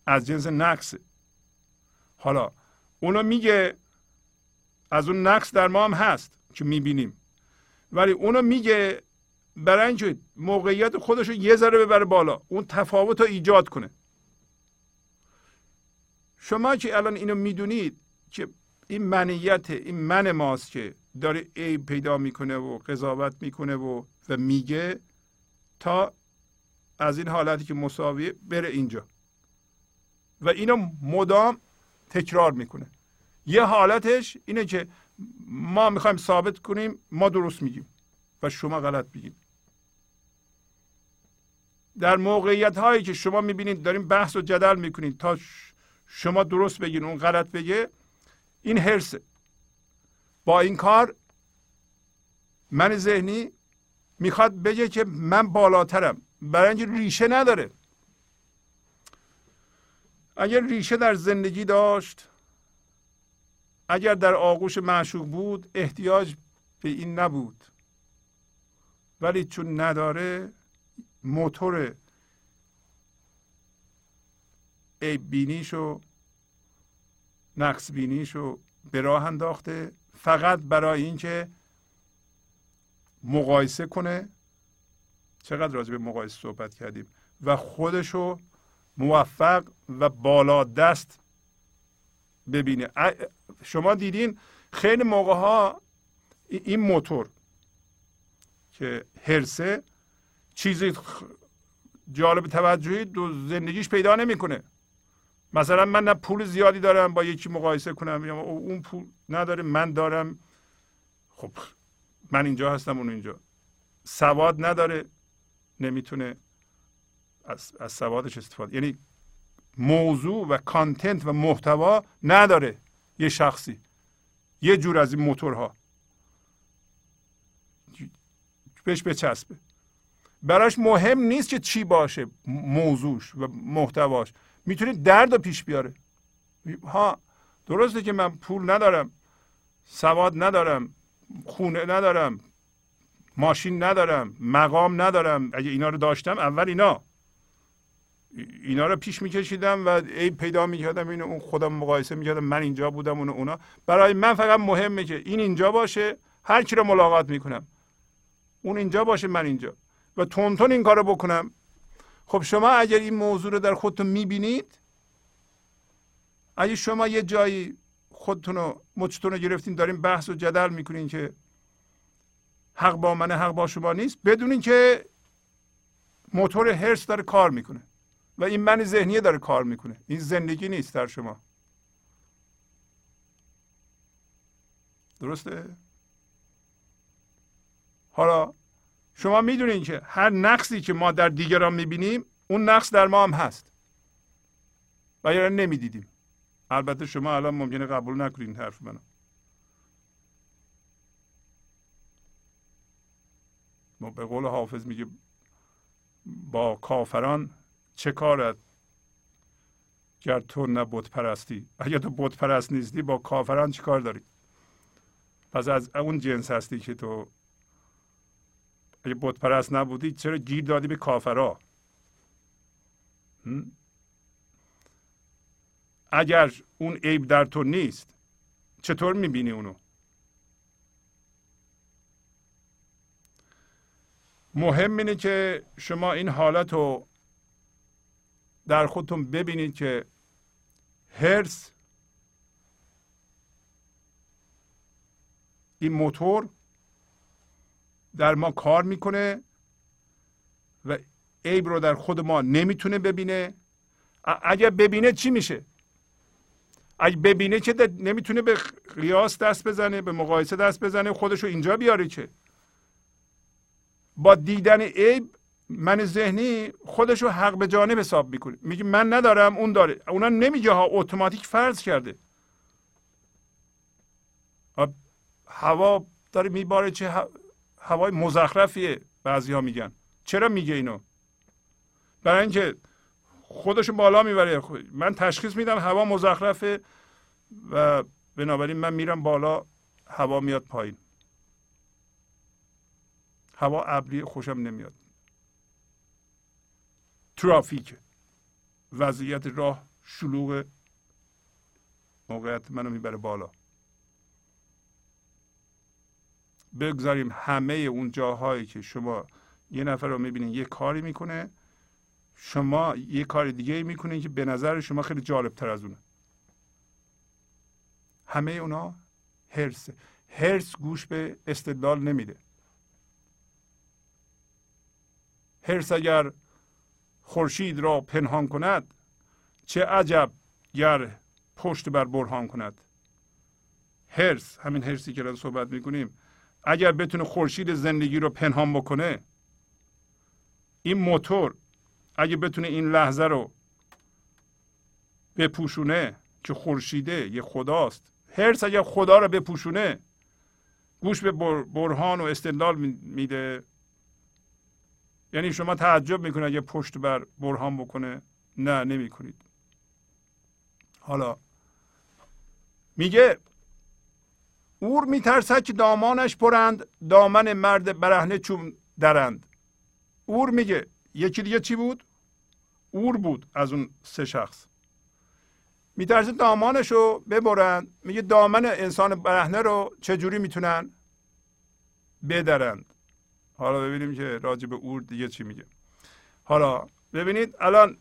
از جنس نقصه. حالا اونو میگه از اون نقص در ما هم هست که می‌بینیم. ولی اونو میگه برای اینکه موقعیت خودش رو یه ذره ببره بالا اون تفاوت رو ایجاد کنه. شما که الان اینو می‌دونید که این منیت این من ماست که داره عیب پیدا می‌کنه و قضاوت می‌کنه و و میگه تا از این حالتی که مساویه بره اینجا. و اینو مدام تکرار می‌کنه. یه حالتش اینه که ما می‌خوایم ثابت کنیم ما درست میگیم و شما غلط میگیم در موقعیت هایی که شما می‌بینید داریم بحث و جدل می‌کنید تا شما درست بگین اون غلط بگه این هرسه با این کار من ذهنی می‌خواد بگه که من بالاترم. برای اینکه ریشه نداره. اگر ریشه در زندگی داشت اگر در آغوش معشوق بود احتیاج به این نبود. ولی چون نداره موتور عیب بینیش و نقص بینیش رو به راه انداخته فقط برای اینکه مقایسه کنه. چقدر راجع به مقایسه صحبت کردیم؟ و خودشو موفق و بالا دست ببینه. شما دیدین خیلی موقع ها این موتور که هرسه چیزی جالب توجهی دو زندگیش پیدا نمی‌کنه. مثلا من نه پول زیادی دارم با یکی مقایسه کنم یا اون پول نداره من دارم. خب من اینجا هستم اون اینجا. سواد نداره نمی‌تونه از, از سوادش استفاده یعنی موضوع و کانتنت و محتوا نداره یه شخصی. یه جور از این موتورها. بهش بچسبه. براش مهم نیست که چی باشه موضوعش و محتواش. می‌تونه درد رو پیش بیاره. ها درسته که من پول ندارم سواد ندارم خونه ندارم ماشین ندارم مقام ندارم. اگه اینا رو داشتم اول اینا. اینا رو پیش میکشیدم و ای پیدا می‌کردم اینو اون خودم مقایسه می‌کردم من اینجا بودم اون اونا. برای من فقط مهمه که این اینجا باشه هر کی رو ملاقات می‌کنم. اون اینجا باشه من اینجا. و تون این کارو بکنم. خب شما اگر این موضوع رو در خودتون می‌بینید اگه شما یه جایی خودتون رو مچتون رو گرفتین دارین بحث و جدل می‌کنین که حق با من حق با شما نیست بدونین که موتور هرس داره کار می‌کنه. و این من ذهنیه داره کار می‌کنه. این زندگی نیست در شما. درسته؟ حالا شما می‌دونین که هر نقصی که ما در دیگران می‌بینیم اون نقص در ما هم هست. و یا نمی‌دیدیم. البته شما الان ممکنه قبول نکنید حرف منو. ما به قول حافظ میگه با کافران چه کارت؟ گر تو نه بت پرستی اگر تو بت پرست نیستی با کافران چه کار داری؟ پس از اون جنس هستی که تو اگه بت پرست نبودی چرا گیر دادی به کافرا؟ اگر اون عیب در تو نیست چطور می‌بینی اونو؟ مهم اینه که شما این حالت رو در خودتون ببینید که هرس این موتور در ما کار می‌کنه و عیب رو در خود ما نمی‌تونه ببینه. اگر ببینه چی میشه؟ اگه ببینه که نمی‌تونه به قیاس دست بزنه به مقایسه دست بزنه خودش رو اینجا بیاره که. با دیدن عیب من ذهنی خودش رو حق به جانب حساب می‌کنه. میگه من ندارم اون داره. اونا نمیگه ها اتوماتیک فرض کرده. هوا داره میباره چه هوای مزخرفیه بعضی ها میگن. چرا میگه اینو؟ برای اینکه خودشو بالا می‌بره. من تشخیص میدم هوا مزخرفه و بنابراین من میرم بالا هوا میاد پایین. هوا ابری خوشم نمیاد. ترافیک. وضعیت راه شلوغ موقعیت منو می‌بره بالا. بگذاریم همه اون جاهایی که شما یه نفر رو می‌بینین یه کاری می‌کنه شما یه کار دیگه می‌کنین که به نظر شما خیلی جالب تر از اونه. همه اونا هرسه هرس گوش به استدلال نمیده. هرس اگر خورشید را پنهان کند چه عجب گر پشت بر برهان کند. هرس همین هرسی که الان صحبت می‌کنیم اگر بتونه خورشید زندگی رو پنهان بکنه این موتور اگه بتونه این لحظه رو بپوشونه که خورشیده یه خداست هرس اگر خدا رو بپوشونه گوش به برهان و استدلال میده. یعنی شما تعجب می‌کنه اگه پشت بر برهان بکنه؟ نه نمی کنید حالا میگه اور میترسد که دامانش پرند دامن مرد برهنه چون درند. اور میگه یکی دیگه چی بود؟ اور بود از اون سه شخص. میترسه دامانش رو ببرند؟ میگه دامن انسان برهنه رو چجوری می‌تونن بدرند؟ حالا ببینیم که راجع به اور دیگه چی میگه. حالا ببینید الان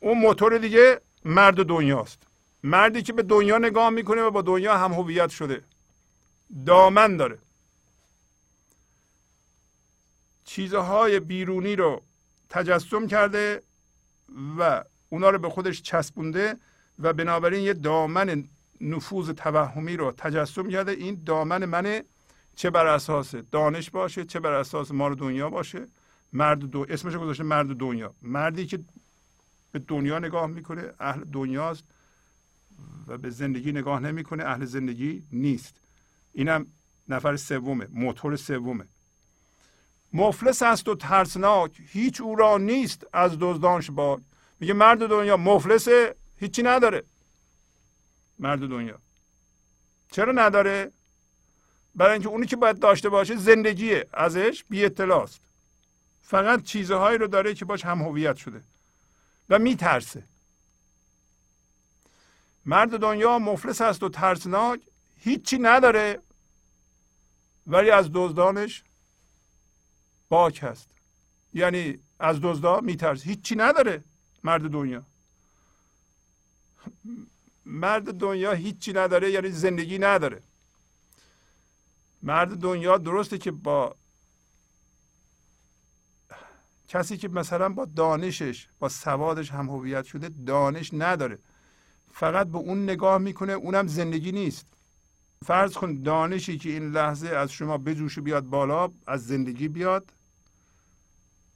اون موتور دیگه مرد دنیاست. مردی که به دنیا نگاه می‌کنه و با دنیا هم هویت شده. دامن داره. چیزهای بیرونی رو تجسم کرده و اونا رو به خودش چسبونده و بنابراین یه دامن نفوذ توهمی رو تجسم کرده. این دامن منه چه بر اساس دانش باشه چه بر اساس مال دنیا باشه. مرد دو اسمش گذاشته مرد دنیا. مردی که به دنیا نگاه می‌کنه اهل دنیاست و به زندگی نگاه نمی‌کنه اهل زندگی نیست. اینم نفر سومه موتور سومه. مفلس است و ترسناک هیچ او را نیست از دزدانش با میگه مرد دنیا مفلسه هیچی نداره. مرد دنیا. چرا نداره؟ برای اینکه اونی که باید داشته باشه زندگیه ازش بی اطلاعست فقط چیزهایی رو داره که باش هم هویت شده و میترسه. مرد دنیا مفلس است و ترسناک هیچی نداره ولی از دزدانش باک هست. یعنی از دزدا میترسه. هیچی نداره مرد دنیا. مرد دنیا هیچی نداره یعنی زندگی نداره. مرد دنیا درسته که با کسی که مثلا با دانشش با سوادش هم هویت شده دانش نداره. فقط به اون نگاه می‌کنه اونم زندگی نیست. فرض کن دانشی که این لحظه از شما بجوش بیاد بالا از زندگی بیاد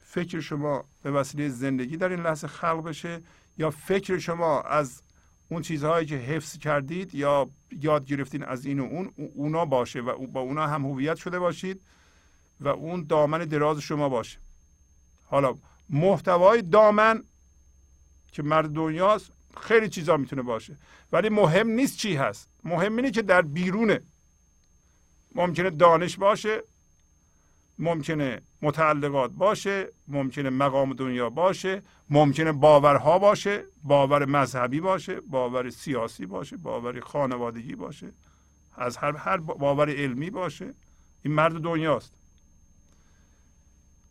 فکر شما به وسیله زندگی در این لحظه خلق بشه یا فکر شما از اون چیزهایی که حفظ کردید یا یاد گرفتین از این و اون اونا باشه و با اونا هم هویت شده باشید و اون دامن دراز شما باشه. حالا محتوای دامن که مرد دنیاست خیلی چیزا می‌تونه باشه. ولی مهم نیست چی هست. مهم اینه که در بیرونه ممکنه دانش باشه ممکنه متعلقات باشه ممکنه مقام دنیا باشه ممکنه باورها باشه باور مذهبی باشه باور سیاسی باشه باور خانوادگی باشه از هر هر باور علمی باشه. این مرد دنیاست.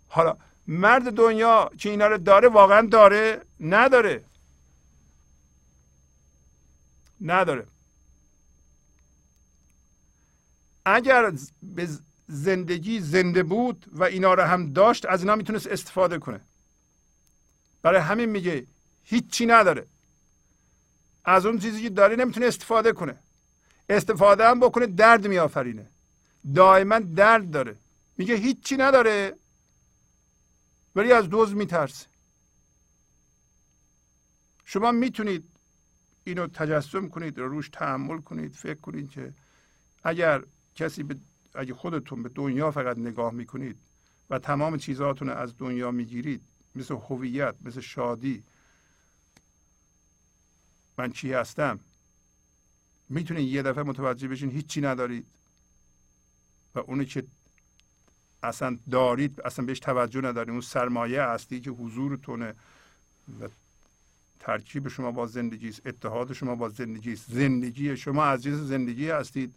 حالا مرد دنیا که اینا رو داره واقعا داره؟ نداره. نداره. اگر به زندگی زنده بود و اینا رو هم داشت از اینا می‌تونست استفاده کنه. برای همین میگه هیچی نداره. از اون چیزی که داره نمی‌تونه استفاده کنه. استفاده هم بکنه درد میآفرینه. دائما درد داره. میگه هیچی نداره. ولی از دوز میترسه. شما می‌تونید اینو تجسم کنید روش تحمل کنید فکر کنید که اگر کسی به اگه خودتون به دنیا فقط نگاه می‌کنید و تمام چیزهاتون از دنیا می‌گیرید مثل هویت مثل شادی من چی هستم؟ می‌تونید یه دفعه متوجه بشین هیچی ندارید. و اونی که اصلا دارید اصلا بهش توجه ندارید. اون سرمایه اصلی که حضورتونه و ترکیب شما با زندگی است اتحاد شما با زندگی است. زندگی شما جنس زندگی هستید.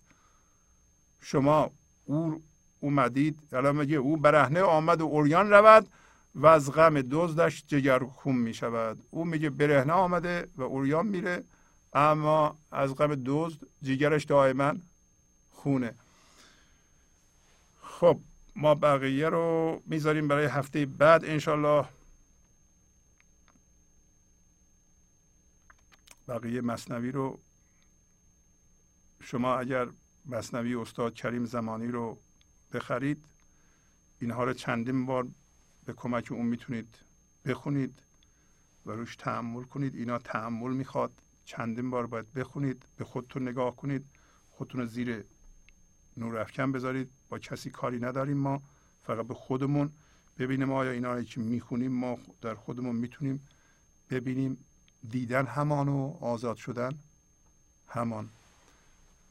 شما او اومدید الان میگه او برهنه آمد و اوریان رود و از غم دزدش جگر خون می شود او میگه برهنه آمده و اوریان میره اما از غم دزد جگرش دائما خونه. خب ما بقیه رو می‌ذاریم برای هفته بعد انشالله. بقیه مصنوی رو شما اگر مصنوی استاد کریم زمانی رو بخرید. اینها رو چندین بار به کمک اون می‌تونید بخونید و روش تحمل کنید. اینا تحمل می‌خواد. چندین بار باید بخونید به خودتون نگاه کنید خودتون رو زیر نور افکن بذارید. با کسی کاری نداریم ما فقط به خودمون ببینیم آیا اینا که می‌خونیم ما در خودمون می‌تونیم ببینیم. دیدن همان و آزاد شدن همان.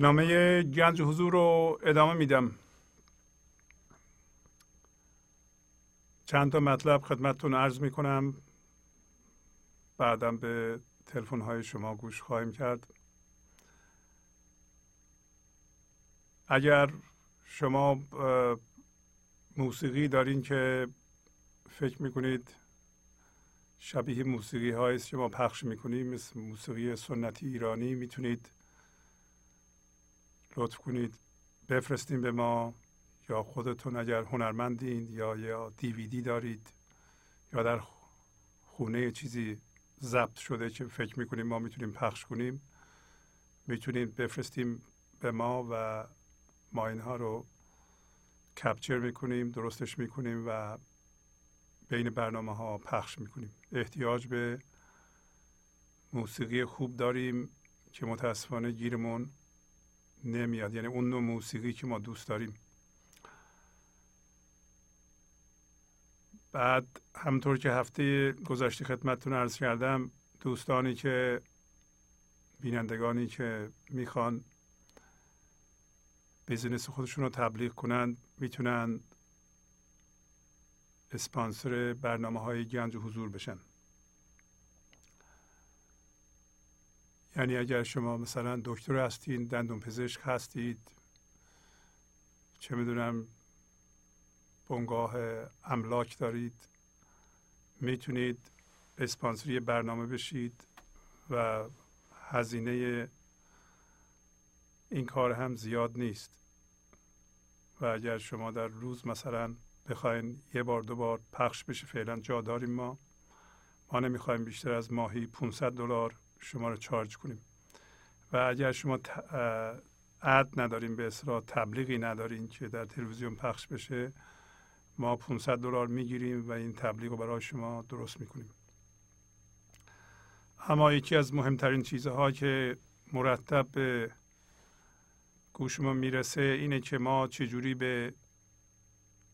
برنامه گنج حضور رو ادامه میدم. چند تا مطلب خدمتتون عرض می‌کنم. بعدم به تلفن های شما گوش خواهیم کرد. اگر شما موسیقی دارین که فکر می‌کنید شبیه موسیقی هایی که ما پخش می‌کنیم مثل موسیقی سنتی ایرانی می‌تونید لطف کنید بفرستین به ما یا خودتون اگر هنرمندین یا یا دیویدی دارید یا در خونه چیزی ضبط شده که فکر می‌کنیم ما می‌تونیم پخش کنیم می‌تونید بفرستیم به ما و ما اینها رو کپچر می‌کنیم درستش می‌کنیم و بین برنامه ها پخش می‌کنیم. احتیاج به موسیقی خوب داریم که متاسفانه گیرمون نمیاد. یعنی اون نوع موسیقی که ما دوست داریم. بعد همطور که هفته گذشته خدمتتون عرض کردم دوستانی که بینندگانی که می‌خوان بیزینس خودشون رو تبلیغ کنند می‌تونن اسپانسر برنامه های گنج و حضور بشن. یعنی اگر شما مثلا دکتر هستین دندون پزشک هستید چه می‌دونم بنگاه املاک دارید می‌تونید اسپانسری برنامه بشید و هزینه این کار هم زیاد نیست. و اگر شما در روز مثلا بخواین یه بار دو بار پخش بشه فعلا جا داریم ما. ما نمی‌خوایم بیشتر از ماهی 500 دلار شما رو چارج کنیم. و اگر شما عد نداریم به اصطلاح تبلیغی ندارین که در تلویزیون پخش بشه ما 500 دلار می‌گیریم و این تبلیغ رو برای شما درست می‌کنیم. اما یکی از مهمترین چیزها که مرتب به گوش ما می‌رسه اینه که ما چجوری به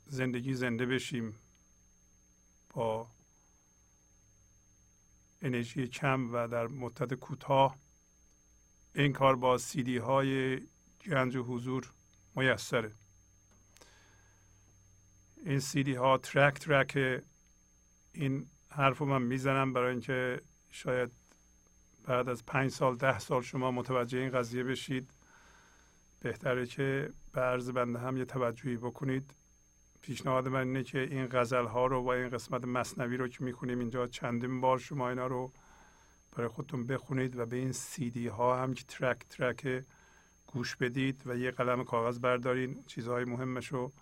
زندگی زنده بشیم با انرژی کم و در مدت کوتاه این کار با سیدی های گنج و حضور میسره. این سیدی ها ترک ترک این حرف رو من می‌زنم برای اینکه شاید بعد از پنج سال ده سال شما متوجه این قضیه بشید. بهتره که به عرض بنده هم یه توجهی بکنید. پیشنهاد من اینه که این غزل ها رو و این قسمت مصنوی رو که می‌خونیم اینجا چندین بار شما اینا رو برای خودتون بخونید و به این سیدی ها هم که ترک ترک گوش بدید و یه قلم کاغذ بردارین چیزهای مهمش رو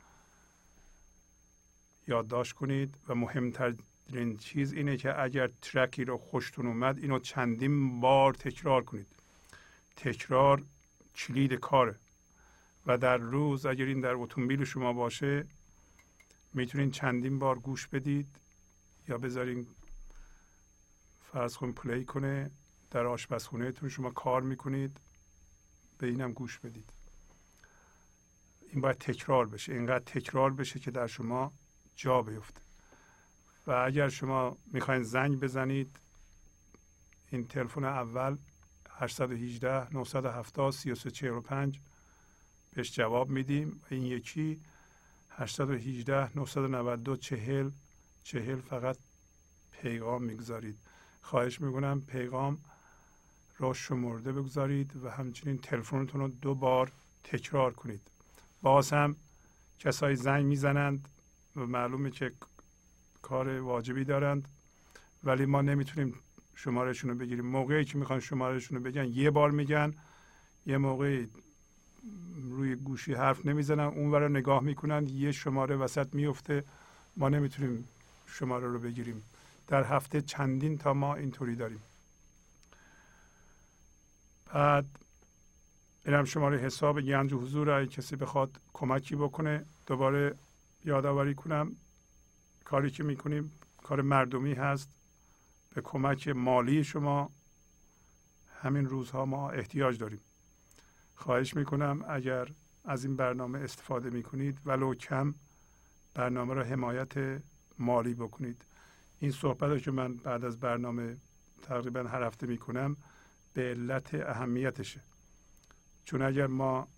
یادداشت کنید و مهمترین چیز اینه که اگر ترکی رو خوشتون اومد اینو چندین بار تکرار کنید. تکرار کلید کاره و در روز اگر این در اتومبیل شما باشه می‌تونین چندین بار گوش بدید یا بذارین فرض کن پلی کنه در آشپزخونهتون شما کار می‌کنید به اینم گوش بدید. این باید تکرار بشه اینقدر تکرار بشه که در شما جا بیفته. و اگر شما می‌خواین زنگ بزنید این تلفن اول 818 970 3345 بهش جواب میدیم. این یکی. 818 992 40 40 فقط پیغام می‌گذارید. خواهش می‌کنم پیغام را شمرده بگذارید و همچنین تلفنتون رو دو بار تکرار کنید. باز هم کسایی زنگ می‌زنند و معلومه که کار واجبی دارند ولی ما نمی‌تونیم شمارهشون رو بگیریم. موقعی که می‌خوان شمارهشون رو بگن یه بار میگن یه موقعی روی گوشی حرف نمی‌زنن اون رو نگاه می‌کنن یه شماره وسط میفته ما نمی‌تونیم شماره رو بگیریم. در هفته چندین تا ما اینطوری داریم. بعد اینم شماره حساب گنج و حضور اگه کسی بخواد کمکی بکنه دوباره یادآوری کنم. کاری که می‌کنیم کار مردمی هست. به کمک مالی شما همین روزها ما احتیاج داریم. خواهش می‌کنم اگر از این برنامه استفاده می‌کنید ولو کم برنامه را حمایت مالی بکنید. این صحبت که من بعد از برنامه تقریبا هر هفته می‌کنم به علت اهمیتشه. چون اگر ما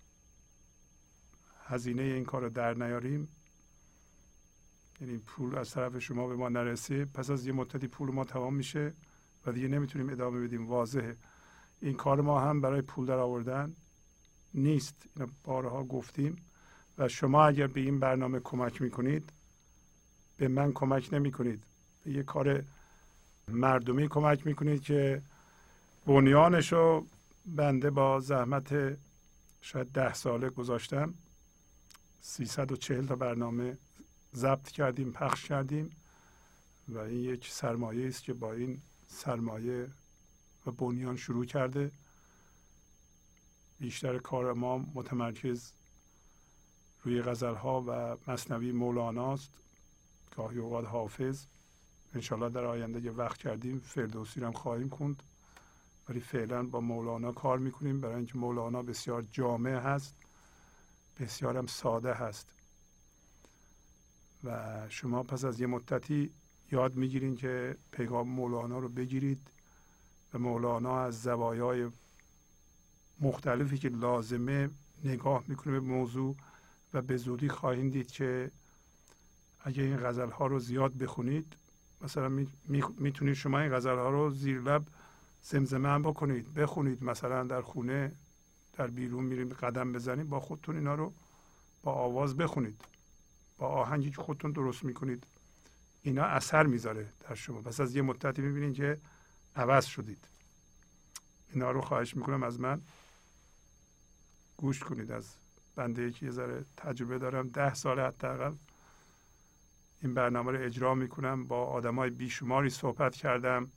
هزینه این کار رو در نیاریم یعنی پول از طرف شما به ما نرسه پس از یه مدتی پول ما تمام میشه و دیگه نمی‌تونیم ادامه بدیم. واضحه. این کار ما هم برای پول در آوردن نیست. اینو بارها گفتیم. و شما اگر به این برنامه کمک می‌کنید به من کمک نمی‌کنید. به یه کار مردمی کمک می‌کنید که بنیانش رو بنده با زحمت شاید ده ساله گذاشتم. 340 تا برنامه ضبط کردیم پخش کردیم. و این یک سرمایه است که با این سرمایه و بنیان شروع کرده. بیشتر کار ما متمرکز روی غزل ها و مصنوی مولاناست گاهی اوقات حافظ. انشالله در آینده یه وقت کردیم فردوسی هم خواهیم خوند. ولی فعلا با مولانا کار می‌کنیم. برای اینکه مولانا بسیار جامع هست بسیار هم ساده هست. و شما پس از یه مدتی یاد می‌گیرین که پیغام مولانا رو بگیرید و مولانا از زوایای مختلفی که لازمه نگاه می‌کنه به موضوع و به زودی خواهید دید که اگه این غزل ها رو زیاد بخونید مثلا می‌تونید شما این غزل ها رو زیر لب زمزمه هم بکنید بخونید. مثلا در خونه در بیرون میریم قدم بزنید با خودتون اینا رو با آواز بخونید. با آهنگی که خودتون درست می‌کنید اینا اثر می‌ذاره در شما. پس از یه مدتی می‌بینید که عوض شدید. اینا رو خواهش می‌کنم از من گوش کنید از بنده که یه ذره تجربه دارم. ده سال حداقل این برنامه رو اجرا می‌کنم. با آدمای بیشماری صحبت کردم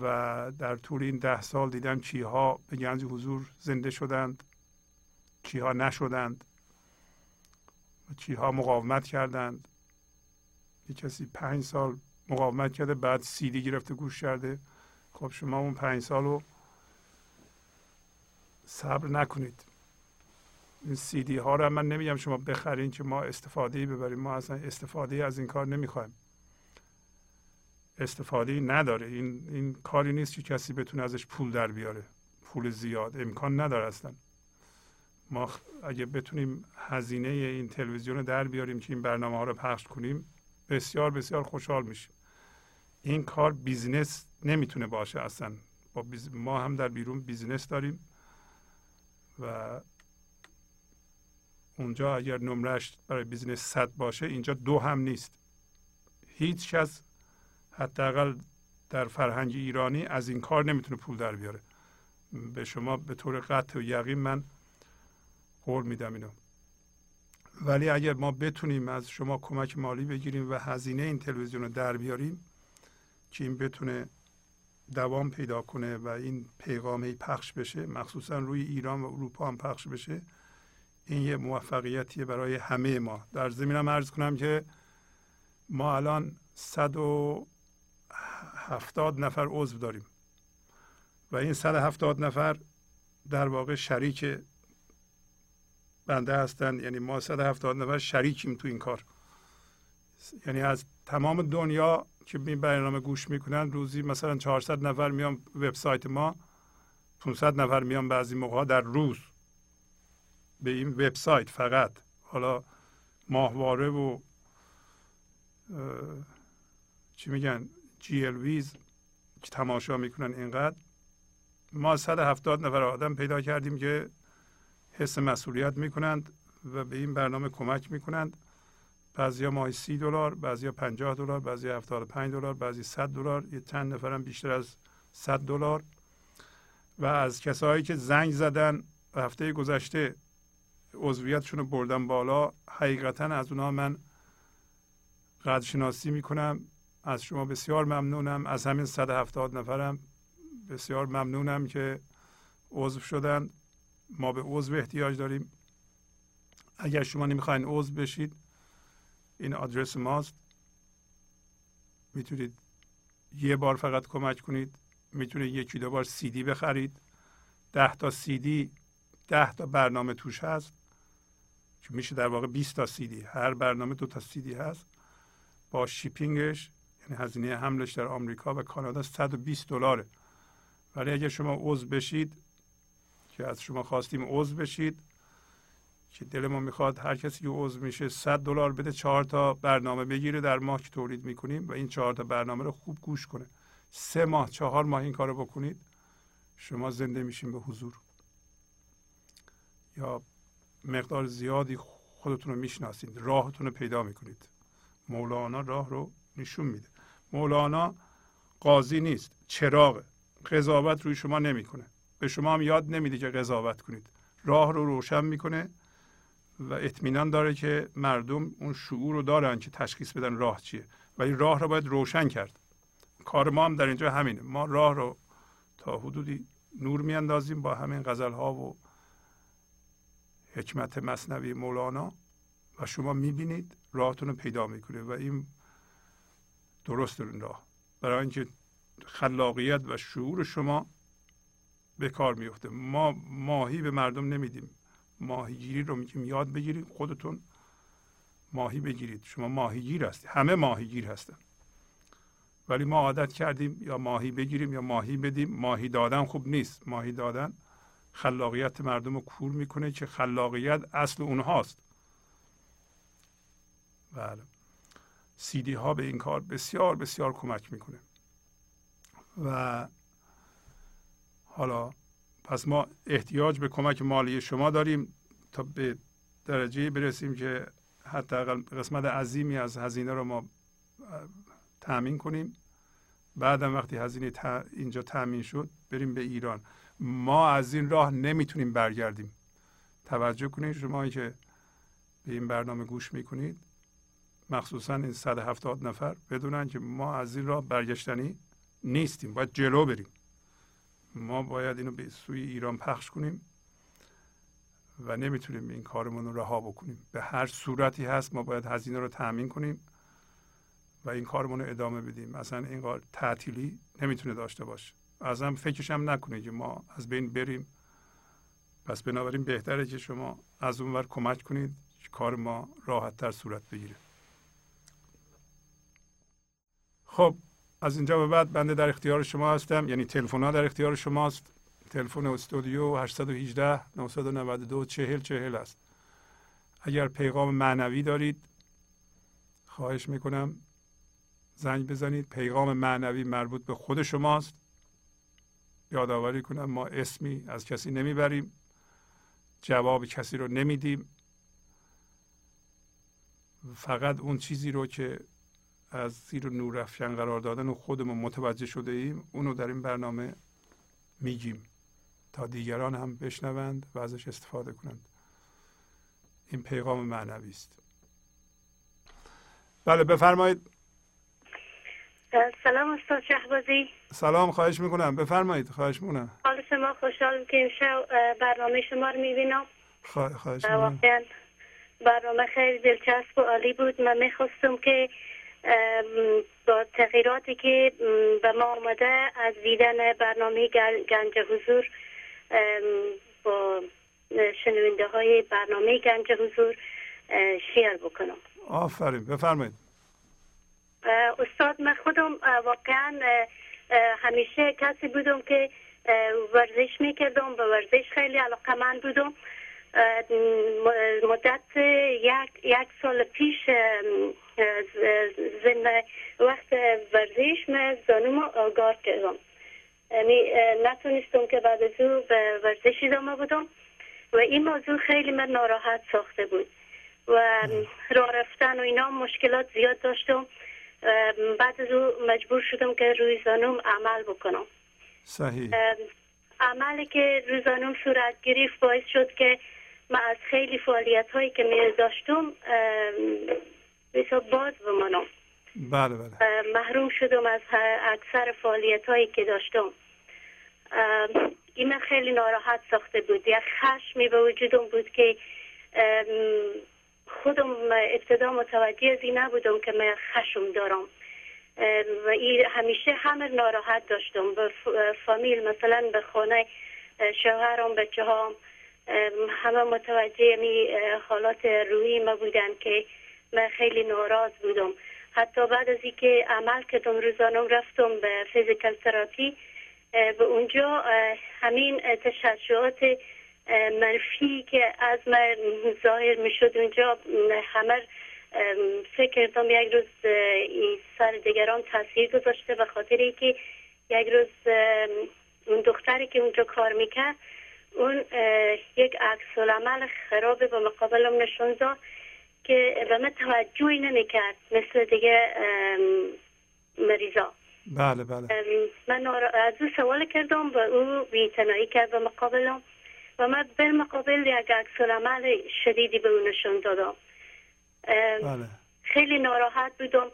و در طول این ده سال دیدم چیها به گنج حضور زنده شدند چیها نشدند و چیها مقاومت کردند. یه کسی پنج سال مقاومت کرده بعد سیدی گرفته گوش کرده. خب شما اون پنج سال رو صبر نکنید. این سیدی ها رو من نمیگم شما بخرین که ما استفاده ببریم. ما اصلا استفاده از این کار نمی‌خوایم. استفاده نداره. این این کاری نیست که کسی بتونه ازش پول در بیاره. پول زیاد. امکان نداره اصلا. ما اگه بتونیم هزینه این تلویزیون رو در بیاریم که این برنامه ها رو پخش کنیم بسیار بسیار خوشحال میشیم. این کار business نمی‌تونه باشه اصلا. با ما هم در بیرون business داریم و اونجا اگر نمرش برای business صد باشه اینجا دو هم نیست. هیچ کس حداقل در فرهنگ ایرانی از این کار نمی‌تونه پول در بیاره. به شما به طور قطع و یقین من قول میدم اینو. ولی اگر ما بتونیم از شما کمک مالی بگیریم و هزینه این تلویزیون رو در بیاریم که این بتونه دوام پیدا کنه و این پیغام پخش بشه مخصوصا روی ایران و اروپا هم پخش بشه این یه موفقیتیه برای همه ما. در زمینم عرض کنم که ما الان صد و هفتاد نفر عضو داریم. و این صد هفتاد نفر در واقع شریک بنده هستن یعنی ما صد هفتاد نفر شریکیم تو این کار. یعنی از تمام دنیا که این برنامه گوش می‌کنن روزی مثلا 400 نفر میان وبسایت ما 500 نفر میان بعضی موقع در روز. به این وبسایت فقط. حالا ماهواره و چی میگن جی ال ویز که تماشا می‌کنن اینقدر. ما 170 نفر آدم پیدا کردیم که حس مسئولیت می‌کنند و به این برنامه کمک می‌کنند. بعضیا ماهی سی دلار بعضیا 50 دلار بعضی 75 دلار بعضی 100 دلار. یه چند نفرم بیشتر از 100 دلار. و از کسایی که زنگ زدن هفته گذشته عضویتشون رو بردن بالا حقیقتا از اونها من قدرشناسی می‌کنم. از شما بسیار ممنونم. از همین 170 نفرم بسیار ممنونم که عضو شدن. ما به عضو احتیاج داریم. اگر شما نمی‌خواین عضو بشید این آدرس ماست. می‌تونید یه بار فقط کمک کنید. می‌تونید یکی دو بار سی دی بخرید. ده تا سی دی ده تا برنامه توش هست. که میشه در واقع 20 تا سی دی. هر برنامه دو تا سی دی هست. با شیپینگش یعنی هزینه حملش در آمریکا و کانادا 120 دلاره. ولی اگر شما عضو بشید که از شما خواستیم عضو بشید که دل ما می‌خواد هر کسی که عضو میشه 100 دلار بده چهار تا برنامه بگیره در ماه که تولید می‌کنیم و این چهار تا برنامه رو خوب گوش کنه. سه ماه چهار ماه این کارو بکنید شما زنده میشین به حضور. یا مقدار زیادی خودتون رو می‌شناسید راهتون رو پیدا می‌کنید. مولانا راه رو نشون میده. مولانا قاضی نیست چراغه. قضاوت روی شما نمی‌کنه. به شما هم یاد نمیده که قضاوت کنید. راه رو روشن می‌کنه و اطمینان داره که مردم اون شعور رو دارن که تشخیص بدن راه چیه. ولی راه رو باید روشن کرد. کار ما هم در اینجا همینه. ما راه رو تا حدودی نور میاندازیم با همین غزل ها و حکمت مصنوی مولانا و شما می‌بینید راهتون رو پیدا می‌کنه و این درست این راه. برای اینکه خلاقیت و شعور شما به کار میفته ما ماهی به مردم نمیدیم. ماهیگیری رو میگیم. یاد بگیرید خودتون. ماهی بگیرید. شما ماهیگیر هستید. همه ماهیگیر هستن. ولی ما عادت کردیم یا ماهی بگیریم یا ماهی بدیم. ماهی دادن خوب نیست. ماهی دادن خلاقیت مردم رو کور می‌کنه که خلاقیت اصل اونهاست. بله. سیدی ها به این کار بسیار بسیار کمک می‌کنه. و حالا پس ما احتیاج به کمک مالی شما داریم تا به درجه برسیم که حداقل قسمت عظیمی از هزینه رو ما تأمین کنیم. بعدم وقتی هزینه اینجا تأمین شد بریم به ایران. ما از این راه نمی‌تونیم برگردیم. توجه کنید شما که به این برنامه گوش می‌کنید. مخصوصا این 170 نفر بدونن که ما از این راه برگشتنی نیستیم. باید جلو بریم. ما باید اینو به سوی ایران پخش کنیم و نمی‌تونیم این کارمون رو رها بکنیم. به هر صورتی هست ما باید هزینه رو تأمین کنیم. و این کارمون رو ادامه بدیم. اصلا این کار تعطیلی نمی‌تونه داشته باشه. ازم فکرش هم نکنید که ما از بین بریم. پس بنابراین بهتره که شما از اونور کمک کنید که کار ما راحت تر صورت بگیره. خب از اینجا به بعد بنده در اختیار شما هستم. یعنی تلفن ها در اختیار شماست. تلفن استودیو 818 992 40 40 است. اگر پیغام معنوی دارید خواهش می‌کنم زنگ بزنید. پیغام معنوی مربوط به خود شماست. یادآوری کنم ما اسمی از کسی نمی‌بریم. جواب کسی رو نمیدیم. فقط اون چیزی رو که از زیر نور افکن قرار دادن و خودمون متوجه شده ایم اونو در این برنامه میگیم تا دیگران هم بشنوند و ازش استفاده کنند. این پیغام معنوی است. بله بفرمایید. سلام استاد شهبازی. سلام خواهش می‌کنم. بفرمایید خواهش می‌کنم. حال شما خوشحالم که امشب برنامه شما رو می‌بینم. خواهش واقعا برنامه خیلی دلچسب و عالی بود. من می‌خواستم که با تغییراتی که به ما آمده از دیدن برنامه گنج حضور با شنونده های برنامه گنج حضور شیر بکنم. آفرین. بفرمایید. استاد من خودم واقعا همیشه کسی بودم که ورزش می‌کردم به ورزش خیلی علاقه من بودم مدت یک, یک سال پیش زن وقت ورزش من زانوم آگار کردم. یعنی نتونستم که بعد از او به ورزش ادامه بدم و این موضوع خیلی من ناراحت ساخته بود و راه رفتن و اینا مشکلات زیاد داشتم. بعد از او مجبور شدم که روی زانوم عمل بکنم. صحیح. عملی که روی زانوم صورت گرفت باعث شد که من از خیلی فعالیت هایی که می داشتم بسیار باز بمانم. بله بله. محروم شدم از اکثر فعالیت هایی که داشتم. این خیلی ناراحت ساخته بود. یک خشمی به وجودم بود که خودم ابتدا متوجه از این نبودم که من خشم دارم. و همیشه همه ناراحت داشتم. به فامیل مثلا به خانه شوهرم بچه هم همه متوجه می حالات روحی ما بودن که من خیلی ناراض بودم. حتی بعد از اینکه عمل کردم روزانم رفتم به فیزیکال تراپی به اونجا همین تشعشعات منفی که از من ظاهر می شد اونجا همه فکر کردم یک روز این سر دیگران تاثیر گذاشته به خاطر که یک روز اون دختری که اونجا کار می‌کرد اون یک عکس العمل خراب به مقابلم نشون داد که به من توجهی نمی‌کرد مثل دیگه مریضا. بله بله. من از او سوال کردم و او بیتنایی کرد به مقابلم. و من به مقابل یک عکس العمل شدیدی به او نشون دادم. بله. خیلی ناراحت بودم.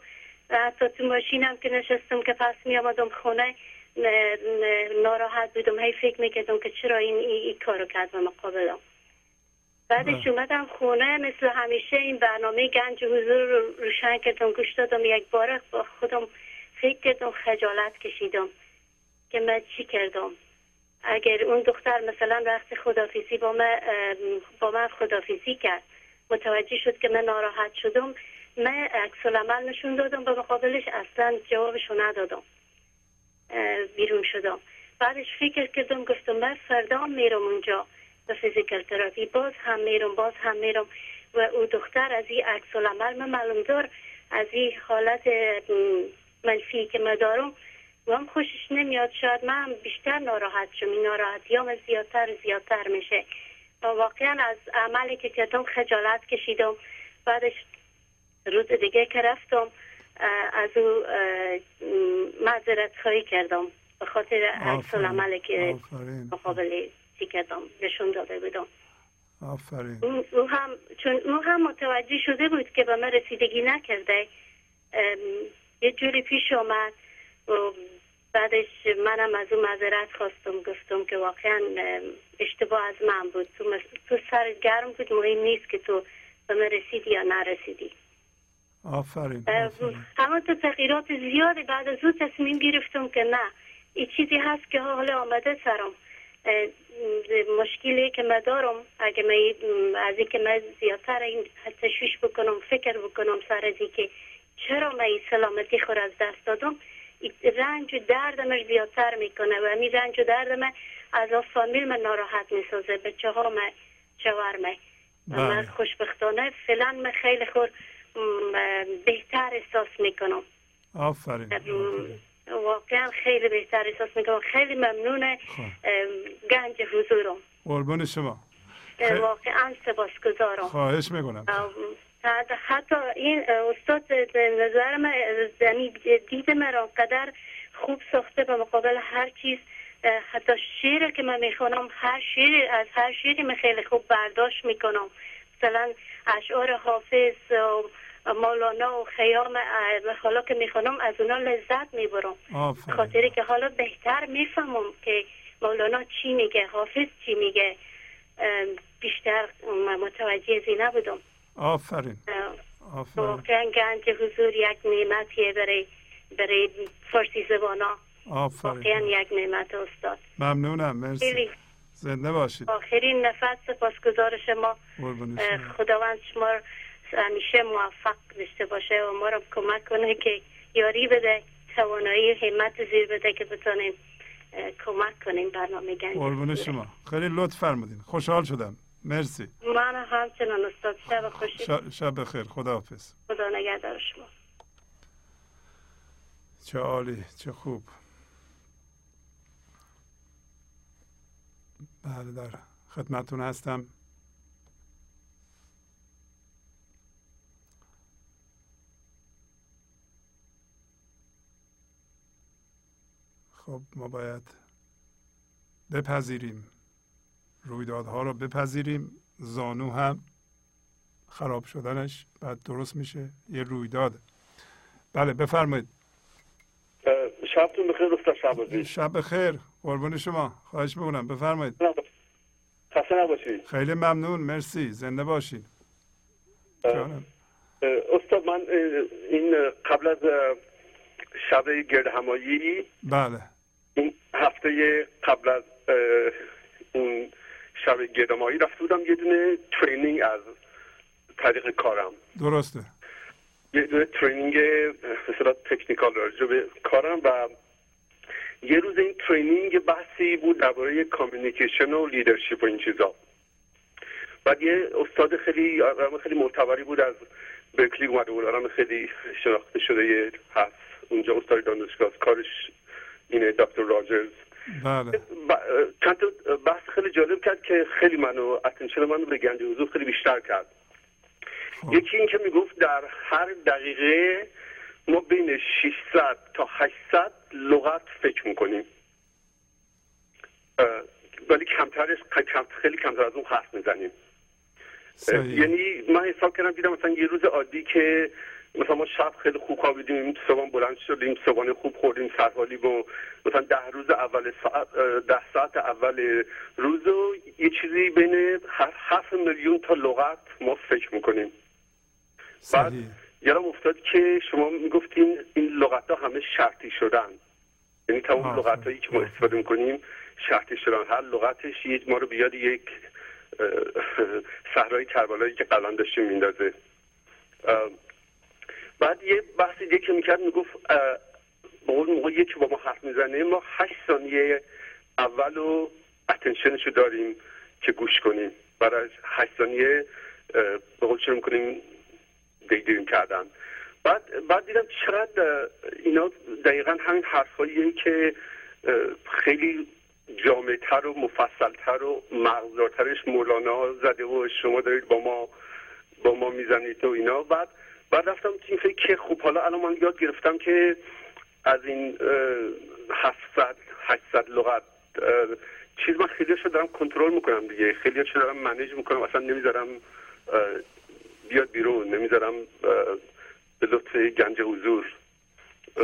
حتی تو ماشینم که نشستم که پس می آمدم خونه ناراحت بودم. هی فکر می‌کردم که چرا این این, این کارو کرد به مقابلم. بعدش بله. اومدم خونه مثل همیشه این برنامه گنج حضور رو روشن کردم گوش دادم یک بار با خودم فکر کردم خجالت کشیدم که من چی کردم. اگر اون دختر مثلا وقت خدافیزی با من با من خدافیزی کرد. متوجه شد که من ناراحت شدم. من عکس العمل نشون دادم به مقابلش اصلا جوابشو ندادم. بیرون شدم. بعدش فکر کردم گفتم من فردا میرم اونجا به فیزیکال تراپی. باز هم میرم باز هم میرم. و او دختر از این عکس العمل من معلوم دار از این حالت منفی که من دارم هم خوشش نمیاد. شاید من بیشتر ناراحت شم. این ناراحتی هم زیادتر زیادتر میشه. و واقعا از عملی که کردم خجالت کشیدم. بعدش روز دیگه که رفتم از او معذرت خواهی کردم. به خاطر عکس آفرین. العملی که مقابل چی کردم نشون داده بودم. آفرین. او هم چون او هم متوجه شده بود که به من رسیدگی نکرده. یه جوری پیش آمد و بعدش منم از او معذرت خواستم گفتم که واقعا اشتباه از من بود. تو, تو سر گرم بود مهم نیست که تو به من رسیدی یا نرسیدی. آفرین اما تو تغییرات زیادی بعد از او تصمیم گرفتم که نه. این چیزی هست که حالا آمده سرم. مشکلی که من دارم اگه من از این که من زیادتر این تشویش بکنم فکر بکنم سر از این که چرا من این سلامتی خور از دست دادم رنج و درد من زیادتر می‌کنه و همین رنج و درد من از فامیل من ناراحت می‌سازه بچه ها من شوهر من من. خوشبختانه فعلا من خیلی خور بهتر احساس می‌کنم. آفرین. واقعا خیلی بهتر احساس می‌کنم. خیلی ممنون خب. گنج حضورم. قربون شما. واقعا سپاسگزارم. خواهش می‌کنم. حتی- این استاد نظر من یعنی دید مرا قدر خوب ساخته به مقابل هر چیز حتی شعر که من می‌خونم هر شعر از هر شعری من خیلی خوب برداشت می‌کنم. مثلا اشعار حافظ و مولانا و خیام حالا که می‌خونم از اونا لذت می‌برم. خاطری که حالا بهتر می‌فهمم که مولانا چی میگه حافظ چی میگه. بیشتر متوجه زی نبودم آفرین. آفرین. واقعا گنج حضور یک نعمتیه برای برای فارسی زبانا. واقعا آفرین یک نعمت استاد. ممنونم. مرسی. زنده باشید. آخرین نفس سپاسگزار شما. خداوند شما همیشه موفق داشته باشه و ما رو کمک کنه که یاری بده توانایی و همت زیر بده که بتونیم کمک کنیم برنامه گنج قربون. شما. خیلی لطف فرمودین. خوشحال شدم. مرسی. من همچنان استاد شب خوشی. شب بخیر خداحافظ. خدا نگهدار شما. چه عالی چه خوب. بله در خدمتون هستم. خب ما باید بپذیریم. رویدادها رو بپذیریم. زانو هم خراب شدنش بعد درست میشه. یه رویداد بله بفرمایید. شبتون بخیر دکتر شعبازی شب بخیر. قربون شما. خواهش می‌کنم. بفرمایید. خسته نباشید. خیلی ممنون. مرسی. زنده باشید استاد من این قبل از شب گرد همایی بله. این هفته قبل از اون شب گرد همایی رفته بودم یه دونه training از طریق کارم. درسته. یه دونه training مثلا technical راجع به کارم و یه روز این training بحثی بود درباره communication و leadership و این چیزا. بعد یه استاد خیلی آدم خیلی معتبری بود از برکلی اومده بود. آدم خیلی شناخته شده یه هست اونجا استاد دانشگاه کارش اینه دکتر راجرز. بله چند تا بحث خیلی جالب کرد که خیلی منو اتنشن منو به گنج حضور خیلی بیشتر کرد خب. یکی این که می‌گفت در هر دقیقه ما بین 600 تا 800 لغت فکر می‌کنیم ولی کمترش کم خیلی کمتر از اون حرف می‌زنیم. یعنی من حساب کردم دیدم مثلا یه روز عادی که مثلا ما شب خیلی خوب خوابیدیم صبح بلند شدیم صبحانه خوب خوردیم سرحالی با مثلا ده روز اول ساعت ده ساعت اول روز و یه چیزی بین هر هفت میلیون تا لغت ما فکر می‌کنیم. بعد یادم افتاد که شما می‌گفتین این لغت ها همه شرطی شدن. یعنی تمام. لغت هایی که ما استفاده می‌کنیم شرطی شدن. هر لغتش یک ما رو بیاد یک صحرای کربلایی که قبلا داشتیم میندازه. بعد یه بحثی دیگه که می‌کرد می‌گفت به قول موقع یکی با ما حرف می‌زنه ما هشت ثانیه اول و اتنشنشو داریم که گوش کنیم. برای هشت ثانیه به قول شروع می‌کنیم؟ دیگریم کردن. بعد بعد دیدم چقدر اینا دقیقا همین حرفاییه که خیلی جامعتر و مفصلتر و مغزدارترش مولانا زده و شما دارید با ما با ما می‌زنید و اینا. بعد بعد رفتم تو این فکر که خب حالا الان من یاد گرفتم که از این اه، 700 800 لغت چیز من خیلی دارم کنترل می‌کنم دیگه. خیلی دارم منیج می‌کنم. اصلا نمی‌ذارم بیاد بیرون. نمی‌ذارم به لطف گنج حضور.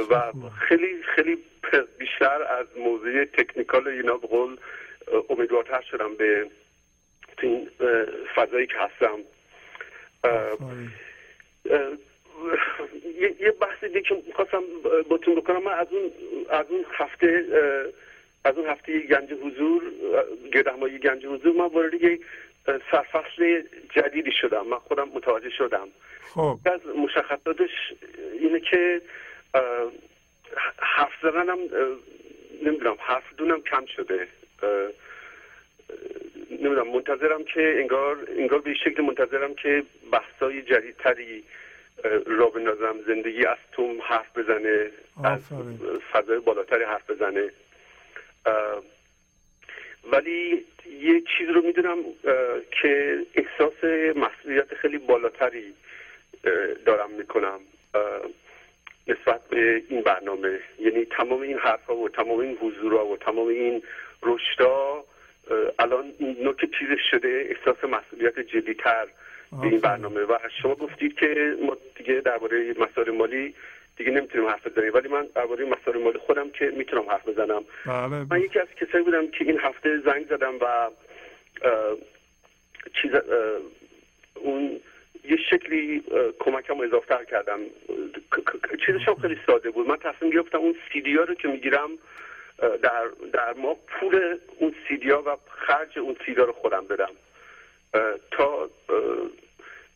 و خیلی خیلی بیشتر از موضوع تکنیکال اینا به قول امیدوارتر شدم به تو این فضایی که هستم. یه بحث دیگه که می‌خواستم باتون بکنم من از اون از اون هفته از اون هفته گنج حضور گردهمایی گنج حضور من وارد یک سرفصل جدیدی شدم. من خودم متوجه شدم. خب. از مشخصاتش اینه که حرف زدنم نمی‌دونم حرف دونم کم شده. نمی‌دونم منتظرم که انگار انگار به شکل منتظرم که بحثای جدیدتری را بندازم زندگی از توم حرف بزنه از. فضای بالاتری حرف بزنه ولی یه چیز رو می‌دونم که احساس مسئولیت خیلی بالاتری دارم می‌کنم نسبت به این برنامه یعنی تمام این حرفا و تمام این حضورا و تمام این رشدا الان نوک چیزش شده احساس مسئولیت جدیتر به. این برنامه. و شما گفتید که ما دیگه درباره مسائل مالی دیگه نمی‌تونیم حرف بزنیم. ولی من درباره مسائل مالی خودم که می‌تونم حرف بزنم. بله. من یکی از کسایی بودم که این هفته زنگ زدم و چیز اون یه شکلی کمکم اضافه کردم. چیزش هم خیلی ساده بود. من تصمیم گرفتم اون سیدی ها رو که می‌گیرم در در ما پول اون سیدی ها و خرج اون سیدی ها رو خودم بدم. تا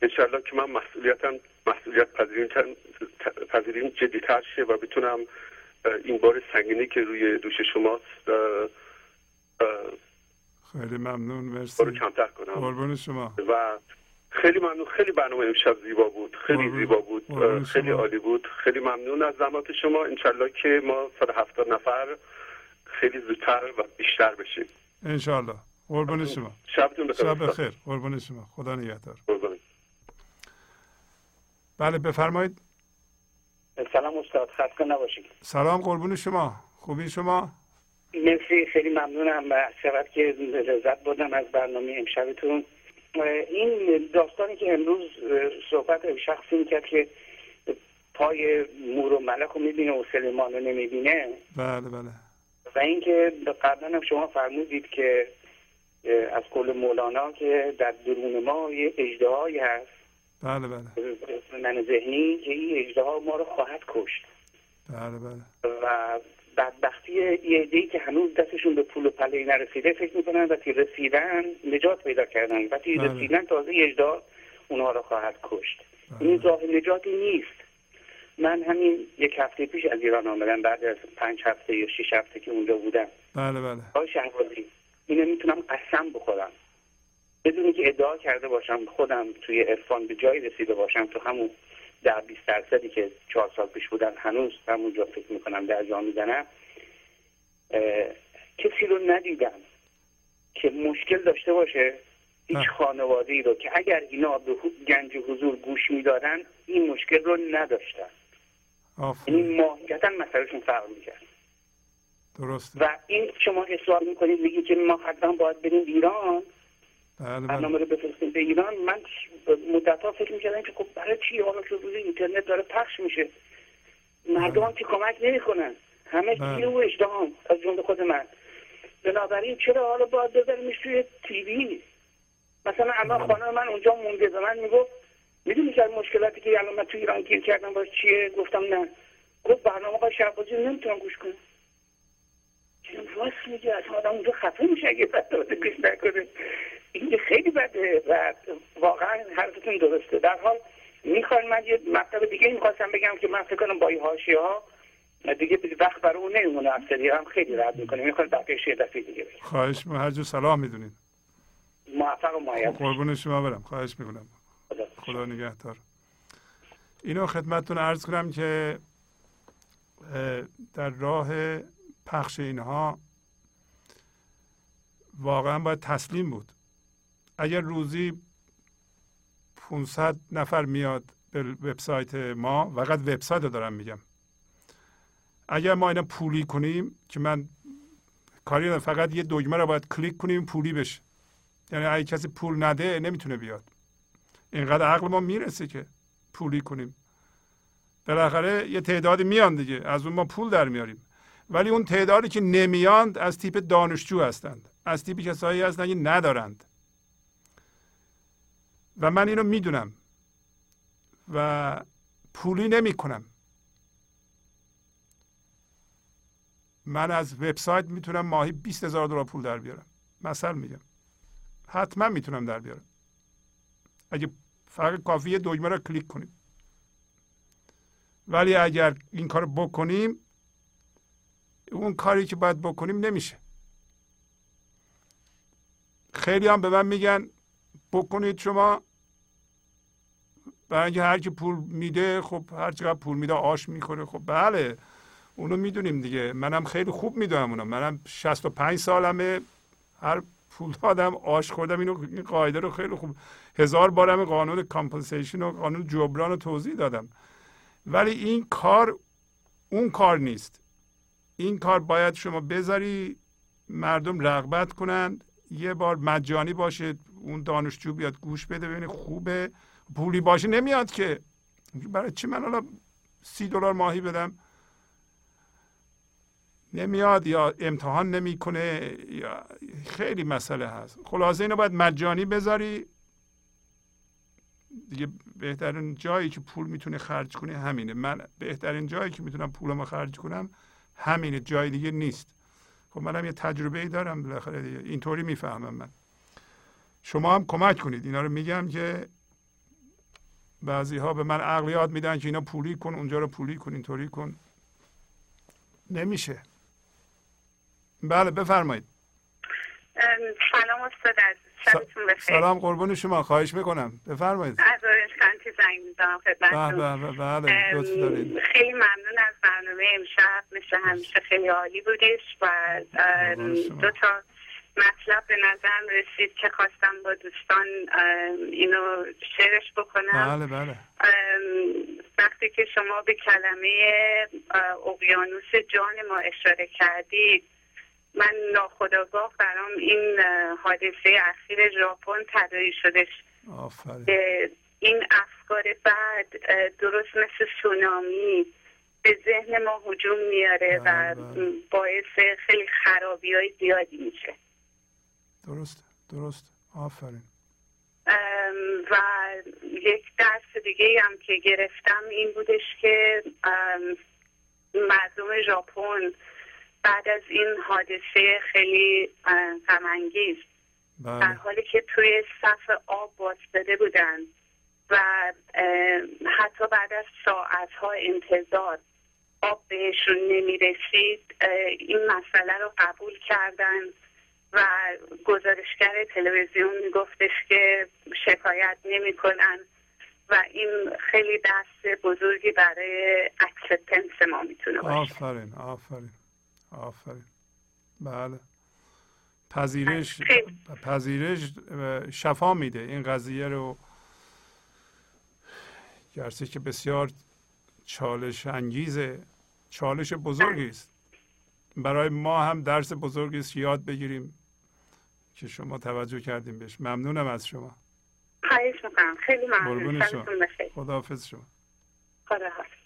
انشالله که من مسئولیتم مسئولیت پذیریم جدیتر شه و بتونم این بار سنگینی که روی دوش شماست خیلی ممنون مرسی. کمتر کنم. قربون شما. و خیلی ممنون خیلی برنامه امشب زیبا بود خیلی زیبا بود خیلی. عالی بود. خیلی ممنون از زحمات شما. انشالله که ما 170 نفر خیلی زودتر و بیشتر بشیم انشالله قربون شما. شبتون بخیر. شب بخیر. قربون شما. خدا نگهدار. قربان. بله بفرمایید. سلام استاد. خسته نباشید. سلام قربون شما. خوبی شما؟ مرسی. خیلی ممنونم و چقدر که لذت بردم از برنامه امشبتون. این داستانی که امروز صحبت شخصی می‌کرد که پای مور و ملک رو می‌بینه و سلیمان رو نمی‌بینه. بله بله. و اینکه قبلا هم شما فرمودید که از کل مولانا که در درون ما یه اجدهایی هست. بله بله. من ذهنی که این اجدها ما رو خواهد کشت. بله بله. و بدبختی یه عده‌ای که هنوز دستشون به پول و پله نرسیده فکر می‌کنن وقتی رسیدن نجات پیدا کردن. وقتی بله. رسیدن تازه اجدا اونها رو خواهد کشت. بله. این راه نجاتی نیست. من همین یک هفته پیش از ایران آمدم بعد از پنج هفته یا شش هفته که اونجا بودم. بله بله. آقای شهبازی اینو می‌تونم قسم بخورم. بدونی که ادعا کرده باشم خودم توی عرفان به جایی رسیده باشم تو همون در 20 درصدی که چهار سال پیش بودن هنوز همونجا فکر می‌کنم در جا می‌زنم کسی رو ندیدم که مشکل داشته باشه هیچ نه. خانواده ای رو که اگر اینا به گنج حضور گوش می‌دادن این مشکل رو نداشتن. یعنی ماهیتا مسئلهشون فرق می‌کرد. درسته. و این شما اصرار می‌کنید میگید که ما حتما باید بریم ایران. بله برنامه بله رو بفرستیم به ایران. من مدت ها فکر می‌کردم که خب برای چی حالا که روی اینترنت داره پخش میشه؟ مردم هم که کمک نمی‌کنن. همه بله. گیر و اجدهام از جمله خود من. بنابراین چرا حالا باید بذاریمش توی تیوی؟ مثلا اما خانم من اونجا مونده به من می‌گفت می‌دونی که از مشکلاتی که الان من تو ایران گیر کردم باش چیه؟ گفتم نه. گفت برنامه های شهبازی نمی‌تونم گوش کنم. راست میگه اصلا آدم اونجا خفه میشه اگه برنامه گوش نکنه. این خیلی بده و واقعا حرفتون درسته. در حال می‌خوان من یه مطلب دیگه می‌خواستم بگم که من فکر کنم با حاشیه ها دیگه وقت برای اون نمیمونه. افتری هم خیلی رد می‌کنه. می‌خواد بقیهش یه دفعه دیگه بگم خواهش می هر جو صلاح می‌دونید موفق و معید قربون شما برم. خواهش می‌کنم. خدا. نگهدار. اینو خدمتتون عرض کنم که در راه پخش اینها واقعا باید تسلیم بود. اگر روزی 500 نفر میاد به وبسایت ما فقط وبسایت رو دارم میگم. اگر ما اینا پولی کنیم که من کاری ندارم، فقط یه دکمه رو باید کلیک کنیم پولی بشه. یعنی اگه کسی پول نده نمی‌تونه بیاد. اینقدر عقل ما می‌رسه که پولی کنیم. بالاخره یه تعدادی میان دیگه از اون ما پول در میاریم. ولی اون تعدادی که نمیاند از تیپ دانشجو هستند از تیپ کسایی هستند که ندارند. و من اینو می‌دونم و پولی نمی کنم من از وبسایت می‌تونم ماهی 20 هزار دلار پول در بیارم. مثل میگم. حتما می‌تونم در بیارم. اگه فقط کافی یه دکمه رو کلیک کنیم. ولی اگر این کار بکنیم اون کاری که باید بکنیم نمیشه. خیلی هم به من میگن بکنید شما. برای اینکه هر کی پول میده خب هر چقدر پول میده آش می‌خوره. خب بله اونو می‌دونیم دیگه. منم خیلی خوب می‌دونم اونو. منم 65 سالمه. هر پول دادم آش خوردم اینو این قاعده رو خیلی خوب هزار بارم قانون compensation و قانون جبران رو توضیح دادم. ولی این کار اون کار نیست. این کار باید شما بذاری مردم رغبت کنند. یه بار مجانی باشه اون دانشجو بیاد گوش بده ببینه خوبه. پولی باشه نمیاد که. برای چی من حالا سی دلار ماهی بدم؟ نمیاد یا امتحان نمی‌کنه یا خیلی مسئله هست. خلاصه اینو باید مجانی بذاری. دیگه بهترین جایی که پول می‌تونه خرج کنی همینه. من بهترین جایی که می‌تونم پولمو خرج کنم همینه جای دیگه نیست. خب منم یه تجربه ای دارم بالاخره دیگه. اینطوری می‌فهمم من. شما هم کمک کنید. اینا رو میگم که بعضی ها به من عقلیات میدن که اینا پولی کن اونجا رو پولی کن اینطوری کن. نمیشه. بله بفرمایید. سلام استاد عزیز. شبتون بخیر. سلام قربون شما. خواهش می‌کنم. بفرمایید. از اورنج کانتی زنگ می‌زنم خدمتتون. به به بله لطف دارید. خیلی ممنون از برنامه امشب. مثل همیشه خیلی عالی بودش و. دو تا مطلب به نظرم رسید که خواستم با دوستان اینو شعرش بکنم. بله بله. وقتی که شما به کلمه اقیانوس جان ما اشاره کردید من ناخداگاه برام این حادثه اخیر ژاپن تداعی شدش این افکار بعد درست مثل سونامی به ذهن ما هجوم میاره و بله، بله. باعث خیلی خرابی های زیادی میشه. درست درست. آفرین. و یک درس دیگه هم که گرفتم این بودش که مردم ژاپن بعد از این حادثه خیلی غمانگیز. در بله حالی که توی صف آب واسطه بودن و حتی بعد از ساعتها انتظار آب بهشون نمی رسید این مسئله رو قبول کردن و گزارشگر تلویزیون میگفتش که شکایت نمی کنن و این خیلی درس بزرگی برای acceptance ما می‌تونه باشه. آفرین آفرین. آفرین. بله. پذیرش خیلی. پذیرش شفا میده. این قضیه رو گرچه که بسیار چالش انگیزه. چالش بزرگی است. برای ما هم درس بزرگی است. یاد بگیریم که شما توجه کردیم بهش. ممنونم از شما. خواهش می‌کنم. خیلی ممنون. بخیر. خداحافظ شما. خدا حافظ.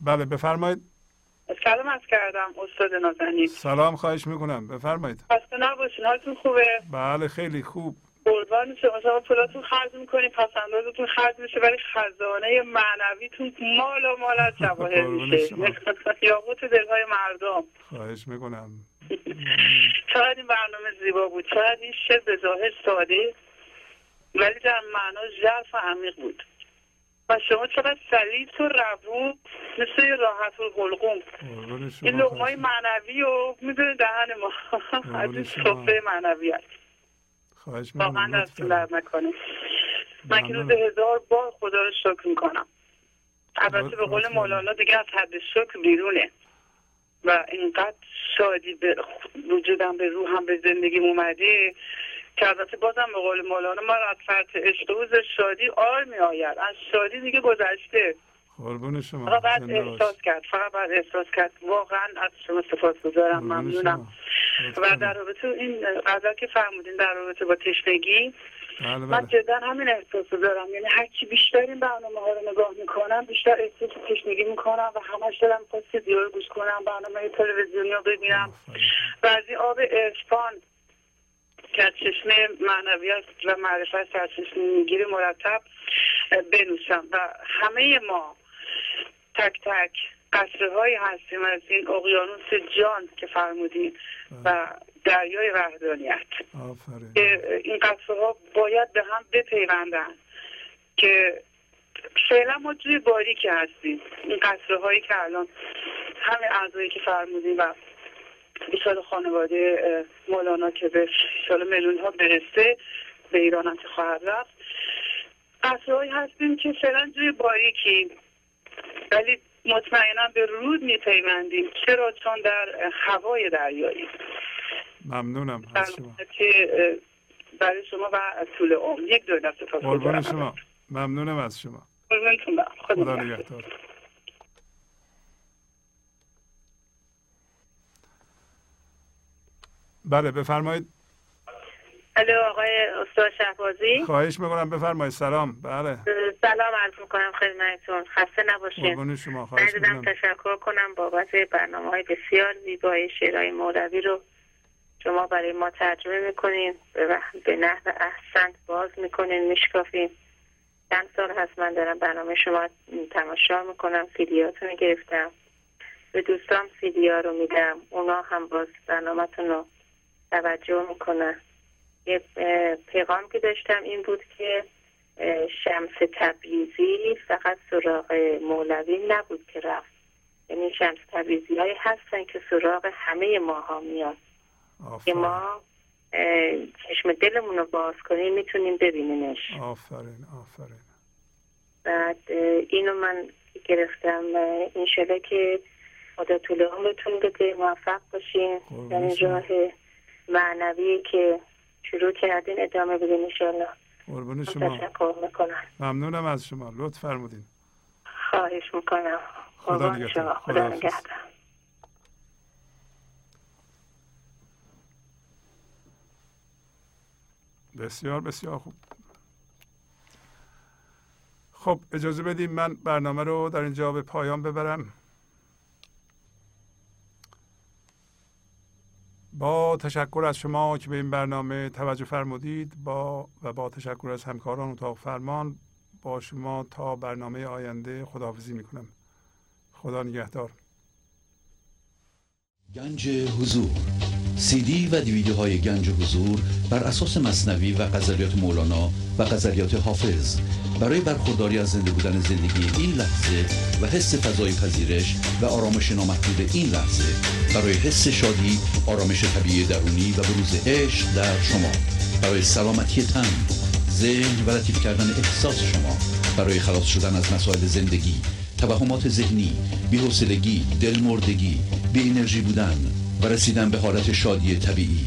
بله بفرمایید. سلام از کردم استاد نازنین. سلام خواهش می‌کنم. بفرمایید. خسته نباشین حالتون خوبه؟ بله خیلی خوب. قربان شما. شما پولاتون خرج می‌کنین پسندازتون خرج میشه ولی خزانه معنویتون مال و مال از جواهر میشه. (laughs) یاقوت دلهای مردم. خواهش می‌کنم. چقدر این برنامه زیبا بود چقدر این شعر به ظاهر ساده ولی در معنا ژرف و عمیق بود. و شما چقدر سلیس و روون مثل راحت قربون شما این لغمای خواهش- معنوی رو می‌دونه دهن ما. از این. صفحه معنویت خواهش واقعا می‌کنم دستتون در نکنه من که روز هزار بار خدا رو شکر می‌کنم. البته به قول. مولانا دیگه از حد شکر بیرونه. و اینقدر شادی به وجودم به روحم به زندگیم اومده. که البته بازم به قول مولانا ما از فرط عشق روز شادی آر می آید. از شادی دیگه گذشته. قربون شما فقط باش. احساس کرد فقط باید احساس کرد. واقعا از شما سپاس گذارم ممنونم. و در رابطه این غزل که فرمودین در رابطه با تشنگی بله من بله. جدا همین احساس دارم. یعنی هر کی بیشتر این برنامه ها رو نگاه می‌کنم بیشتر احساس تشنگی می‌کنم و همش دارم ویدیو رو گوش کنم برنامه تلویزیونی رو ببینم. و از این آب عرفان که از چشمه معنویت و معرفت سرچشمه می‌گیره مرتب بنوشم. و همه ما تک تک قطره هایی هستیم از این اقیانوس جان که فرمودین و دریای وحدانیت. که این قطره ها باید به هم بپیوندن. که فعلا ما جوی باریکی هستیم. این قطره هایی که الان همه اعضایی که فرمودیم و بیشتر خانواده مولانا که به سال میلیون ها برسه به ایران هم که خواهد رفت. قطره هایی هستیم که فعلا جوی باریکی ولی مطمئنا به رود میپیوندیم چرا؟ چون در هوای دریایی ممنونم. از شما. که برای شما و طول عمر. یک دو دست پاس قربون شما. ممنونم از شما. خدا نگهدار. نگهدار بله بفرمایید. الو آقای استاد شهبازی. خواهش می‌کنم بفرمایید. سلام. بله. سلام عرض می‌کنم خدمتتون. خسته نباشین. قربون شما. خواهش می‌کنم. تشکر کنم بابت برنامه های بسیار زیبای شعرهای مولوی رو شما برای ما ترجمه می‌کنین. به, نحو احسن باز می‌کنین میشکافین. چند سال هست من دارم برنامه شما تماشا می‌کنم. سیدیاتون رو گرفتم. به دوستام سیدیا رو میدم. اونا هم باز برنامهتون رو توجه می‌کنن یه پیغام که داشتم این بود که شمس تبریزی فقط سراغ مولوی نبود که رفت. یعنی شمس تبریزی های هستن که سراغ همه ماها میاد که ما چشم دلمون رو باز کنیم می‌تونیم ببینیمش. آفرین آفرین. بعد اینو من گرفتم شده که خدا طول عمرتون بده موفق باشین. در این. راه معنوی که شروع کردین ادامه بدین انشالله قربون شما. تشکر می‌کنم. ممنونم از شما. لطف فرمودین. خواهش می‌کنم. خدا نگهدار. شما. خدا. نگهدار. بسیار بسیار خوب. خب اجازه بدیم من برنامه رو در اینجا به پایان ببرم. با تشکر از شما که به این برنامه توجه فرمودید با و با تشکر از همکاران اتاق فرمان با شما تا برنامه آینده خداحافظی می‌کنم. خدا نگهدار. گنج حضور. سی دی و دیویدیو های گنج حضور بر اساس مصنوی و غزلیات مولانا و غزلیات حافظ. برای برخورداری از زنده بودن زندگی این لحظه و حس فضای پذیرش و آرامش نامحدود این لحظه برای حس شادی آرامش طبیعی درونی و بروز عشق در شما. برای سلامتی تن ذهن و لطیف کردن احساس شما. برای خلاص شدن از مسائل زندگی توهمات ذهنی بی‌حوصلگی دلمردگی بی انرژی بودن و رسیدن به حالت شادی طبیعی.